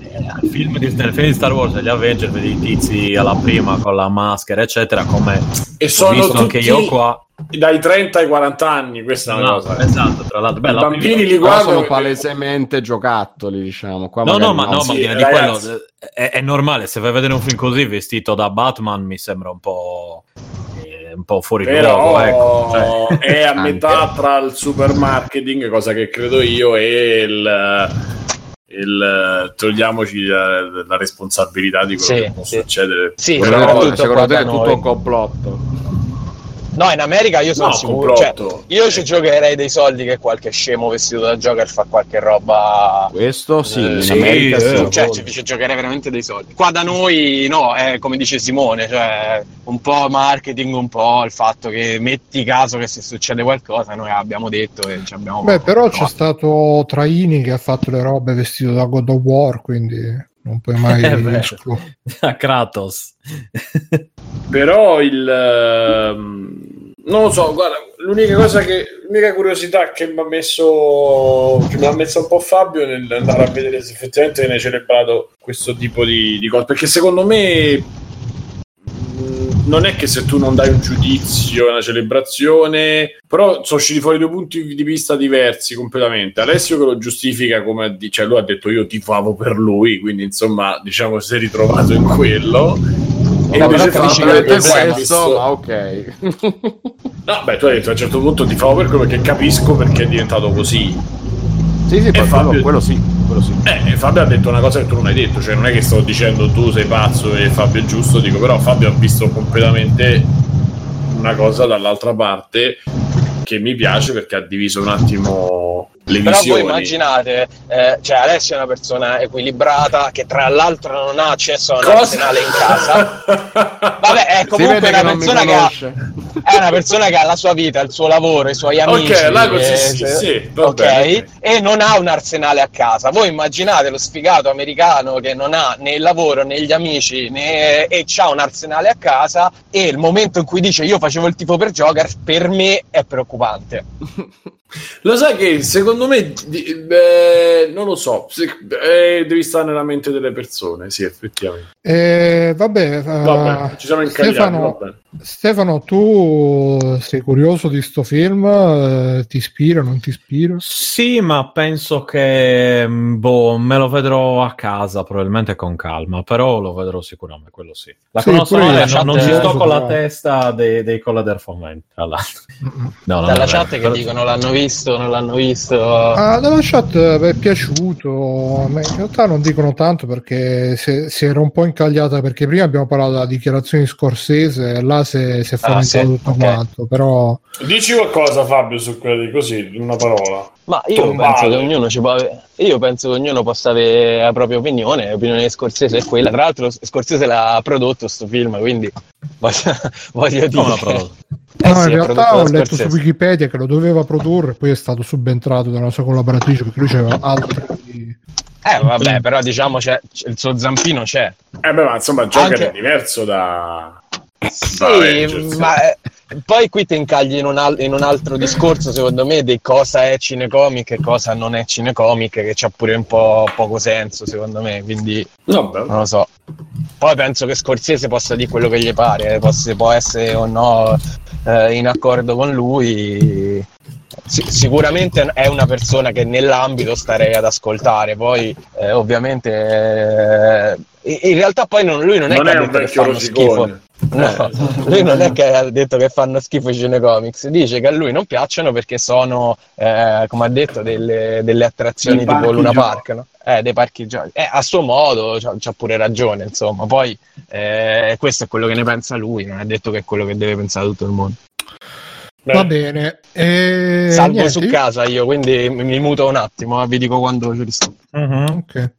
Speaker 3: eh, film di, nel film di Star Wars degli Avenger vedi i tizi alla prima con la maschera, eccetera, come
Speaker 2: E
Speaker 3: ho
Speaker 2: sono
Speaker 3: visto anche io qua.
Speaker 2: dai 30 ai 40 anni, questa è una
Speaker 3: No,
Speaker 2: cosa.
Speaker 3: esatto, tra l'altro. Beh,
Speaker 2: I
Speaker 3: la
Speaker 2: bambini
Speaker 3: prima-
Speaker 2: li guardano
Speaker 7: sono palesemente giocattoli, diciamo. Qua
Speaker 3: No, no, ma, no, ma
Speaker 2: Sì, ragazzi.
Speaker 3: quello è, è normale. Se vai a vedere un film così vestito da Batman, mi sembra un po', un po' fuori
Speaker 2: Però
Speaker 3: luogo. Ecco. Cioè,
Speaker 2: è a
Speaker 7: anche.
Speaker 2: metà tra il supermarketing, cosa che credo io, e il, il togliamoci la, la responsabilità di quello
Speaker 8: Sì,
Speaker 2: che può
Speaker 8: sì.
Speaker 2: succedere.
Speaker 8: Sì,
Speaker 2: Però-
Speaker 7: Secondo, te è tutto un complotto?
Speaker 8: No, in America io sono
Speaker 2: No,
Speaker 8: sicuro. Cioè, io ci giocherei dei soldi che qualche scemo vestito da Joker fa qualche roba.
Speaker 7: Questo sì,
Speaker 8: Eh,
Speaker 7: in
Speaker 3: sì,
Speaker 7: America sì.
Speaker 3: eh,
Speaker 8: Cioè, ci, ci giocherei veramente dei soldi. Qua da noi, no, è come dice Simone, cioè un po' marketing, un po' il fatto che metti caso che se succede qualcosa, noi abbiamo detto e ci abbiamo.
Speaker 1: Beh, però c'è
Speaker 8: no.
Speaker 1: stato Traini che ha fatto le robe vestito da God of War, quindi non puoi mai escludere.
Speaker 3: a Kratos.
Speaker 2: Però il ehm, non lo so, guarda, l'unica cosa che l'unica curiosità che mi ha messo che mi ha messo un po' Fabio nell'andare a vedere se effettivamente viene celebrato questo tipo di, di cose, perché secondo me non è che se tu non dai un giudizio, una celebrazione, però sono usciti fuori due punti di vista diversi completamente. Alessio che lo giustifica come cioè lui ha detto io tifavo per lui, quindi insomma diciamo si è ritrovato in quello. E
Speaker 8: No,
Speaker 2: invece
Speaker 8: capisci che problema-
Speaker 2: visto-
Speaker 7: ma ok.
Speaker 2: No, beh, tu hai detto a un certo punto ti favo per quello che capisco perché è diventato così.
Speaker 7: Sì, sì, poi
Speaker 2: Fabio-
Speaker 7: quello, quello sì, quello sì.
Speaker 2: Eh, Fabio ha detto una cosa che tu non hai detto, cioè non è che sto dicendo tu sei pazzo e Fabio è giusto, dico però Fabio ha visto completamente una cosa dall'altra parte che mi piace perché ha diviso un attimo le
Speaker 8: Però voi immaginate, eh, cioè Alessio è una persona equilibrata che tra l'altro non ha accesso a un
Speaker 2: Cosa?
Speaker 8: arsenale in casa. Vabbè, è comunque una persona che ha, è una persona che ha la sua vita, il suo lavoro, i suoi amici.
Speaker 2: Ok, così
Speaker 8: eh,
Speaker 2: sì, sì, va
Speaker 8: ok,
Speaker 2: bene, ok.
Speaker 8: e non ha un arsenale a casa. Voi immaginate lo sfigato americano che non ha né il lavoro né gli amici né... e ha un arsenale a casa e il momento in cui dice io facevo il tifo per Joker, per me è preoccupante.
Speaker 2: Lo sai che secondo me, beh, non lo so, se- eh, devi stare nella mente delle persone, sì, effettivamente.
Speaker 1: Eh, vabbè, eh,
Speaker 2: Vabbè, ci siamo incagliati,
Speaker 1: Stefano,
Speaker 2: vabbè.
Speaker 1: Stefano, tu sei curioso di sto film? Eh, ti ispira, non ti ispira?
Speaker 3: Sì, ma penso che mh, boh, me lo vedrò a casa, probabilmente con calma, però lo vedrò sicuramente, quello sì. La
Speaker 1: Sì,
Speaker 8: io,
Speaker 3: non, non ci sto con la testa dei, dei Color del Fomento, tra l'altro. No, non
Speaker 8: Dalla chat che
Speaker 3: però-
Speaker 8: dicono l'hanno visto, non l'hanno visto.
Speaker 1: Ah, eh, mi è piaciuto, ma in realtà non dicono tanto perché si, si era un po' incagliata perché prima abbiamo parlato della dichiarazione di Scorsese e là si, si è fomentato
Speaker 8: Ah, sì?
Speaker 1: tutto
Speaker 8: Ok.
Speaker 1: quanto, però
Speaker 2: Dici qualcosa, Fabio, su quelli così, una parola.
Speaker 8: Ma io
Speaker 2: Tombale.
Speaker 8: penso che ognuno ci può avere, io penso che ognuno possa avere la propria opinione, l'opinione di Scorsese è quella. Tra l'altro Scorsese l'ha prodotto sto film, quindi voglio, voglio dire.
Speaker 3: L'ha prodotto?
Speaker 8: Eh
Speaker 1: no,
Speaker 8: sì,
Speaker 1: in realtà ho letto su. Wikipedia che lo doveva produrre, poi è stato subentrato da una sua collaboratrice perché lui c'aveva altri.
Speaker 8: Eh vabbè, però diciamo c'è, c'è- il suo zampino c'è.
Speaker 2: Eh beh, ma insomma, Joker
Speaker 8: Anche-
Speaker 2: è diverso da...
Speaker 8: Sì, ma eh, poi qui ti incagli in un, al- in un altro discorso, secondo me, di cosa è cinecomic e cosa non è cinecomic, che c'ha pure un po' poco senso, secondo me, quindi
Speaker 2: Vabbè.
Speaker 8: non lo so. Poi penso che Scorsese possa dire quello che gli pare, eh, possa- può essere o no eh, in accordo con lui. Si- sicuramente è una persona che nell'ambito starei ad ascoltare, poi eh, ovviamente eh, in realtà poi non- lui non è
Speaker 2: Non
Speaker 8: che
Speaker 2: è
Speaker 8: ha
Speaker 2: un
Speaker 8: detto che
Speaker 2: vecchio
Speaker 8: fanno schifo. No, lui non è che ha detto che fanno schifo i cinecomics, dice che a lui non piacciono perché sono, eh, come ha detto, delle, delle attrazioni
Speaker 5: Dei
Speaker 8: tipo Luna. Park, no? Eh, dei parchi giochi. Eh, a suo modo c'ha, pure ragione, insomma. Poi eh, questo è quello che ne pensa lui, non è detto che è quello che deve pensare tutto il mondo.
Speaker 2: Beh,
Speaker 1: Va bene, e
Speaker 8: Salvo
Speaker 1: niente,
Speaker 8: su casa io, quindi mi, muto un attimo, eh, vi dico quando ci sto.
Speaker 1: Ok.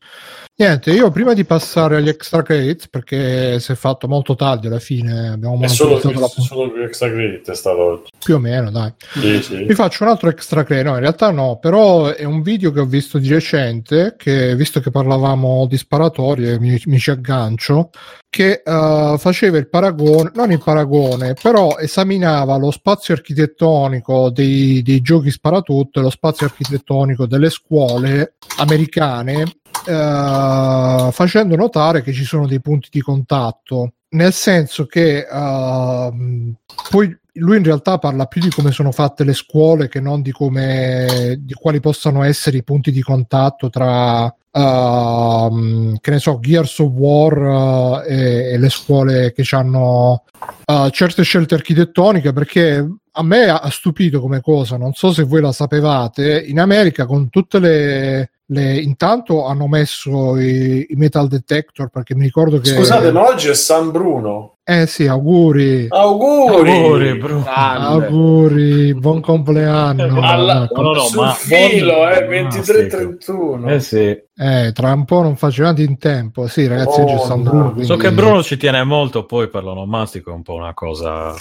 Speaker 1: Niente, io prima di passare agli extra credits, perché si è fatto molto tardi alla fine, abbiamo
Speaker 2: è solo,
Speaker 1: monopolizzato la puntata,
Speaker 2: solo extra credit stato...
Speaker 1: più o meno, dai.
Speaker 2: Sì, sì.
Speaker 1: Vi faccio un altro extra credit, no, in realtà no, però è un video che ho visto di recente, che visto che parlavamo di sparatorie, mi, mi ci aggancio, che eh, faceva il paragone, non il paragone, però esaminava lo spazio architettonico dei, dei giochi sparatutto e lo spazio architettonico delle scuole americane, eh, facendo notare che ci sono dei punti di contatto. Nel senso che ehm, poi lui in realtà parla più di come sono fatte le scuole che non di come di quali possano essere i punti di contatto tra ehm, che ne so Gears of War eh, e, e le scuole che hanno eh, certe scelte architettoniche perché a me ha stupito come cosa non so se voi la sapevate in America con tutte le, le- intanto hanno messo i, i metal detector perché mi ricordo che
Speaker 2: Scusate, ma oggi è San Bruno.
Speaker 1: eh sì auguri
Speaker 2: Auguri!
Speaker 3: Auguri, Bruno.
Speaker 1: Auguri buon compleanno
Speaker 2: Alla-.
Speaker 3: No, no,
Speaker 2: Sul
Speaker 3: ma-
Speaker 2: filo,
Speaker 3: buon-
Speaker 2: eh,
Speaker 3: fantastico.
Speaker 2: 23-31.
Speaker 3: Eh sì.
Speaker 1: Eh, tra un po' non faccio avanti in tempo. Sì, ragazzi,
Speaker 2: Oh,
Speaker 1: oggi è San
Speaker 2: no.
Speaker 1: Bruno. quindi-
Speaker 3: So che Bruno ci tiene molto, poi per l'onomastico è un po' una cosa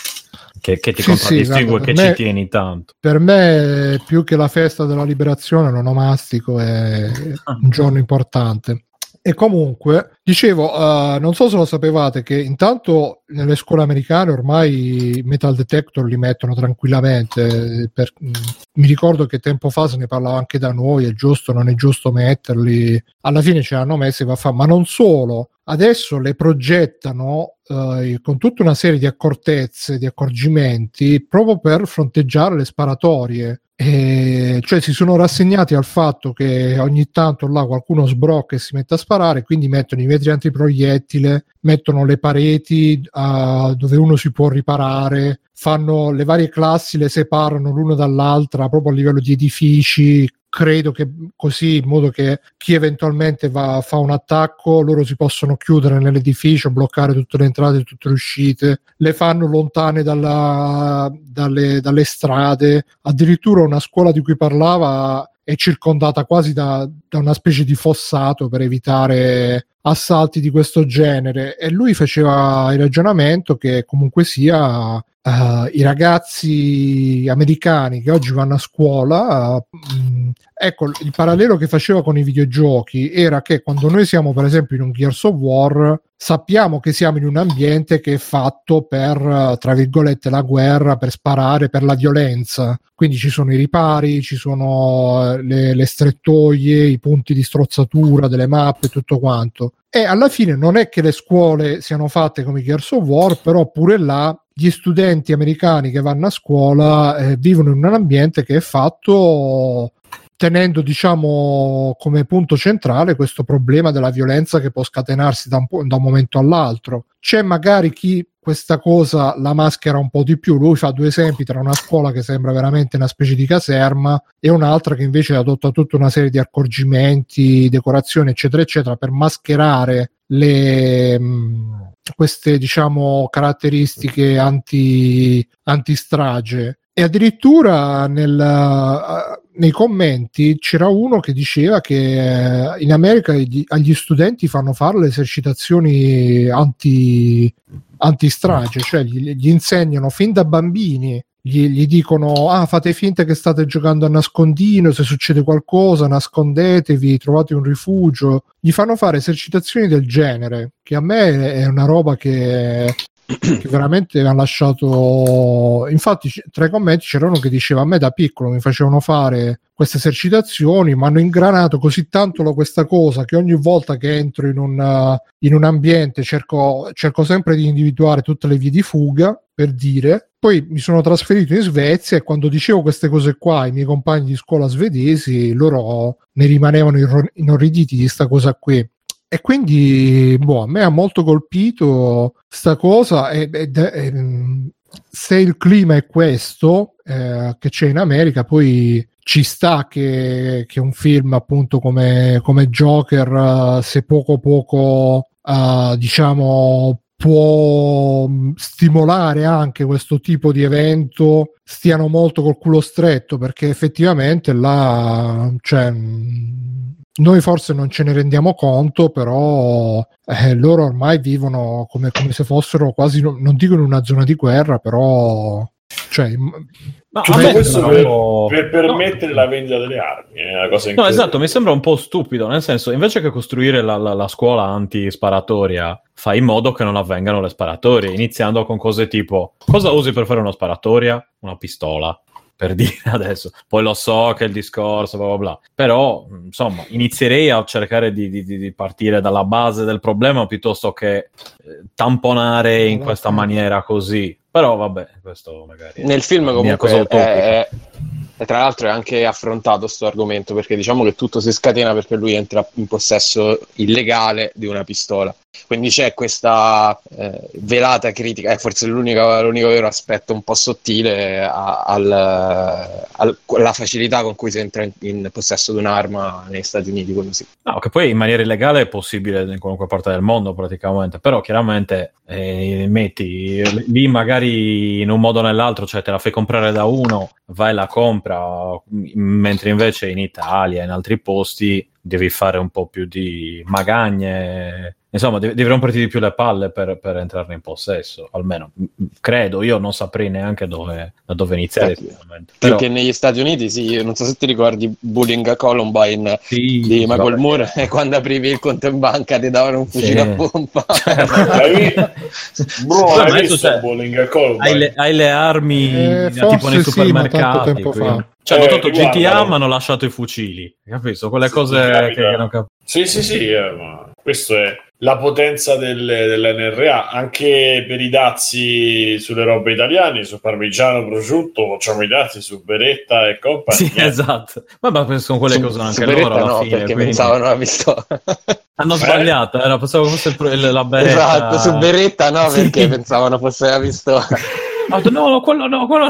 Speaker 3: che, che ti
Speaker 1: Sì, sì,
Speaker 3: contraddistingue,
Speaker 1: guarda,
Speaker 3: che
Speaker 1: per
Speaker 3: ci
Speaker 1: me-
Speaker 3: tieni tanto.
Speaker 1: Per me, più che la festa della liberazione, l'onomastico è un giorno importante. E comunque, dicevo, eh, non so se lo sapevate, che intanto nelle scuole americane ormai i metal detector li mettono tranquillamente. per- mh, mi ricordo che tempo fa se ne parlava anche da noi, è giusto, non è giusto metterli. Alla fine ce l'hanno messi, va a fare. Ma non solo, adesso le progettano eh, con tutta una serie di accortezze, di accorgimenti, proprio per fronteggiare le sparatorie. E cioè si sono rassegnati al fatto che ogni tanto là qualcuno sbrocca e si mette a sparare, quindi mettono i vetri antiproiettile, mettono le pareti ah, dove uno si può riparare, fanno le varie classi, le separano l'una dall'altra proprio a livello di edifici. Credo che così, in modo che chi eventualmente va, fa un attacco, loro si possono chiudere nell'edificio, bloccare tutte le entrate e tutte le uscite, le fanno lontane dalla- dalle, dalle strade. Addirittura una scuola di cui parlava è circondata quasi da, da una specie di fossato per evitare assalti di questo genere. E lui faceva il ragionamento che comunque sia. Eh, I ragazzi americani che oggi vanno a scuola, eh, mh, ecco il parallelo che faceva con i videogiochi era che quando noi siamo, per esempio, in un Gears of War, sappiamo che siamo in un ambiente che è fatto per, tra virgolette, la guerra, per sparare, per la violenza. Quindi ci sono i ripari, ci sono eh, le, le strettoie, i punti di strozzatura delle mappe, tutto quanto. E alla fine non è che le scuole siano fatte come Gears of War, però pure là gli studenti americani che vanno a scuola eh, vivono in un ambiente che è fatto tenendo diciamo come punto centrale questo problema della violenza che può scatenarsi da un, da un momento all'altro. C'è magari chi questa cosa la maschera un po' di più. Lui fa due esempi tra una scuola che sembra veramente una specie di caserma e un'altra che invece adotta tutta una serie di accorgimenti, decorazioni, eccetera, eccetera, per mascherare le, mh, queste diciamo caratteristiche anti, anti-strage. E addirittura nel, uh, nei commenti c'era uno che diceva che eh, in America gli, agli studenti fanno fare le esercitazioni anti, anti-strage, cioè gli, gli insegnano fin da bambini gli, gli, dicono ah fate finta che state giocando a nascondino se succede qualcosa nascondetevi trovate un rifugio. Gli fanno fare esercitazioni del genere che a me è una roba che, che veramente ha lasciato infatti tra i commenti c'era uno che diceva a me da piccolo mi facevano fare queste esercitazioni mi hanno ingranato così tanto questa cosa che ogni volta che entro in un, in un ambiente cerco, cerco sempre di individuare tutte le vie di fuga per dire poi mi sono trasferito in Svezia e quando dicevo queste cose qua ai miei compagni di scuola svedesi, loro ne rimanevano inorriditi di questa cosa qui. E quindi, boh, a me ha molto colpito questa cosa e, e, e, se il clima è questo eh, che c'è in America, poi ci sta che, che un film appunto come, come Joker, uh, se poco poco uh, diciamo può mm, stimolare anche questo tipo di evento stiano molto col culo stretto perché effettivamente là cioè, mm, noi forse non ce ne rendiamo conto però eh, loro ormai vivono come, come se fossero quasi non dico in una zona di guerra però cioè,
Speaker 2: No, cioè, questo per, per, permettere no. la vendita delle armi è una cosa
Speaker 3: No, esatto, mi sembra un po' stupido, nel senso, invece che costruire la, la, la scuola anti-sparatoria, fai in modo che non avvengano le sparatorie, iniziando con cose tipo, cosa usi per fare una sparatoria? Una pistola per dire adesso. Poi lo so che il discorso, bla bla bla. Però, insomma, inizierei a cercare di, di, di partire dalla base del problema piuttosto che eh, tamponare in questa maniera così. Però vabbè, questo magari...
Speaker 8: Nel film comunque è, è, e tra l'altro è anche affrontato questo argomento perché diciamo che tutto si scatena perché lui entra in possesso illegale di una pistola. Quindi c'è questa eh, velata critica, è forse l'unico, l'unico, vero aspetto un po' sottile alla facilità con cui si entra in, in, possesso di un'arma negli Stati Uniti. Sì.
Speaker 3: No, che poi in maniera illegale è possibile in qualunque parte del mondo praticamente, però chiaramente eh, metti lì magari in un modo o nell'altro, cioè te la fai comprare da uno, vai la compra, mentre invece in Italia, in altri posti, devi fare un po' più di magagne insomma, devi, devi, romperti di più le palle per, per, entrarne in possesso, almeno credo. Io non saprei neanche dove, da dove iniziare.
Speaker 8: Sì. Però... Perché negli Stati Uniti, sì, non so se ti ricordi Bullying a Columbine sì, di Michael Moore, e quando aprivi il conto in banca ti davano un fucile sì. a pompa.
Speaker 2: Bro, hai visto cioè, Bullying a Columbine?
Speaker 3: Hai le, hai le armi eh, tipo nei supermercati. Cioè, hanno eh, tolto GTA ma hanno lasciato i fucili, capisco? Quelle cose che, che non capisco.
Speaker 2: Sì, sì, sì, eh, ma questo è la potenza del, dell'NRA anche per i dazi sulle robe italiane su parmigiano prosciutto facciamo i dazi su beretta e compagnia.
Speaker 3: Sì esatto. Ma, ma sono quelle che usano anche loro alla
Speaker 8: no,
Speaker 3: fine
Speaker 8: perché quindi... pensavano a visto.
Speaker 3: Hanno sbagliato era, pensavo fosse il, la beretta.
Speaker 8: Esatto su beretta no sì. perché pensavano fosse la pistola
Speaker 3: no quello no quello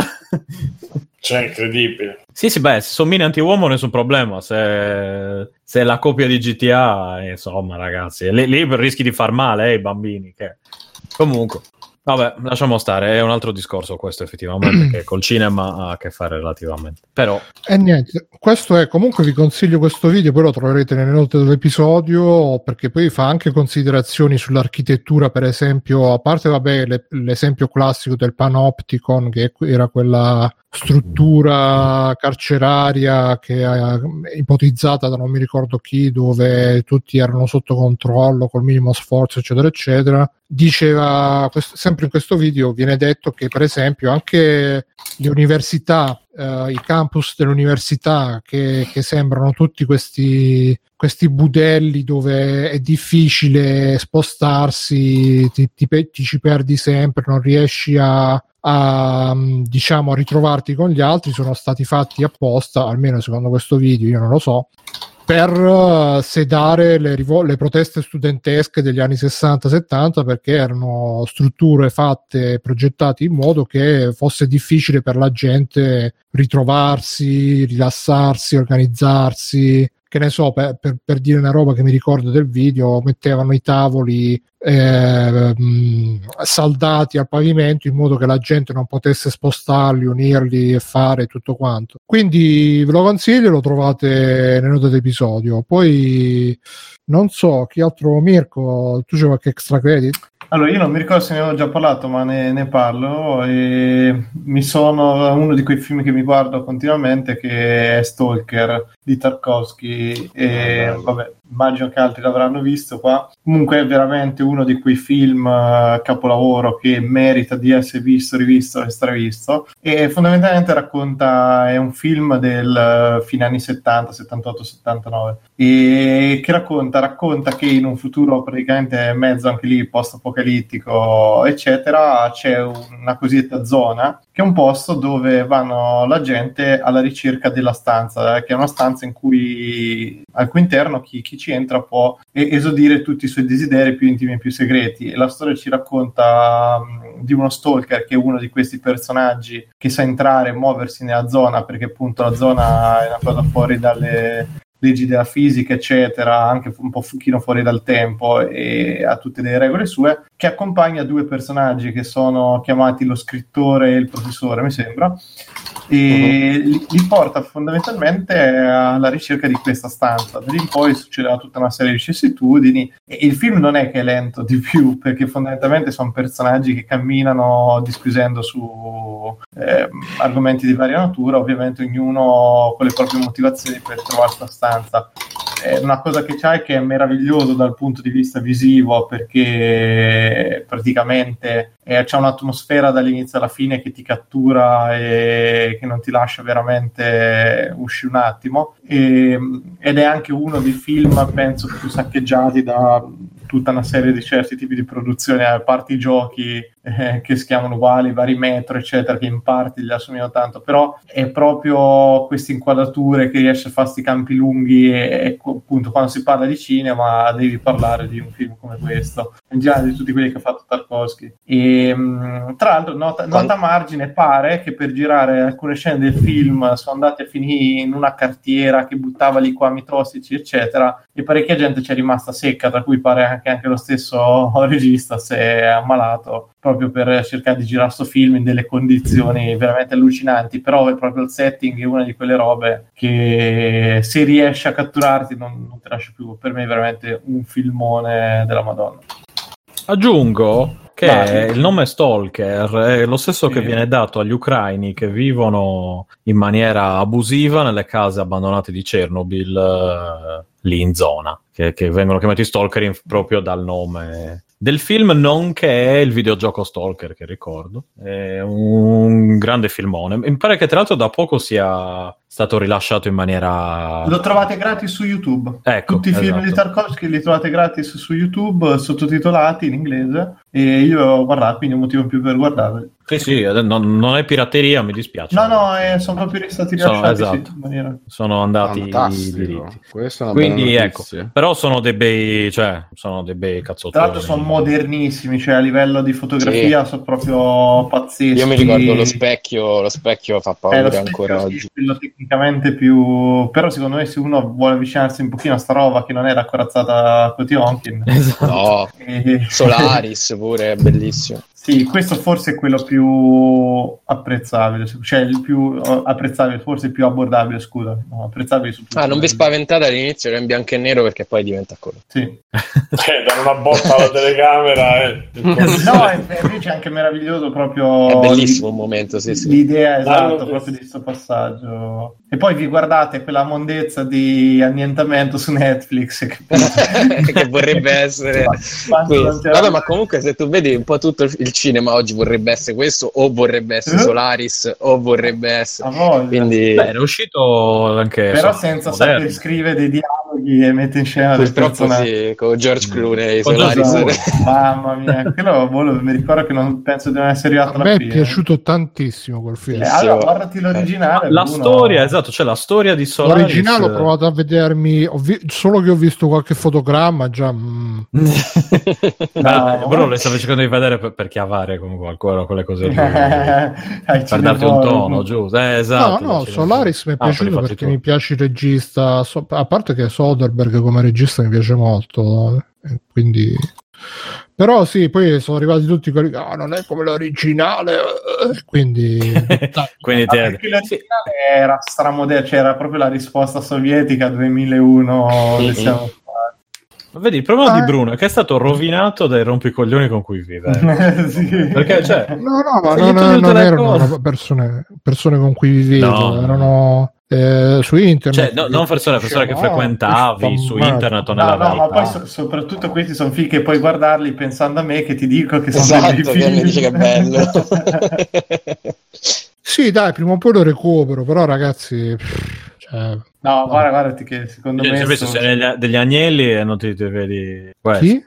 Speaker 2: cioè, incredibile.
Speaker 3: Sì, sì, beh, se sono mine anti-uomo nessun problema. Se, se è la copia di GTA, insomma, ragazzi, lì, lì rischi di far male ai eh, bambini. Che... Comunque, Vabbè, lasciamo stare, è un altro discorso questo effettivamente, che col cinema ha a che fare relativamente. Però...
Speaker 1: E niente, questo è, comunque vi consiglio questo video, poi lo troverete nelle note dell'episodio, perché poi fa anche considerazioni sull'architettura, per esempio, a parte, vabbè, le, l'esempio classico del Panopticon, che era quella struttura carceraria che è ipotizzata da non mi ricordo chi, dove tutti erano sotto controllo col minimo sforzo, eccetera, eccetera. Diceva, sempre in questo video viene detto che, per esempio, anche le università, eh, i campus delle università che, che sembrano tutti questi, questi budelli dove è difficile spostarsi, ti, ti, ti ci perdi sempre, non riesci a a diciamo a ritrovarti con gli altri sono stati fatti apposta almeno secondo questo video io non lo so per eh, sedare le, rivol- le proteste studentesche degli anni 60-70 perché erano strutture fatte, progettate in modo che fosse difficile per la gente ritrovarsi, rilassarsi, organizzarsi. Che ne so, per, per- per dire una roba che mi ricordo del video, mettevano i tavoli eh, mh, saldati al pavimento in modo che la gente non potesse spostarli, unirli e fare tutto quanto. Quindi ve lo consiglio, lo trovate nelle note d'episodio. Poi non so chi altro, Mirko, tu c'è qualche extra credit?
Speaker 5: Allora, io non mi ricordo se ne avevo già parlato, ma ne, ne parlo. E mi sono uno di quei film che mi guardo continuamente, che è Stalker di Tarkovsky. E vabbè, immagino che altri l'avranno visto qua. Comunque, è veramente uno di quei film eh, capolavoro che merita di essere visto, rivisto e stravisto. E fondamentalmente racconta, è un film del eh, fine anni 70, 78, 79 e che racconta, racconta che in un futuro praticamente mezzo anche lì post-apocalittico eccetera c'è una cosiddetta zona che è un posto dove vanno la gente alla ricerca della stanza eh, che è una stanza in cui al cui interno chi, chi ci entra può esodire tutti i suoi desideri più intimi e più segreti. E la storia ci racconta mh, di uno stalker che è uno di questi personaggi che sa entrare e muoversi nella zona perché appunto la zona è una cosa fuori dalle leggi della fisica, eccetera, anche un po' un pochino fuori dal tempo e ha tutte le regole sue, che accompagna due personaggi che sono chiamati lo scrittore e il professore, mi sembra, e li, li porta fondamentalmente alla ricerca di questa stanza. Da lì in poi succederà tutta una serie di vicissitudini e il film non è che è lento di più, perché fondamentalmente sono personaggi che camminano disquisendo su eh, argomenti di varia natura, ovviamente ognuno con le proprie motivazioni per trovare questa stanza. È una cosa che c'è che è meraviglioso dal punto di vista visivo perché praticamente eh, c'è un'atmosfera dall'inizio alla fine che ti cattura e che non ti lascia veramente uscire un attimo. E, ed è anche uno dei film penso più saccheggiati da tutta una serie di certi tipi di produzioni, a parte i giochi eh, che si chiamano uguali, vari metro, eccetera, che in parte gli assomigliano tanto, però è proprio queste inquadrature che riesce a fare questi campi lunghi e, e appunto quando si parla di cinema devi parlare di un film come questo, in generale di tutti quelli che ha fatto Tarkovsky. E mh, tra l'altro, nota, nota margine, pare che per girare alcune scene del film sono andati a finire in una cartiera che buttava liquami tossici, eccetera, e parecchia gente ci è rimasta secca, tra cui pare anche, anche lo stesso regista si è ammalato proprio per cercare di girare sto film in delle condizioni veramente allucinanti, però è proprio il setting è una di quelle robe che se riesci a catturarti non, non ti lascia più, per me è veramente un filmone della Madonna.
Speaker 3: Aggiungo che
Speaker 5: Vai.
Speaker 3: il nome Stalker è lo stesso
Speaker 5: Sì.
Speaker 3: che viene dato agli ucraini che vivono in maniera abusiva nelle case abbandonate di Chernobyl eh, lì in zona, che, che vengono chiamati Stalker in- proprio dal nome del film, nonché il videogioco Stalker che ricordo. È un grande filmone. Mi pare che tra l'altro da poco sia stato rilasciato in maniera...
Speaker 5: Lo trovate gratis su YouTube.
Speaker 3: Ecco,
Speaker 5: Tutti i film
Speaker 3: esatto.
Speaker 5: di Tarkovsky li trovate gratis su YouTube, sottotitolati in inglese. E io ho guardato, quindi un motivo in più per guardarli.
Speaker 3: Sì, sì, eh, non, non è pirateria, mi dispiace.
Speaker 5: No, no, eh, sono proprio stati
Speaker 3: Sono-
Speaker 5: rilasciati
Speaker 3: esatto.
Speaker 5: sì, in maniera...
Speaker 3: Sono andati i
Speaker 7: Fantastico.
Speaker 3: diritti.
Speaker 7: Questa è una
Speaker 3: Quindi
Speaker 7: bella
Speaker 3: ecco, però sono dei bei, cioè, sono dei bei cazzottoni.
Speaker 5: Tra l'altro sono modernissimi, cioè a livello di fotografia sono proprio pazzeschi.
Speaker 8: Io mi ricordo lo specchio, lo specchio fa
Speaker 5: Eh,
Speaker 8: paura
Speaker 5: lo specchio
Speaker 8: ancora
Speaker 5: sì,
Speaker 8: oggi.
Speaker 5: Tecnicamente più però secondo me se uno vuole avvicinarsi un pochino a sta roba che non è la corazzata Potionkin
Speaker 3: Esatto.
Speaker 8: No,
Speaker 5: e-
Speaker 8: Solaris pure è bellissimo.
Speaker 5: Sì questo forse è quello più apprezzabile cioè il più eh, apprezzabile forse il più abbordabile scusa no, apprezzabile su
Speaker 8: Ah, non vi spaventate all'inizio, era in bianco e nero perché poi diventa colore.
Speaker 5: sì.
Speaker 2: Eh, danno una botta alla telecamera. Eh.
Speaker 5: no è- è- invece è anche meraviglioso proprio
Speaker 8: È bellissimo un momento, sì, sì.
Speaker 5: l'idea esatta
Speaker 2: L'hanno
Speaker 5: proprio di questo passaggio e poi vi guardate quella mondezza di annientamento su Netflix che,
Speaker 8: che vorrebbe essere Vabbè, ma comunque se tu vedi un po' tutto il il cinema oggi vorrebbe essere questo, o vorrebbe essere
Speaker 5: Eh?
Speaker 8: Solaris, o vorrebbe essere. Quindi
Speaker 3: Beh, era uscito anche...
Speaker 5: però
Speaker 3: so,
Speaker 5: senza
Speaker 3: moderno.
Speaker 5: saper scrivere dei dialoghi e mette in scena
Speaker 8: Purtroppo sì, con George Clooney,
Speaker 3: Con
Speaker 8: Solaris.
Speaker 5: Mamma mia, quello boh, mi ricordo che non penso di non essere arrivato
Speaker 1: A
Speaker 5: alla
Speaker 1: me è
Speaker 5: fine.
Speaker 1: piaciuto tantissimo quel film.
Speaker 5: Eh, allora, guardati l'originale.
Speaker 3: La
Speaker 5: Bruno.
Speaker 3: storia, esatto, c'è la storia di Solaris.
Speaker 1: L'originale ho provato a vedermi, ho vi- solo che ho visto qualche fotogramma già. mm.
Speaker 3: Ah,
Speaker 5: No.
Speaker 3: Bruno le stavo cercando di vedere per, per chiavare con qualcuno, quelle cose lì. Per darti un tono, giusto? Eh, esatto.
Speaker 1: no, no, Solaris mi è
Speaker 3: Ah,
Speaker 1: piaciuto perché
Speaker 3: tuoi.
Speaker 1: mi piace il regista, so- a parte che Soderbergh come regista mi piace molto, eh, quindi... Però sì, poi sono arrivati tutti quelli che "Ah, non è come l'originale, eh", quindi...
Speaker 3: Quindi ti
Speaker 5: perché l'originale era stramoderno, cioè era proprio la risposta sovietica 2001.
Speaker 8: Mhm.
Speaker 5: che siamo
Speaker 3: Vedi, il problema
Speaker 1: Ah.
Speaker 3: di Bruno è che è stato rovinato dai rompicoglioni con cui vive.
Speaker 5: Sì.
Speaker 3: Perché, cioè,
Speaker 1: No, no, ma non, non erano
Speaker 3: cose.
Speaker 1: persone, persone con cui vivevo,
Speaker 3: No.
Speaker 1: erano eh, su internet.
Speaker 3: Cioè, no- non persone- persone che
Speaker 1: Dicevano, "Ah,
Speaker 3: frequentavi su
Speaker 1: ammazza".
Speaker 3: internet o
Speaker 5: No,
Speaker 3: nella
Speaker 5: no, ma
Speaker 3: realtà.
Speaker 5: poi so- soprattutto questi sono film che puoi guardarli pensando a me che ti dico che sono
Speaker 8: Esatto,
Speaker 5: dei
Speaker 8: che
Speaker 5: film.
Speaker 8: dice che è bello.
Speaker 1: Sì, dai, prima o poi lo recupero, però ragazzi... Cioè,
Speaker 5: no, guarda, guardati che secondo
Speaker 3: Cioè,
Speaker 5: me...
Speaker 3: visto
Speaker 5: sono-
Speaker 3: degli, agnelli e non ti, ti vedi questo.
Speaker 1: chi?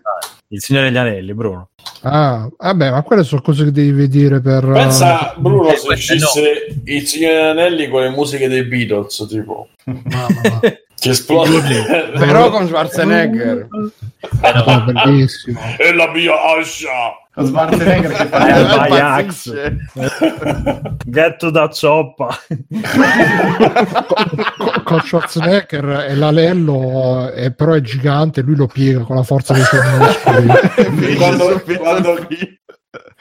Speaker 3: Il Signore degli Anelli, Bruno.
Speaker 1: Ah, vabbè, ma quelle sono cose che devi vedere per...
Speaker 2: Pensa, Bruno,
Speaker 3: Eh,
Speaker 2: se
Speaker 3: queste
Speaker 2: uscisse il Signore degli Anelli con le musiche dei Beatles, tipo,
Speaker 1: Mamma mia.
Speaker 2: che esplode.
Speaker 7: Però con Schwarzenegger.
Speaker 1: Oh, bellissimo.
Speaker 2: e la mia ascia.
Speaker 5: Con Schwarzenegger che
Speaker 3: Eh,
Speaker 5: fa
Speaker 3: vai,
Speaker 7: impazzisce.
Speaker 3: Get da zoppa.
Speaker 1: Co- con Schwarzenegger e l'alello è, però è gigante lui lo piega con la forza dei suoi muscoli
Speaker 2: quando, quando,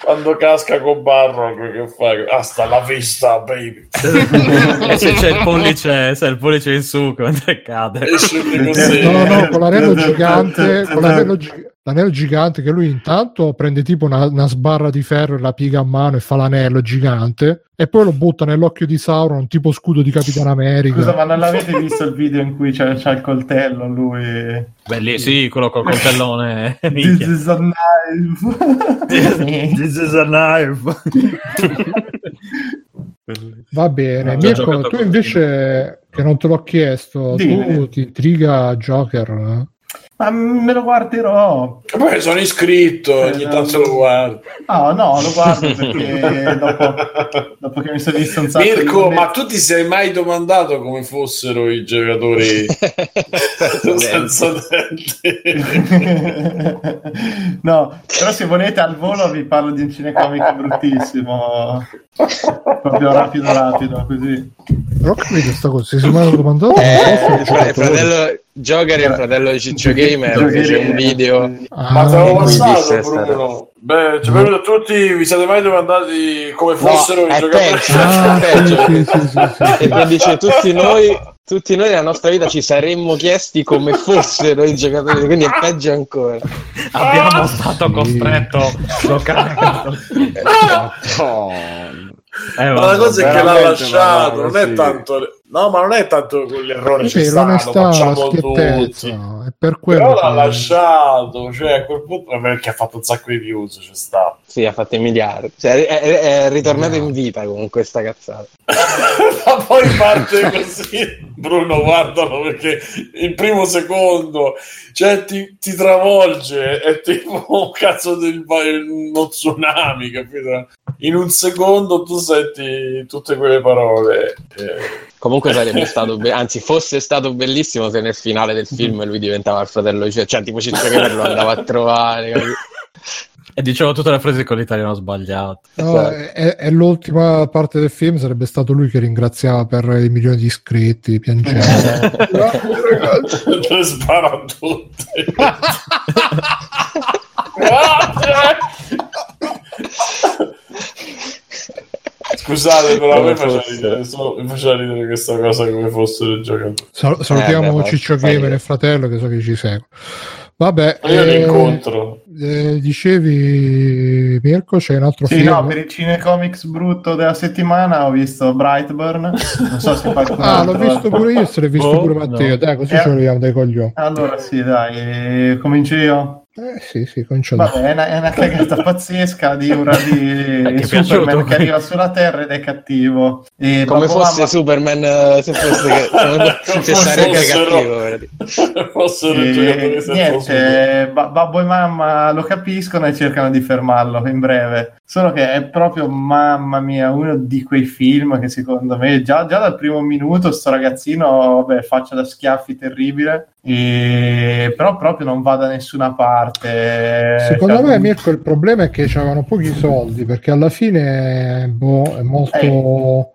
Speaker 2: quando casca con Barrock, che fa? Hasta la vista, baby.
Speaker 3: e se c'è il pollice, se il pollice in su, mentre cade.
Speaker 1: No no con l'anello gigante con l'anello, gi- l'anello gigante che lui intanto prende tipo una, una sbarra di ferro e la piega a mano e fa l'anello gigante e poi lo butta nell'occhio di Sauron tipo scudo di Capitan America
Speaker 5: Scusa, ma non l'avete visto il video in cui c'è, c'ha il coltello lui?
Speaker 3: Belli, sì, quello col coltellone.
Speaker 5: This is a knife.
Speaker 3: This is a knife.
Speaker 1: va bene
Speaker 3: No,
Speaker 1: Mirko tu invece che non te l'ho chiesto
Speaker 5: Dimmi.
Speaker 1: tu ti intriga Joker?
Speaker 5: Ma me lo guarderò.
Speaker 2: Poi sono iscritto, ogni tanto lo guardo.
Speaker 5: No, no, lo guardo perché dopo, dopo che mi sono visto un sacco
Speaker 2: Mirko,
Speaker 5: di...
Speaker 2: ma tu ti sei mai domandato come fossero i giocatori senza denti?
Speaker 5: no, però se volete al volo vi parlo di un cinecomic bruttissimo. Proprio rapido rapido, così.
Speaker 1: non ho capito sta cosa si sono mai domandato
Speaker 8: Eh,
Speaker 1: giocatori.
Speaker 8: fratello Joker e il fratello di Ciccio Gamer fece un video
Speaker 1: Ah,
Speaker 2: Ma te l'avevo passato, Bruno. Beh, ci vedo a tutti, vi siete mai domandati come
Speaker 8: No,
Speaker 2: fossero i
Speaker 8: è
Speaker 2: giocatori?
Speaker 8: peggio.
Speaker 1: Ah,
Speaker 8: peggio.
Speaker 1: sì, sì, sì, sì.
Speaker 8: e dice tutti noi tutti noi nella nostra vita ci saremmo chiesti come fossero i giocatori quindi è peggio ancora
Speaker 3: Abbiamo stato costretto a giocare.
Speaker 7: Oh.
Speaker 3: Eh,
Speaker 2: Ma la cosa è che l'ha lasciato, non è tanto. No, ma non è tanto l'errore c'è
Speaker 1: Sì,
Speaker 2: stato,
Speaker 1: l'onestà, la
Speaker 2: facciamo tutti.
Speaker 1: è per quello
Speaker 2: Però l'ha
Speaker 1: che-
Speaker 2: lasciato, cioè a quel punto perché ha fatto un sacco di views, c'è stato.
Speaker 8: sì ha fatto i miliardi cioè, è, è- è ritornato in vita con questa cazzata
Speaker 2: Ma poi parte così, Bruno, guardalo perché il primo secondo, cioè ti, ti travolge, è tipo un cazzo del uno tsunami, capito? In un secondo tu senti tutte quelle parole. eh.
Speaker 8: Comunque sarebbe stato be- anzi fosse stato bellissimo se nel finale del film lui diventava il fratello di Ciccio cioè tipo Ciccio lo andava a trovare capito?
Speaker 3: E dicevo tutte le frasi con l'italiano sbagliato.
Speaker 1: No, è, è l'ultima parte del film sarebbe stato lui che ringraziava per i milioni di iscritti piangendo
Speaker 2: Le spara a tutti. Scusate, però a me faceva ridere, solo- mi faceva ridere questa cosa come fossero giocatori.
Speaker 1: Sal- salutiamo
Speaker 8: Eh, beh,
Speaker 1: Ciccio
Speaker 8: fa- fa
Speaker 1: Gamer e fratello che so che ci segue vabbè
Speaker 2: Io
Speaker 1: eh,
Speaker 2: incontro.
Speaker 1: eh, dicevi Mirko c'è un altro
Speaker 5: Sì,
Speaker 1: film
Speaker 5: no, per il cinecomics brutto della settimana ho visto Brightburn. Non so se qualcuno
Speaker 1: ah l'ho visto pure io se l'hai visto
Speaker 3: Oh,
Speaker 1: pure Matteo
Speaker 3: no.
Speaker 1: dai così
Speaker 5: Eh.
Speaker 1: ce lo leviamo dai coglioni
Speaker 5: Allora sì, dai, eh, comincio io.
Speaker 1: Eh, sì, sì, comincio a
Speaker 5: Vabbè, è una, è una cagata pazzesca di un di
Speaker 3: piaciuto?
Speaker 5: Superman che arriva sulla Terra ed è cattivo. E
Speaker 8: Come
Speaker 5: Babbo
Speaker 8: fosse
Speaker 5: Mamma-
Speaker 8: Superman eh, se fosse che, se
Speaker 2: Fossero-
Speaker 8: sarebbe cattivo. veramente.
Speaker 2: Fossero
Speaker 5: E
Speaker 2: senza
Speaker 5: niente, ba- babbo e mamma lo capiscono e cercano di fermarlo in breve. Solo che è proprio, mamma mia, uno di quei film che secondo me già, già dal primo minuto sto ragazzino, vabbè, faccia da schiaffi terribile, e... però proprio non va da nessuna parte.
Speaker 1: Secondo
Speaker 5: Cioè,
Speaker 1: me, Mirko, il problema è che c'avevano pochi soldi perché alla fine boh, è molto,
Speaker 5: Eh,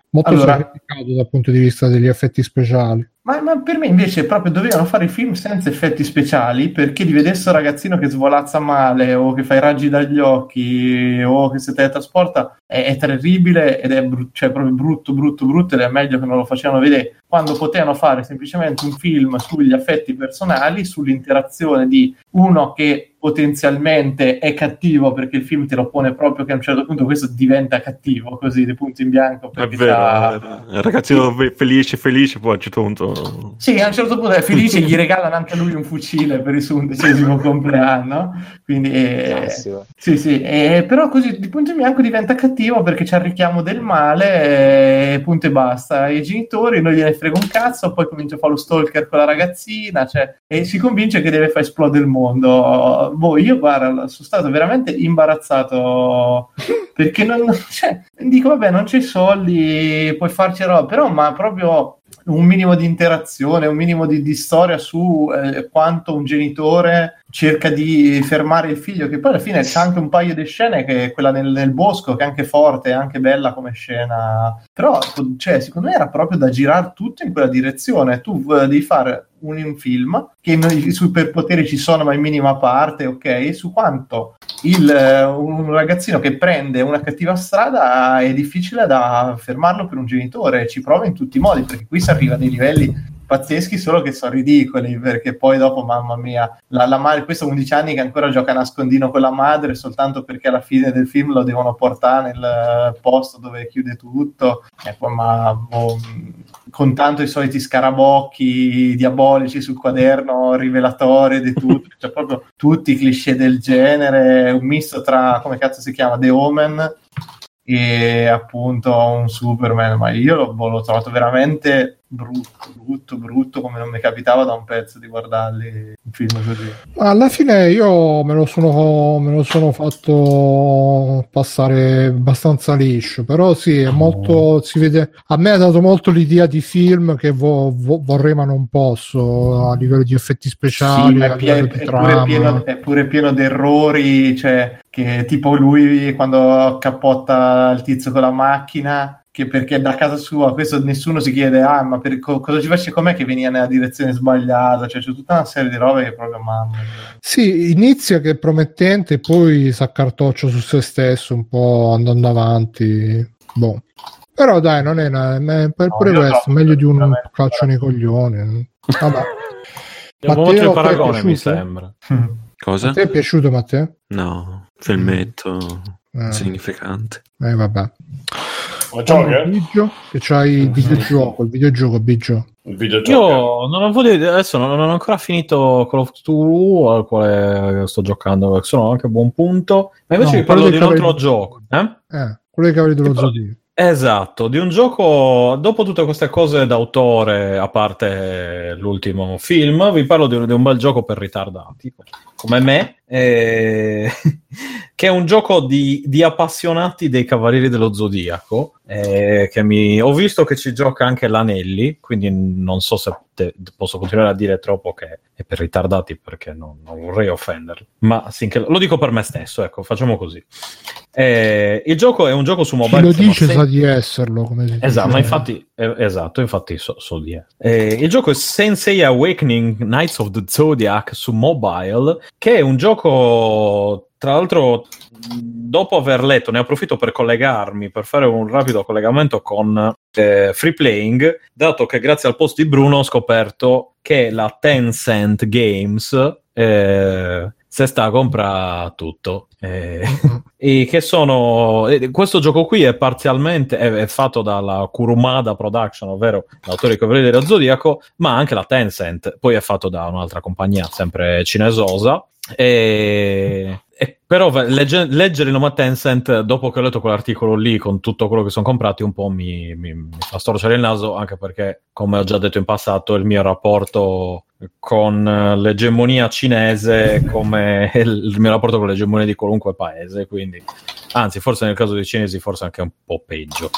Speaker 1: molto
Speaker 5: allora-
Speaker 1: sacrificato dal punto di vista degli effetti speciali.
Speaker 5: Ma, ma per me invece proprio dovevano fare i film senza effetti speciali perché di vedere sto ragazzino che svolazza male o che fa i raggi dagli occhi o che si teletrasporta è, è terribile ed è bru- cioè, proprio brutto, brutto, brutto ed è meglio che non lo facevano vedere. Quando potevano fare semplicemente un film sugli affetti personali, sull'interazione di uno che potenzialmente è cattivo perché il film te lo pone proprio che a un certo punto questo diventa cattivo così di punto in bianco
Speaker 6: È vero, è un ragazzino fe- felice, felice, poi a un certo punto...
Speaker 5: Sì, a un certo punto è felice, gli regalano anche a lui un fucile per il suo undicesimo compleanno. Quindi, eh, sì, sì, eh, però così di punto in bianco diventa cattivo perché c'è il richiamo del male, e punto e basta. I genitori non gliene frega un cazzo, poi comincia a fare lo stalker con la ragazzina cioè, e si convince che deve far esplodere il mondo. Boh, io guarda, sono stato veramente imbarazzato perché non, cioè, dico, vabbè, non c'è soldi, puoi farci roba, però ma proprio un minimo di interazione, un minimo di, di storia su eh, quanto un genitore cerca di fermare il figlio, che poi alla fine c'è anche un paio di scene, che è quella nel, nel bosco, che è anche forte, è anche bella come scena, però cioè, secondo me era proprio da girare tutto in quella direzione, tu eh, devi fare un, film che i superpoteri ci sono ma in minima parte, ok, su quanto? Il, eh, un ragazzino che prende una cattiva strada è difficile da fermarlo per un genitore, ci prova in tutti i modi, perché qui si arriva a dei livelli pazzeschi solo che sono ridicoli perché poi dopo mamma mia la, la madre questo ha 11 anni che ancora gioca a nascondino con la madre soltanto perché alla fine del film lo devono portare nel eh, posto dove chiude tutto. E poi ma boh, con tanto i soliti scarabocchi diabolici sul quaderno rivelatore di tutto cioè proprio tutti i cliché del genere un misto tra come cazzo si chiama The Omen e appunto un Superman, ma io l'ho, boh, l'ho trovato veramente brutto, brutto, brutto, come non mi capitava da un pezzo di guardarli un film così.
Speaker 1: Alla fine io me lo sono, me lo sono fatto passare abbastanza liscio, però sì, è molto, si vede, a me ha dato molto l'idea di film che vo- vo- vorrei ma non posso a livello di effetti speciali,
Speaker 5: Sì, è, pie- è pure pieno, è pure pieno di errori, cioè che tipo lui quando cappotta il tizio con la macchina, che perché da casa sua, questo nessuno si chiede, ah ma per, co- cosa ci faccio com'è che veniva nella direzione sbagliata, cioè c'è tutta una serie di robe che proprio mamma.
Speaker 1: Sì, inizia che è promettente poi si accartoccia su se stesso un po' andando avanti. Boh. Però dai, non è una, ma- per pure
Speaker 5: io
Speaker 1: questo, meglio di un calcio nei coglioni. Vabbè. Matteo,
Speaker 3: molto il
Speaker 1: ti è
Speaker 3: paragone, mi sembra.
Speaker 6: Cosa?
Speaker 1: A te è piaciuto Matteo?
Speaker 6: No, filmetto
Speaker 1: Eh,
Speaker 6: significante.
Speaker 1: eh, vabbè.
Speaker 2: Ma gioca?
Speaker 1: Bigio, che c'hai il videogioco, il videogioco Bigio.
Speaker 2: Il videogioco.
Speaker 3: Io non ho voglia- adesso non, non ho ancora finito Call of Duty al quale sto giocando, sono anche a buon punto. Ma invece
Speaker 1: No,
Speaker 3: vi parlo di un altro gioco. Eh?
Speaker 1: Eh, quello dei cavoli dello
Speaker 3: Che
Speaker 1: Zodíaco.
Speaker 3: Esatto, di un gioco, dopo tutte queste cose d'autore, a parte l'ultimo film, vi parlo di un, di un bel gioco per ritardati, come me, eh, che è un gioco di, di appassionati dei Cavalieri dello Zodiaco, eh, che mi, ho visto che ci gioca anche l'Anelli, quindi non so se te- posso continuare a dire troppo che è per ritardati perché non, non vorrei offenderli, ma sinché- lo dico per me stesso, ecco, facciamo così. Eh, il gioco è un gioco su
Speaker 1: Chi
Speaker 3: mobile.
Speaker 1: lo
Speaker 3: si chiama
Speaker 1: dice sa di esserlo. Come
Speaker 3: Esatto, infatti, eh, esatto, infatti so, so di è. Eh, il gioco è Sensei Awakening Knights of the Zodiac su mobile, che è un gioco, tra l'altro, dopo aver letto, ne approfitto per collegarmi, per fare un rapido collegamento con eh, Free Playing, dato che grazie al post di Bruno ho scoperto che la Tencent Games eh, se sta a comprare tutto. Eh, e che sono eh, questo gioco qui è parzialmente è, è fatto dalla Kurumada Production, ovvero l'autore di Cavaliere dello Zodiaco, ma anche la Tencent, poi è fatto da un'altra compagnia, sempre cinesosa. E però legge- leggere il nome Tencent dopo che ho letto quell'articolo lì con tutto quello che sono comprati un po' mi, mi- mi fa storcere il naso anche perché come ho già detto in passato il mio rapporto con l'egemonia cinese come il mio rapporto con l'egemonia di qualunque paese quindi anzi forse nel caso dei cinesi forse anche un po' peggio.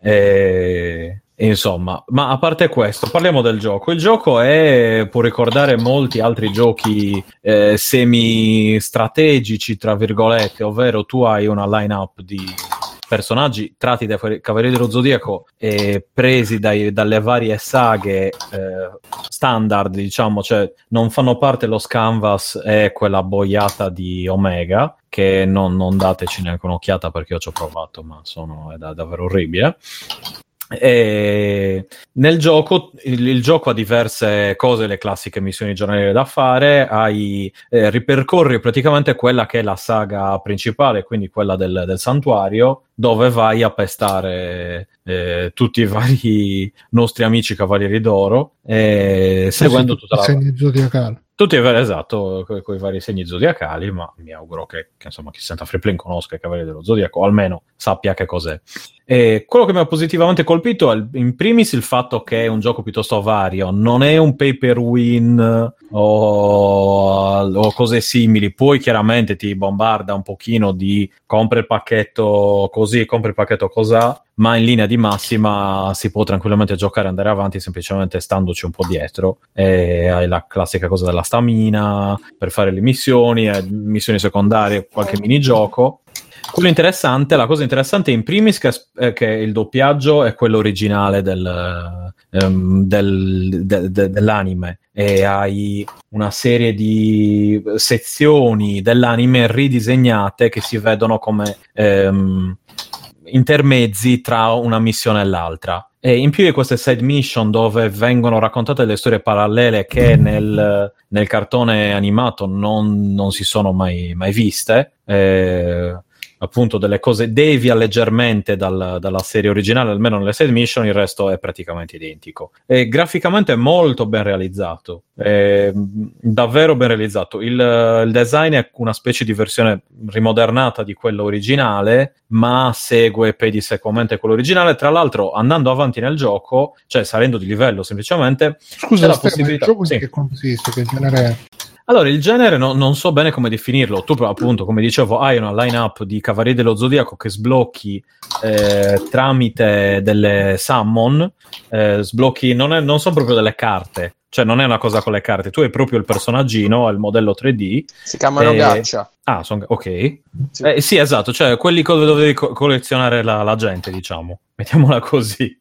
Speaker 3: E, insomma ma a parte questo parliamo del gioco il gioco è può ricordare molti altri giochi eh, semi strategici tra virgolette ovvero tu hai una line up di personaggi tratti dai Cavalieri dello Zodiaco e presi dai- dalle varie saghe eh, standard, diciamo, cioè non fanno parte lo Scanvas e quella boiata di Omega, che non, non dateci neanche un'occhiata perché io ci ho provato, ma sono, è da- davvero orribile. E nel gioco il, il gioco ha diverse cose, le classiche missioni giornaliere da fare, hai, eh, ripercorri praticamente quella che è la saga principale, quindi quella del, del santuario, dove vai a pestare eh, tutti i vari nostri amici cavalieri d'oro, eh, seguendo tutta la,
Speaker 1: segni zodiacali.
Speaker 3: tutti i vari, esatto, con i vari segni zodiacali, ma mi auguro che, che, insomma chi senta Freeplane conosca i Cavalieri dello Zodiaco, o almeno sappia che cos'è. E quello che mi ha positivamente colpito è in primis il fatto che è un gioco piuttosto vario, non è un pay per win o, o cose simili, poi chiaramente ti bombarda un pochino di compra il pacchetto così, compra il pacchetto cos'ha, ma in linea di massima si può tranquillamente giocare e andare avanti semplicemente standoci un po' dietro. E hai la classica cosa della stamina per fare le missioni, eh, missioni secondarie, qualche minigioco. Quello interessante, la cosa interessante in primis che, è che il doppiaggio è quello originale del, ehm, del- de- de- dell'anime e hai una serie di sezioni dell'anime ridisegnate che si vedono come ehm, intermezzi tra una missione e l'altra. E in più di queste side mission dove vengono raccontate delle storie parallele che nel, nel cartone animato non, non si sono mai, mai viste, eh, appunto delle cose devia leggermente dal- dalla serie originale, almeno nelle side mission, il resto è praticamente identico. E graficamente è molto ben realizzato, è davvero ben realizzato. Il, il design è una specie di versione rimodernata di quello originale, ma segue pedissequamente quello originale. Tra l'altro, andando avanti nel gioco, cioè salendo di livello semplicemente, c'è
Speaker 1: Scusa,
Speaker 3: la
Speaker 1: Stefano, il
Speaker 3: possibilità.
Speaker 1: gioco
Speaker 3: Sì.
Speaker 1: di che consiste? Che genere è?
Speaker 3: Allora, il genere no- non so bene come definirlo. Tu, appunto, come dicevo, hai una line-up di Cavalieri dello Zodiaco che sblocchi eh, tramite delle summon. eh, sblocchi, non, è- non sono proprio delle carte, cioè non è una cosa con le carte. Tu hai proprio il personaggino, il modello 3D.
Speaker 8: Si chiamano
Speaker 3: Eh,
Speaker 8: gaccia.
Speaker 3: Ah, son- ok.
Speaker 8: Sì.
Speaker 3: Eh, sì, esatto, cioè quelli dove devi co- collezionare la, la gente, diciamo. Mettiamola così.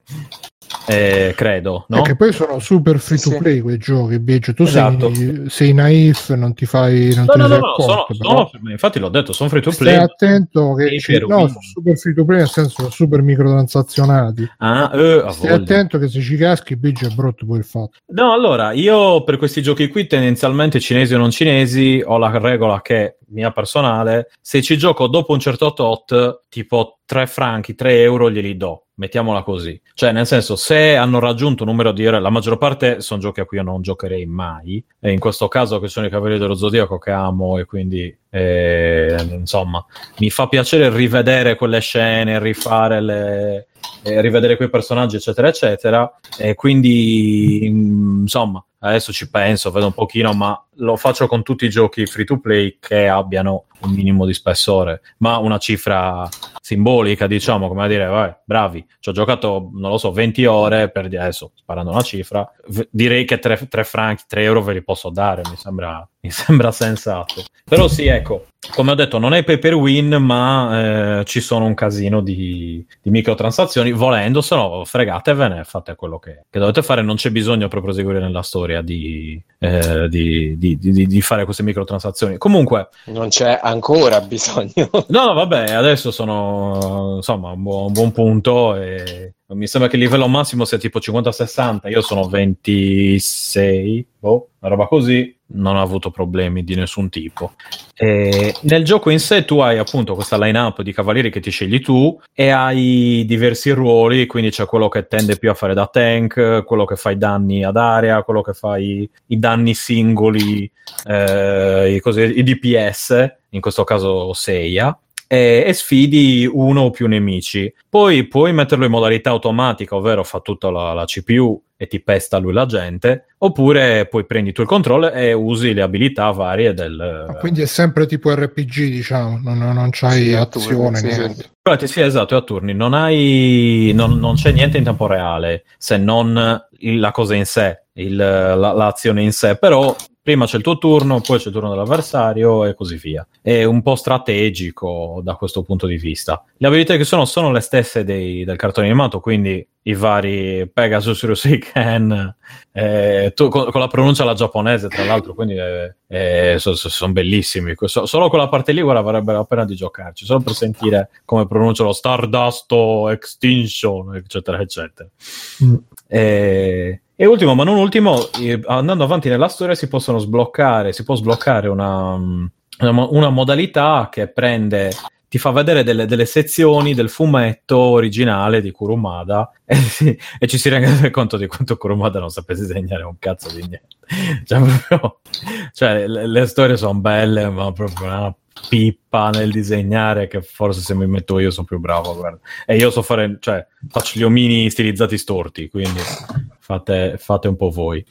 Speaker 3: Eh, credo, no?
Speaker 1: Perché poi sono super free
Speaker 8: Sì,
Speaker 1: to
Speaker 8: sì.
Speaker 1: play quei giochi, Biggio. Tu
Speaker 3: Esatto.
Speaker 1: sei, sei naif, non ti fai. Non
Speaker 3: No,
Speaker 1: te
Speaker 3: no, no, no, sono, sono- infatti l'ho detto, sono free to
Speaker 1: Stai
Speaker 3: play.
Speaker 1: attento che ci- no, sono super free to play nel senso sono super microtransazionati.
Speaker 3: Ah, eh,
Speaker 1: Stai attento che se ci caschi, Biggio è brutto poi il fatto.
Speaker 3: No, allora, io per questi giochi qui, tendenzialmente cinesi o non cinesi, ho la regola che, mia personale, se ci gioco dopo un certo tot, tipo 3 franchi, 3 euro glieli do. Mettiamola così. Cioè, nel senso, se hanno raggiunto un numero di ore, la maggior parte sono giochi a cui io non giocherei mai. E in questo caso, che sono i Cavalieri dello Zodiaco che amo, e quindi, eh, insomma, mi fa piacere rivedere quelle scene, rifare le. eh, rivedere quei personaggi, eccetera, eccetera. E quindi, mm, insomma, adesso ci penso, vedo un pochino, ma lo faccio con tutti i giochi free to play che abbiano un minimo di spessore, ma una cifra simbolica, diciamo, come a dire, vai, bravi, ci ho giocato, non lo so, 20 ore per adesso, sparando una cifra, v- direi che 3, franchi, 3 euro ve li posso dare, mi sembra, mi sembra sensato. Però sì, ecco, come ho detto, non è pay per win, ma eh, ci sono un casino di, di microtransazioni, volendo, se no fregatevene, fate quello che, che dovete fare, non c'è bisogno per proseguire nella storia di, eh, di, di- fare queste microtransazioni. Comunque,
Speaker 8: Non c'è ancora bisogno.
Speaker 3: No, no, vabbè, adesso sono insomma un buon, un buon punto e mi sembra che il livello massimo sia tipo 50-60, io sono 26, boh, una roba così. Non ha avuto problemi di nessun tipo. E nel gioco in sé tu hai appunto questa line-up di cavalieri che ti scegli tu e hai diversi ruoli, quindi c'è quello che tende più a fare da tank, quello che fa i danni ad area, quello che fa i, i danni singoli, eh, i, così, i DPS, in questo caso Seiya e, e sfidi uno o più nemici. Poi puoi metterlo in modalità automatica, ovvero fa tutta la, la CPU e ti pesta lui la gente, oppure poi prendi tu il controllo e usi le abilità varie del...
Speaker 1: Ma quindi è sempre tipo RPG, diciamo, non, non c'hai
Speaker 8: Sì,
Speaker 1: azione,
Speaker 8: turni, sì,
Speaker 1: niente.
Speaker 8: sì.
Speaker 3: Infatti, sì, esatto, è a turni. Non, hai, non, non c'è niente in tempo reale se non il- la cosa in sé, il- la- l'azione in sé, però prima c'è il tuo turno, poi c'è il turno dell'avversario e così via. È un po' strategico da questo punto di vista. Le abilità che sono sono le stesse dei- del cartone animato, quindi i vari Pegasus, Rusiken, eh, tu- con, con la pronuncia alla giapponese, tra l'altro, quindi sono bellissimi. So- solo quella parte lì, guarda, varrebbe la pena di giocarci, solo per sentire come pronunciano Stardust Extinction, eccetera, eccetera.
Speaker 1: Mm.
Speaker 3: E, e ultimo, ma non ultimo, eh, andando avanti nella storia si possono sbloccare, si può sbloccare una, una, mo- una modalità che prende, ti fa vedere delle, delle sezioni del fumetto originale di Kurumada e, si- e ci si rende conto di quanto Kurumada non sapesse disegnare un cazzo di niente. Cioè, proprio- cioè, le, le storie sono belle, ma proprio una pippa nel disegnare che forse se mi metto io sono più bravo guarda. e io so fare cioè faccio gli omini stilizzati storti quindi fate, fate un po' voi.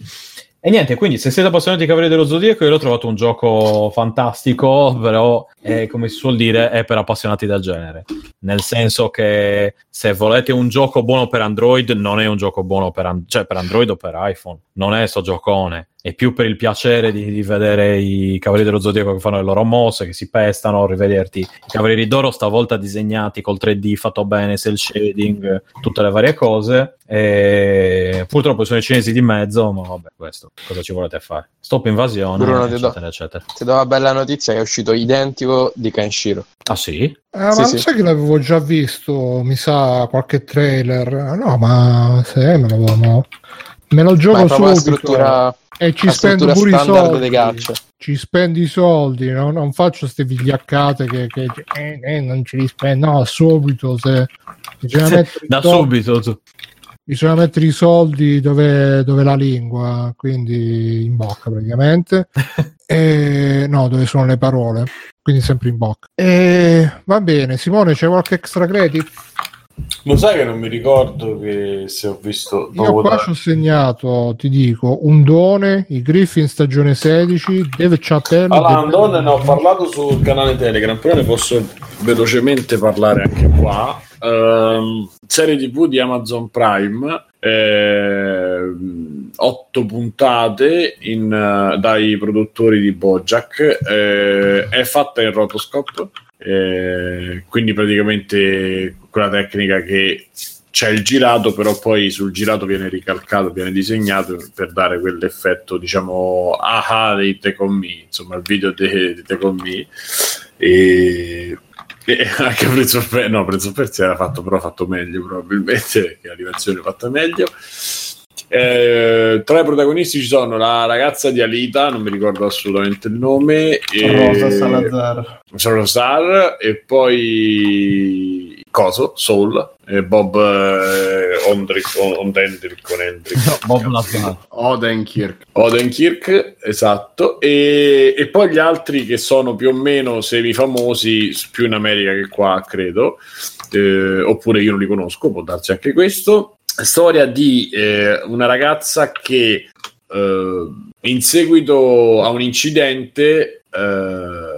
Speaker 3: E niente quindi se siete appassionati di Cavalieri dello Zodiaco io l'ho trovato un gioco fantastico però è, come si suol dire è per appassionati del genere. Nel senso che se volete un gioco buono per Android non è un gioco buono per, an- cioè per Android o per iPhone non è sto giocone è più per il piacere di, di vedere i Cavalieri dello Zodiaco che fanno le loro mosse, che si pestano, rivederti i Cavalieri d'Oro stavolta disegnati col 3D fatto bene, cel shading, tutte le varie cose. E purtroppo sono i cinesi di mezzo, ma vabbè, questo cosa ci volete fare? Stop invasione,
Speaker 8: Bruno, ti do-
Speaker 3: eccetera, eccetera.
Speaker 8: Ti do una bella notizia che è uscito identico di Kenshiro.
Speaker 3: Ah sì?
Speaker 1: Ah,
Speaker 8: Sì,
Speaker 1: ma
Speaker 8: sì.
Speaker 1: non sai che l'avevo già visto, mi sa, qualche trailer. No, ma se me lo, no. me lo
Speaker 8: Ma
Speaker 1: gioco
Speaker 8: è proprio la
Speaker 1: subito
Speaker 8: struttura,
Speaker 1: e ci spendo pure i soldi. Ci spendi i soldi, no? non faccio queste vigliaccate che, che- eh, eh, non ci li spendo. No, subito. Se, bisogna, mettere i
Speaker 3: Da
Speaker 1: soldi,
Speaker 3: subito tu.
Speaker 1: bisogna mettere i soldi dove, dove la lingua, quindi in bocca praticamente. E, no, dove sono le parole, quindi sempre in bocca. E, va bene, Simone, c'è qualche extra credit?
Speaker 2: Lo sai che non mi ricordo che se ho visto...
Speaker 1: Io qua ci ho segnato, ti dico, un done, i Griffin stagione 16, Dave Chappelle.
Speaker 2: Allora, Andone ne ho parlato sul canale Telegram, però ne posso velocemente parlare anche qua. Ehm, serie TV di Amazon Prime, ehm, otto puntate in, eh, dai produttori di Bojack, eh, è fatta in rotoscope, eh, quindi praticamente quella tecnica che c'è il girato, però poi sul girato viene ricalcato, viene disegnato per dare quell'effetto, diciamo, aha dei Take On Me, insomma, il video di di Take On Me. E, e anche Prince of no, Prince of Persia era fatto, però fatto meglio probabilmente, perché l'animazione è fatta meglio. Eh, tra i protagonisti ci sono la ragazza di Alita, non mi ricordo assolutamente il nome, e-
Speaker 5: Rosa Salazar.
Speaker 2: Salazar e poi Coso, Soul, e Bob eh, Ondrick, Ondendrick, Ondendrick,
Speaker 3: Bob Lazar.
Speaker 7: Odenkirk.
Speaker 2: Odenkirk, esatto, e, e poi gli altri che sono più o meno semi-famosi, più in America che qua, credo, eh, oppure io non li conosco, può darsi anche questo. Storia di eh, una ragazza che eh, in seguito a un incidente eh,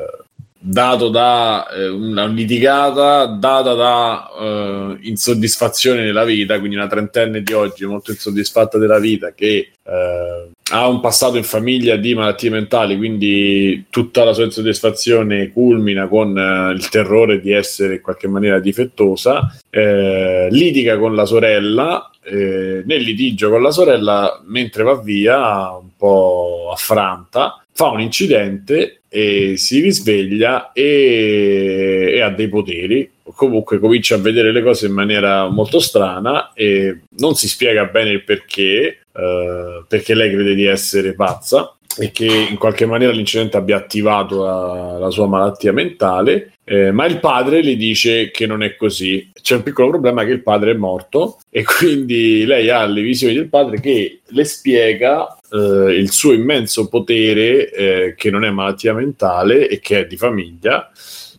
Speaker 2: dato da eh, una litigata data da eh, insoddisfazione nella vita, quindi una trentenne di oggi molto insoddisfatta della vita che eh, ha un passato in famiglia di malattie mentali, quindi tutta la sua insoddisfazione culmina con eh, il terrore di essere in qualche maniera difettosa, eh, litiga con la sorella, eh, nel litigio con la sorella, mentre va via, un po' affranta, fa un incidente e si risveglia e, e ha dei poteri. Comunque comincia a vedere le cose in maniera molto strana e non si spiega bene il perché, eh, perché lei crede di essere pazza. e che in qualche maniera l'incidente abbia attivato la, la sua malattia mentale, eh, ma il padre le dice che non è così. C'è un piccolo problema che il padre è morto e quindi lei ha le visioni del padre che le spiega eh, il suo immenso potere eh, che non è malattia mentale e che è di famiglia.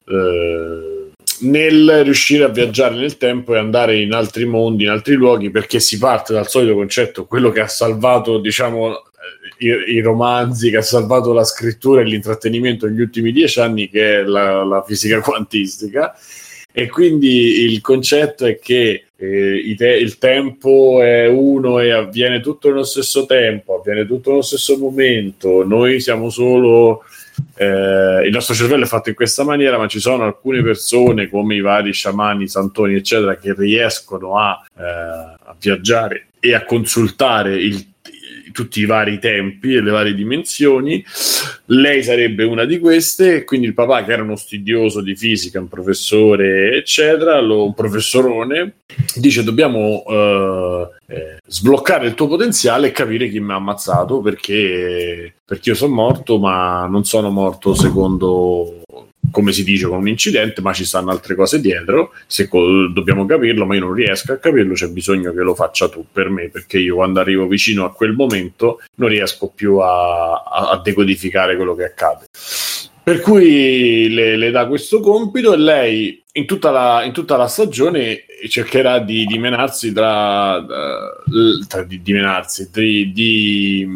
Speaker 2: Eh, nel riuscire a viaggiare nel tempo e andare in altri mondi, in altri luoghi, perché si parte dal solito concetto, quello che ha salvato, diciamo, i, i romanzi, che ha salvato la scrittura e l'intrattenimento negli ultimi dieci anni, che è la, la fisica quantistica. E quindi il concetto è che eh, te- il tempo è uno e avviene tutto nello stesso tempo, avviene tutto nello stesso momento, noi siamo solo eh, il nostro cervello è fatto in questa maniera, ma ci sono alcune persone come i vari sciamani, santoni, eccetera, che riescono a, eh, a viaggiare e a consultare il tutti i vari tempi e le varie dimensioni. Lei sarebbe una di queste, quindi il papà, che era uno studioso di fisica, un professore, eccetera, lo, un professorone, dice: Dobbiamo uh, eh, sbloccare il tuo potenziale e capire chi mi ha ammazzato perché, perché io sono morto, ma non sono morto secondo come si dice, con un incidente, ma ci stanno altre cose dietro. Se co- dobbiamo capirlo, ma io non riesco a capirlo, c'è bisogno che lo faccia tu per me, perché io quando arrivo vicino a quel momento non riesco più a, a, a decodificare quello che accade. Per cui le, le, dà questo compito e lei in tutta la, in tutta la stagione cercherà di, di menarsi tra, tra di, di menarsi, di, di,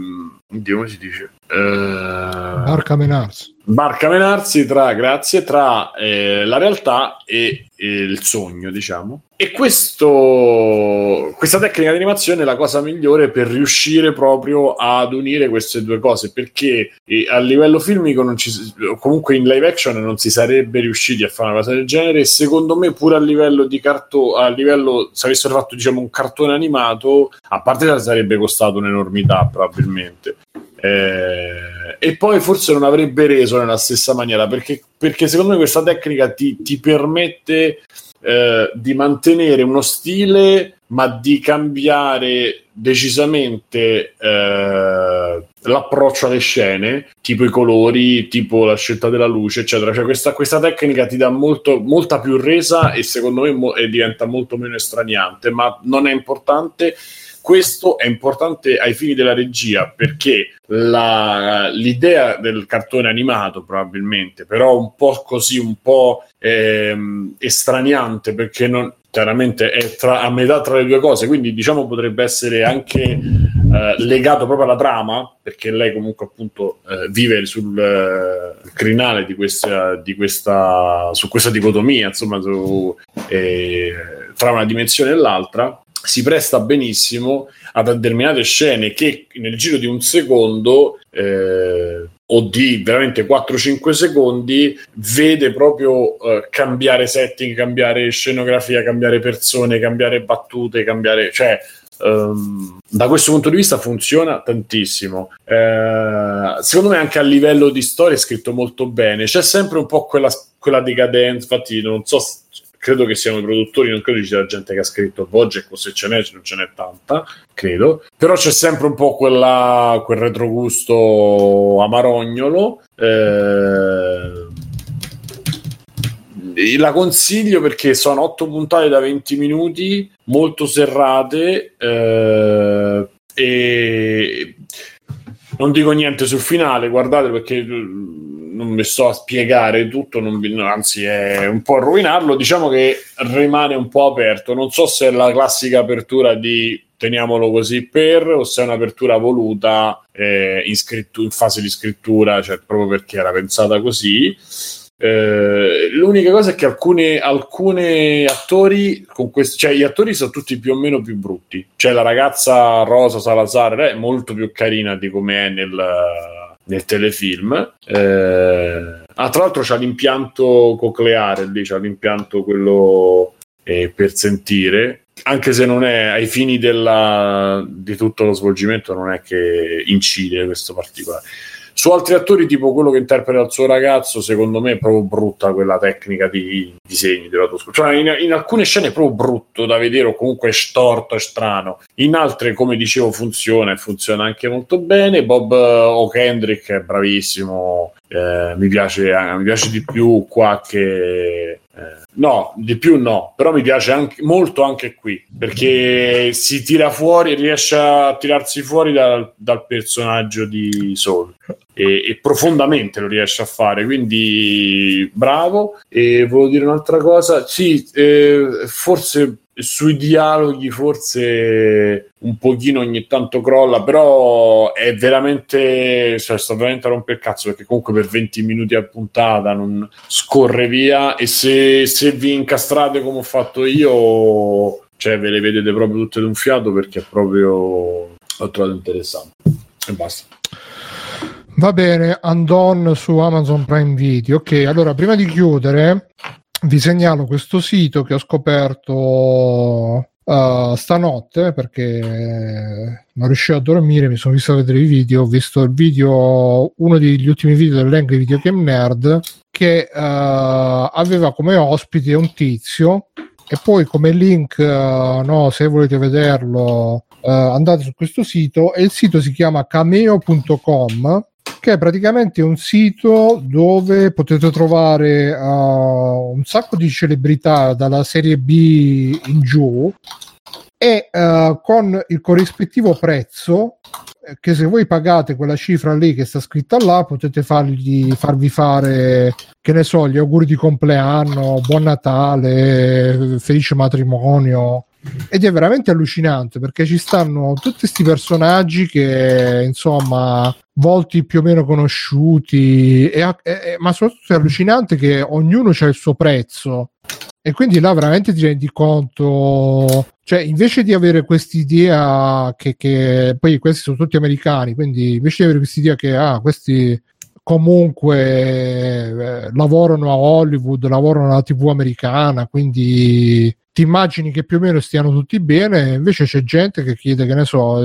Speaker 2: di come si dice?
Speaker 1: Uh, Barca menarsi
Speaker 2: barcamenarsi tra, grazie, tra eh, la realtà e, e, il sogno, diciamo. E questo, questa tecnica di animazione è la cosa migliore per riuscire proprio ad unire queste due cose, perché eh, a livello filmico, non ci, comunque in live action non si sarebbe riusciti a fare una cosa del genere e secondo me pure a livello di cartone, a livello, se avessero fatto diciamo un cartone animato, a parte sarebbe costato un'enormità probabilmente. Eh, e poi forse non avrebbe reso nella stessa maniera perché, perché secondo me questa tecnica ti, ti permette eh, di mantenere uno stile ma di cambiare decisamente eh, l'approccio alle scene, tipo i colori, tipo la scelta della luce, eccetera. Cioè questa, questa tecnica ti dà molto, molta più resa e secondo me mo- e diventa molto meno estraniante, ma non è importante questo è importante ai fini della regia perché la, l'idea del cartone animato probabilmente, però un po' così, un po' ehm, estraniante perché non, chiaramente è tra, a metà tra le due cose, quindi diciamo potrebbe essere anche eh, legato proprio alla trama, perché lei comunque appunto eh, vive sul eh, crinale di questa, di questa, su questa dicotomia, insomma, su, eh, tra una dimensione e l'altra si presta benissimo a determinate scene che nel giro di un secondo eh, o di veramente 4-5 secondi vede proprio eh, cambiare setting, cambiare scenografia, cambiare persone, cambiare battute, cambiare... cioè Um, da questo punto di vista funziona tantissimo. Eh, secondo me, anche a livello di storia è scritto molto bene. C'è sempre un po' quella, quella decadenza. Infatti, non so credo che siano i produttori, non credo ci sia gente che ha scritto Bojack o se ce n'è, non ce n'è tanta, credo, però c'è sempre un po' quella, quel retrogusto amarognolo. Eh, la consiglio perché sono otto puntate da 20 minuti, molto serrate eh, e non dico niente sul finale, guardate perché non mi sto a spiegare tutto, non, anzi è un po' a rovinarlo, diciamo che rimane un po' aperto, non so se è la classica apertura di teniamolo così per o se è un'apertura voluta eh, in, scrittu- in fase di scrittura, cioè proprio perché era pensata così. Eh, l'unica cosa è che alcuni, attori questo, cioè gli attori sono tutti più o meno più brutti. Cioè la ragazza Rosa Salazar è molto più carina di come è nel, nel telefilm. Eh, ah, tra l'altro c'ha l'impianto cocleare lì, c'ha l'impianto quello eh, per sentire, anche se non è ai fini della, di tutto lo svolgimento, non è che incide questo particolare. Su altri attori, tipo quello che interpreta il suo ragazzo, secondo me è proprio brutta quella tecnica di disegni della. Cioè, in, in alcune scene è proprio brutto da vedere, o comunque è storto, è strano. In altre, come dicevo, funziona e funziona anche molto bene. Bob O'Kendrick è bravissimo. Eh, mi, piace, eh, mi piace di più qua che eh, no, di più no, però mi piace anche, molto anche qui perché si tira fuori, riesce a tirarsi fuori dal, dal personaggio di Soul e, e, profondamente lo riesce a fare. Quindi bravo. E volevo dire un'altra cosa: sì, eh, forse sui dialoghi forse un pochino ogni tanto crolla però è veramente cioè sta veramente a rompere il cazzo perché comunque per 20 minuti a puntata non scorre via e se, se vi incastrate come ho fatto io cioè ve le vedete proprio tutte d'un fiato perché è proprio ho trovato interessante e basta
Speaker 1: Va bene, Andon su Amazon Prime Video. Ok, allora prima di chiudere vi segnalo questo sito che ho scoperto uh, stanotte perché non riuscivo a dormire, mi sono visto a vedere i video, ho visto il video, uno degli ultimi video dell'Angry Video Game Nerd che uh, aveva come ospite un tizio e poi come link, uh, no, se volete vederlo, andate su questo sito e il sito si chiama cameo.com che è praticamente un sito dove potete trovare uh, un sacco di celebrità dalla serie B in giù e uh, con il corrispettivo prezzo eh, che se voi pagate quella cifra lì che sta scritta là potete fargli, farvi fare che ne so gli auguri di compleanno buon Natale felice matrimonio ed è veramente allucinante perché ci stanno tutti questi personaggi che insomma volti più o meno conosciuti e, e, ma soprattutto è allucinante che ognuno ha il suo prezzo. E quindi là veramente ti rendi conto cioè invece di avere quest'idea che, che poi questi sono tutti americani quindi invece di avere quest'idea che ah questi comunque eh, lavorano a Hollywood lavorano alla tv americana quindi ti immagini che più o meno stiano tutti bene, invece c'è gente che chiede, che ne so,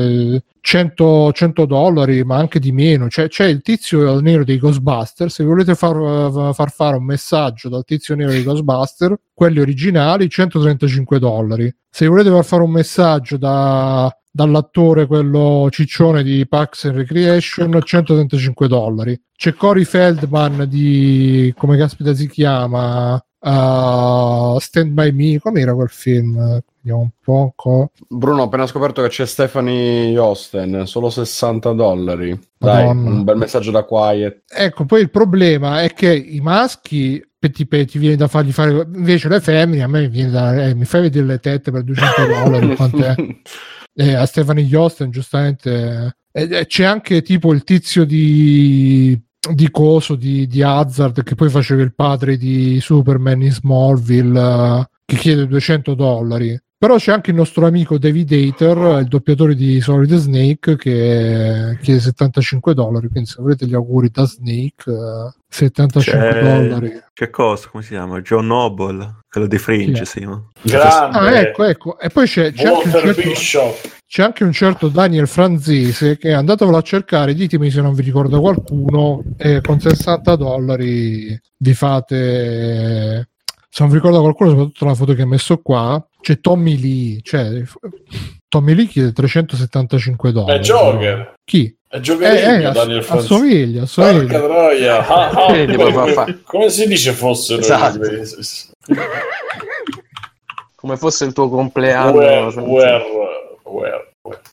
Speaker 1: 100, 100 dollari, ma anche di meno. Cioè, c'è il tizio nero dei Ghostbusters. Se volete far, far fare un messaggio dal tizio nero dei Ghostbusters, quelli originali, 135 dollari. Se volete far fare un messaggio da, dall'attore quello ciccione di Parks and Recreation 135 dollari c'è Cory Feldman di come caspita si chiama Uh, Stand By Me, com'era quel film? Vediamo un poco.
Speaker 7: Bruno, ho appena scoperto che c'è Stephanie Osten, solo 60 dollari. Dai, un bel messaggio da Quiet.
Speaker 1: Ecco, poi il problema è che i maschi ti, ti viene da fargli fare invece le femmine a me viene da eh, mi fai vedere le tette per 200 dollari quant'è eh, a Stephanie Josten giustamente eh, c'è anche tipo il tizio di di coso di, di Hazard che poi faceva il padre di Superman in Smallville uh, che chiede 200 dollari però c'è anche il nostro amico David Hater il doppiatore di Solid Snake che chiede 75 dollari. Quindi se volete gli auguri da Snake uh, 75 c'è... dollari.
Speaker 6: che cosa? Come si chiama? John Noble? Quello di Fringe sì,
Speaker 2: sì grande.
Speaker 1: Ah, ecco ecco. E poi c'è, c'è anche un certo c'è anche un certo Daniel Franzese che andatevelo a cercare, ditemi se non vi ricorda qualcuno, e con 60 dollari vi fate... Se non vi ricorda qualcuno, soprattutto la foto che ha messo qua, c'è Tommy Lee, cioè Tommy Lee chiede 375 dollari.
Speaker 2: È Joker.
Speaker 1: Chi?
Speaker 2: È giocherino eh, eh, Daniel
Speaker 1: Franzese. Assomiglia, assomiglia.
Speaker 2: troia. Ah, ah, come, come, si dice fossero esatto.
Speaker 8: come fosse il tuo compleanno.
Speaker 2: Where, where, where.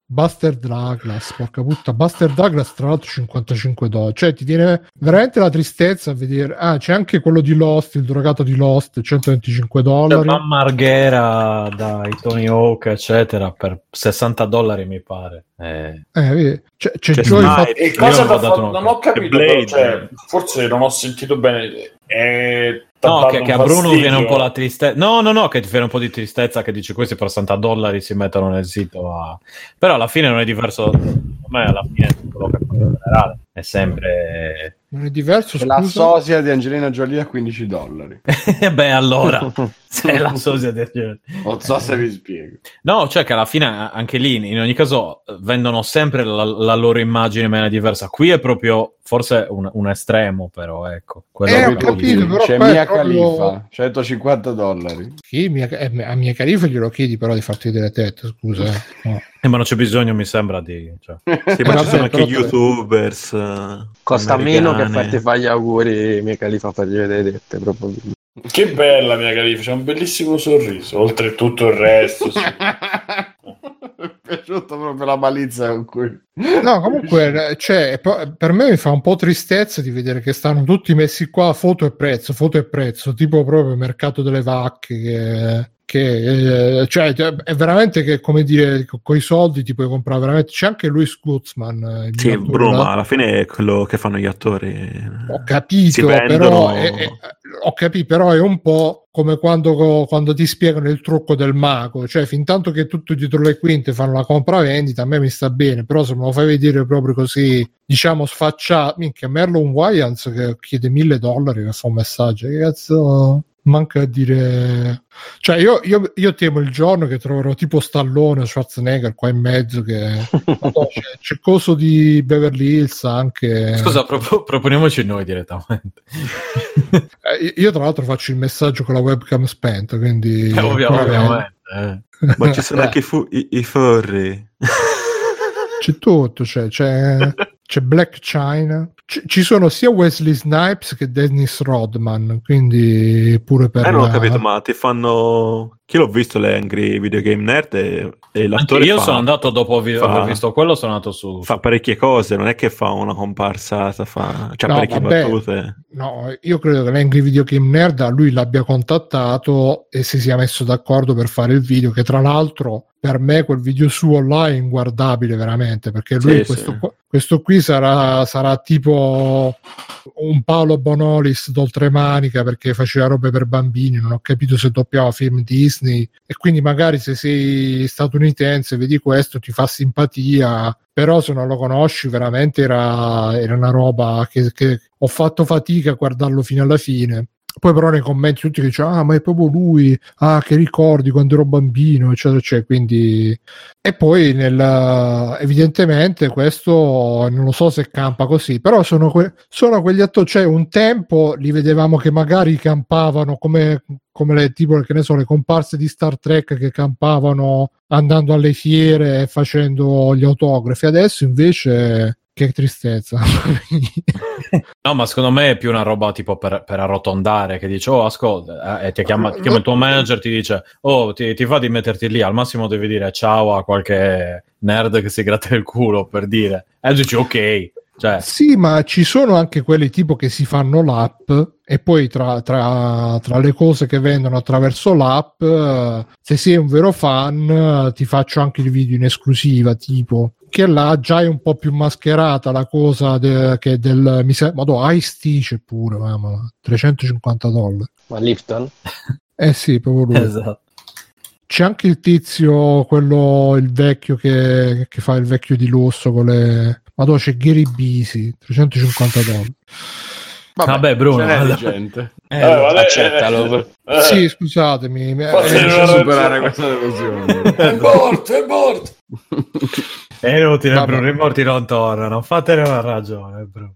Speaker 1: Buster Douglas, porca puttana, Buster Douglas tra l'altro 55 dollari, cioè ti viene veramente la tristezza a vedere, ah c'è anche quello di Lost, il drogato di Lost, 125 dollari.
Speaker 3: Mamma Marghera dai Tony Hawk eccetera per 60 dollari mi pare.
Speaker 1: Eh, eh c'è, c'è, c'è Joy
Speaker 2: fatto... e cosa non, fatto, non ho capito, però, cioè, forse non ho sentito bene. È
Speaker 3: No, che, che a Bruno viene un po' la tristezza. No, no, no, che ti viene un po' di tristezza che dici questi per 60 dollari si mettono nel sito. A... Però alla fine non è diverso. A me alla fine quello che fa in generale è sempre
Speaker 1: Non è diverso,
Speaker 7: C'è la
Speaker 1: scusa?
Speaker 7: sosia di Angelina Jolie a 15 dollari.
Speaker 3: E beh, allora, se la sosia del
Speaker 7: Non so se vi spiego.
Speaker 3: No, cioè che alla fine anche lì, in ogni caso, vendono sempre la, la loro immagine in maniera diversa. Qui è proprio, forse, un, un estremo, però, ecco. Quello
Speaker 1: Eh,
Speaker 3: che
Speaker 1: ho capito, però
Speaker 7: C'è Mia
Speaker 1: proprio-
Speaker 7: Khalifa, 150 dollari.
Speaker 1: Sì, mia, eh, a mia califa glielo chiedi però di farti vedere le tette, scusa. eh. No.
Speaker 3: Eh, ma non c'è bisogno, mi sembra, di... Cioè.
Speaker 6: Sì, ma ci sono anche
Speaker 1: però-
Speaker 6: youtubers. eh,
Speaker 8: Costa meno che
Speaker 6: americane.
Speaker 8: farti fare gli auguri, mia califa, fargli vedere le tette, proprio.
Speaker 2: Che bella mia Califa, c'ha un bellissimo sorriso, oltre a tutto il resto. sì.
Speaker 7: Piaciuta proprio la malizia con cui...
Speaker 1: No, comunque, eh, cioè, per me mi fa un po' tristezza di vedere che stanno tutti messi qua foto e prezzo, foto e prezzo, tipo proprio il mercato delle vacche. Che, che, eh, cioè, è veramente che, come dire, con i soldi ti puoi comprare veramente. C'è anche Luis Guzman. eh,
Speaker 6: Sì,
Speaker 1: là.
Speaker 6: ma alla fine è quello che fanno gli attori.
Speaker 1: Ho capito, però è, è- ho capito, però è un po' come quando, quando ti spiegano il trucco del mago, cioè fin tanto che tutto dietro le quinte fanno la compravendita, a me mi sta bene, però se me lo fai vedere proprio così, diciamo sfacciato, minchia, Merlon Wayans che chiede mille dollari per fare un messaggio, che cazzo... Manca a dire, cioè, io, io, io temo il giorno che troverò tipo Stallone, Schwarzenegger qua in mezzo. Che Madonna, c'è, c'è coso di Beverly Hills anche.
Speaker 3: Scusa, propo- proponiamoci noi direttamente.
Speaker 1: Eh, io tra l'altro faccio il messaggio con la webcam spenta, quindi
Speaker 3: Eh, ovviamente. eh.
Speaker 6: Ma ci sono anche i, fu- i, i furry.
Speaker 1: c'è tutto, c'è, c'è, c'è Black China, ci, ci sono sia Wesley Snipes che Dennis Rodman, quindi pure per
Speaker 6: Eh, non ho capito, ma ti fanno. Chi l'ho visto le Angry Video Game Nerd e, e
Speaker 3: Anche
Speaker 6: l'attore
Speaker 3: io
Speaker 6: fa,
Speaker 3: sono andato dopo vi-
Speaker 6: fa-
Speaker 3: aver visto quello, sono andato su.
Speaker 6: fa parecchie cose, non è che fa una comparsata, fa c'ha
Speaker 1: No,
Speaker 6: parecchie
Speaker 1: vabbè.
Speaker 6: battute.
Speaker 1: No, io credo che l'Angry Video Game Nerd a lui l'abbia contattato e si sia messo d'accordo per fare il video, che tra l'altro per me quel video suo là è inguardabile veramente, perché lui
Speaker 6: Sì,
Speaker 1: questo,
Speaker 6: sì.
Speaker 1: questo qui sarà, sarà tipo un Paolo Bonolis d'oltremanica perché faceva robe per bambini, non ho capito se doppiava film Disney e quindi magari se sei statunitense vedi questo ti fa simpatia, però se non lo conosci veramente era, era una roba che, che ho fatto fatica a guardarlo fino alla fine. Poi però nei commenti tutti che dicono ah ma è proprio lui, ah che ricordi quando ero bambino eccetera eccetera quindi e poi nel, evidentemente questo non lo so se campa così però sono, que- sono quegli attori cioè un tempo li vedevamo che magari campavano come, come le tipo che ne so le comparse di Star Trek che campavano andando alle fiere e facendo gli autografi. Adesso invece che tristezza
Speaker 3: No, ma secondo me è più una roba tipo per, per arrotondare, che dice, oh, ascolta, eh, ti chiama, ti chiama il tuo manager, ti dice, oh, ti, ti fa di metterti lì, al massimo devi dire ciao a qualche nerd che si gratta il culo, per dire. E tu dici, ok, cioè,
Speaker 1: Sì, ma ci sono anche quelli tipo che si fanno l'app e poi tra, tra- tra le cose che vendono attraverso l'app, eh, se sei un vero fan, eh, ti faccio anche il video in esclusiva, tipo che là già è un po' più mascherata la cosa de- che del mi sa, Madò, Ice-T c'è pure, mamma, 350 dollari.
Speaker 8: Ma Lifton?
Speaker 1: Eh sì, proprio lui.
Speaker 3: esatto.
Speaker 1: C'è anche il tizio, quello, il vecchio che, che fa il vecchio di lusso con le... Madonna, c'è Gary Bisi, 350 dollari.
Speaker 3: Vabbè, Bruno,
Speaker 7: n'è di
Speaker 3: allora-
Speaker 7: gente.
Speaker 3: Eh,
Speaker 2: Eh, vabbè,
Speaker 8: accettalo.
Speaker 2: eh,
Speaker 1: Sì, scusatemi. mi-
Speaker 2: Forse
Speaker 1: eh,
Speaker 2: non
Speaker 7: superare questa delusione.
Speaker 2: È morto, è morto.
Speaker 3: È inutile,
Speaker 1: Vabbè.
Speaker 3: Bruno, i morti non tornano, fatene una ragione, Bruno.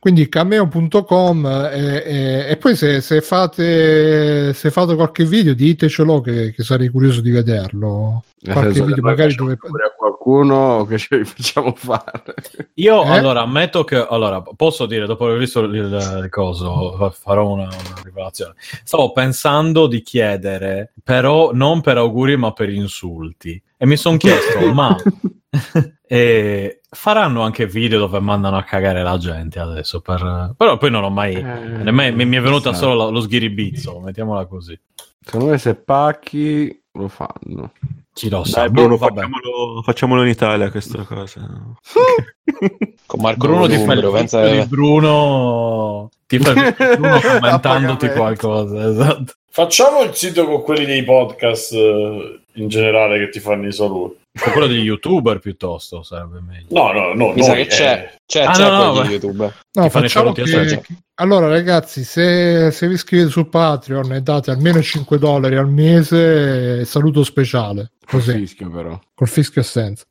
Speaker 1: Quindi cameo.com e, e- e poi se, se fate se fate qualche video ditecelo che, che sarei curioso di vederlo.
Speaker 7: Nel
Speaker 1: Qualche
Speaker 7: che
Speaker 1: video magari dove...
Speaker 7: pure a qualcuno che ce li facciamo fare.
Speaker 3: Io
Speaker 1: Eh?
Speaker 3: allora ammetto che allora posso dire dopo aver visto il, il coso fa- farò una, una rivelazione. Stavo pensando di chiedere, però non per auguri ma per insulti. E mi sono chiesto, ma eh, faranno anche video dove mandano a cagare la gente adesso? Per... Però poi non ho mai.
Speaker 7: Eh,
Speaker 3: nemmeno- mi, mi è venuta solo la- lo sghiribizzo, mettiamola così.
Speaker 7: Secondo me se pacchi lo fanno.
Speaker 3: Chi lo sa?
Speaker 6: Dai, Bruno, facciamolo, facciamolo in Italia questa cosa.
Speaker 8: Con Marco
Speaker 3: Bruno ti fa il
Speaker 8: pensa
Speaker 3: di Bruno ti fa il Bruno commentandoti qualcosa esatto
Speaker 2: Facciamo il sito con quelli dei podcast eh, in generale che ti fanno i saluti.
Speaker 3: O quello degli youtuber piuttosto sarebbe meglio.
Speaker 2: No, no, no.
Speaker 8: Mi sa che c'è, c'è,
Speaker 3: Ah,
Speaker 8: c'è
Speaker 3: no, no,
Speaker 8: quello di
Speaker 3: beh.
Speaker 8: YouTube.
Speaker 1: No, facciamo che...
Speaker 3: Sergio.
Speaker 1: Allora, ragazzi, se, se vi iscrivete su Patreon e date almeno 5 dollari al mese, saluto speciale. Così,
Speaker 7: Fischio, però.
Speaker 1: col fischio senza.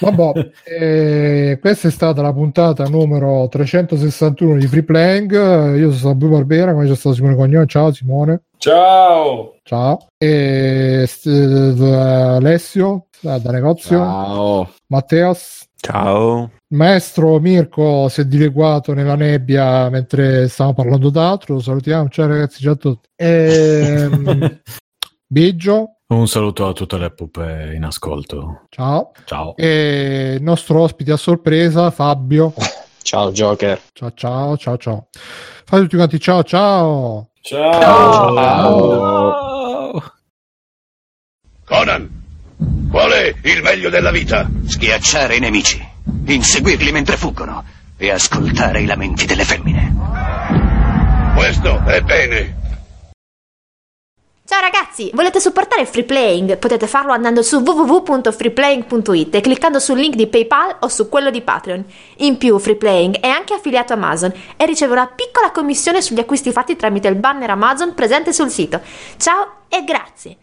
Speaker 1: Vabbè, eh, questa è stata la puntata numero 361 di Free Playing. Io sono Sabio Barbera, come c'è stato Simone Cognome. Ciao Simone.
Speaker 2: Ciao.
Speaker 1: Ciao. E, st- Alessio da, negozio.
Speaker 7: Ciao.
Speaker 1: Matteos.
Speaker 6: Ciao.
Speaker 1: Maestro Mirko si è dileguato nella nebbia mentre stavamo parlando d'altro. Lo salutiamo. Ciao ragazzi, ciao a tutti. Ehm, Biggio,
Speaker 3: Un saluto a tutte le pupe in ascolto.
Speaker 1: ciao.
Speaker 3: Ciao.
Speaker 1: E il nostro ospite a sorpresa, Fabio.
Speaker 8: Ciao Joker.
Speaker 1: Ciao, ciao, ciao, ciao. Fate tutti quanti ciao, ciao.
Speaker 2: Ciao.
Speaker 3: Ciao.
Speaker 9: Conan, qual è il meglio della vita?
Speaker 10: Schiacciare i nemici, inseguirli mentre fuggono e ascoltare i lamenti delle femmine.
Speaker 9: Questo è bene.
Speaker 11: Ciao ragazzi, volete supportare Free Playing? Potete farlo andando su www.freeplaying.it e cliccando sul link di PayPal o su quello di Patreon. In più, Free Playing è anche affiliato a Amazon e riceve una piccola commissione sugli acquisti fatti tramite il banner Amazon presente sul sito. Ciao e grazie!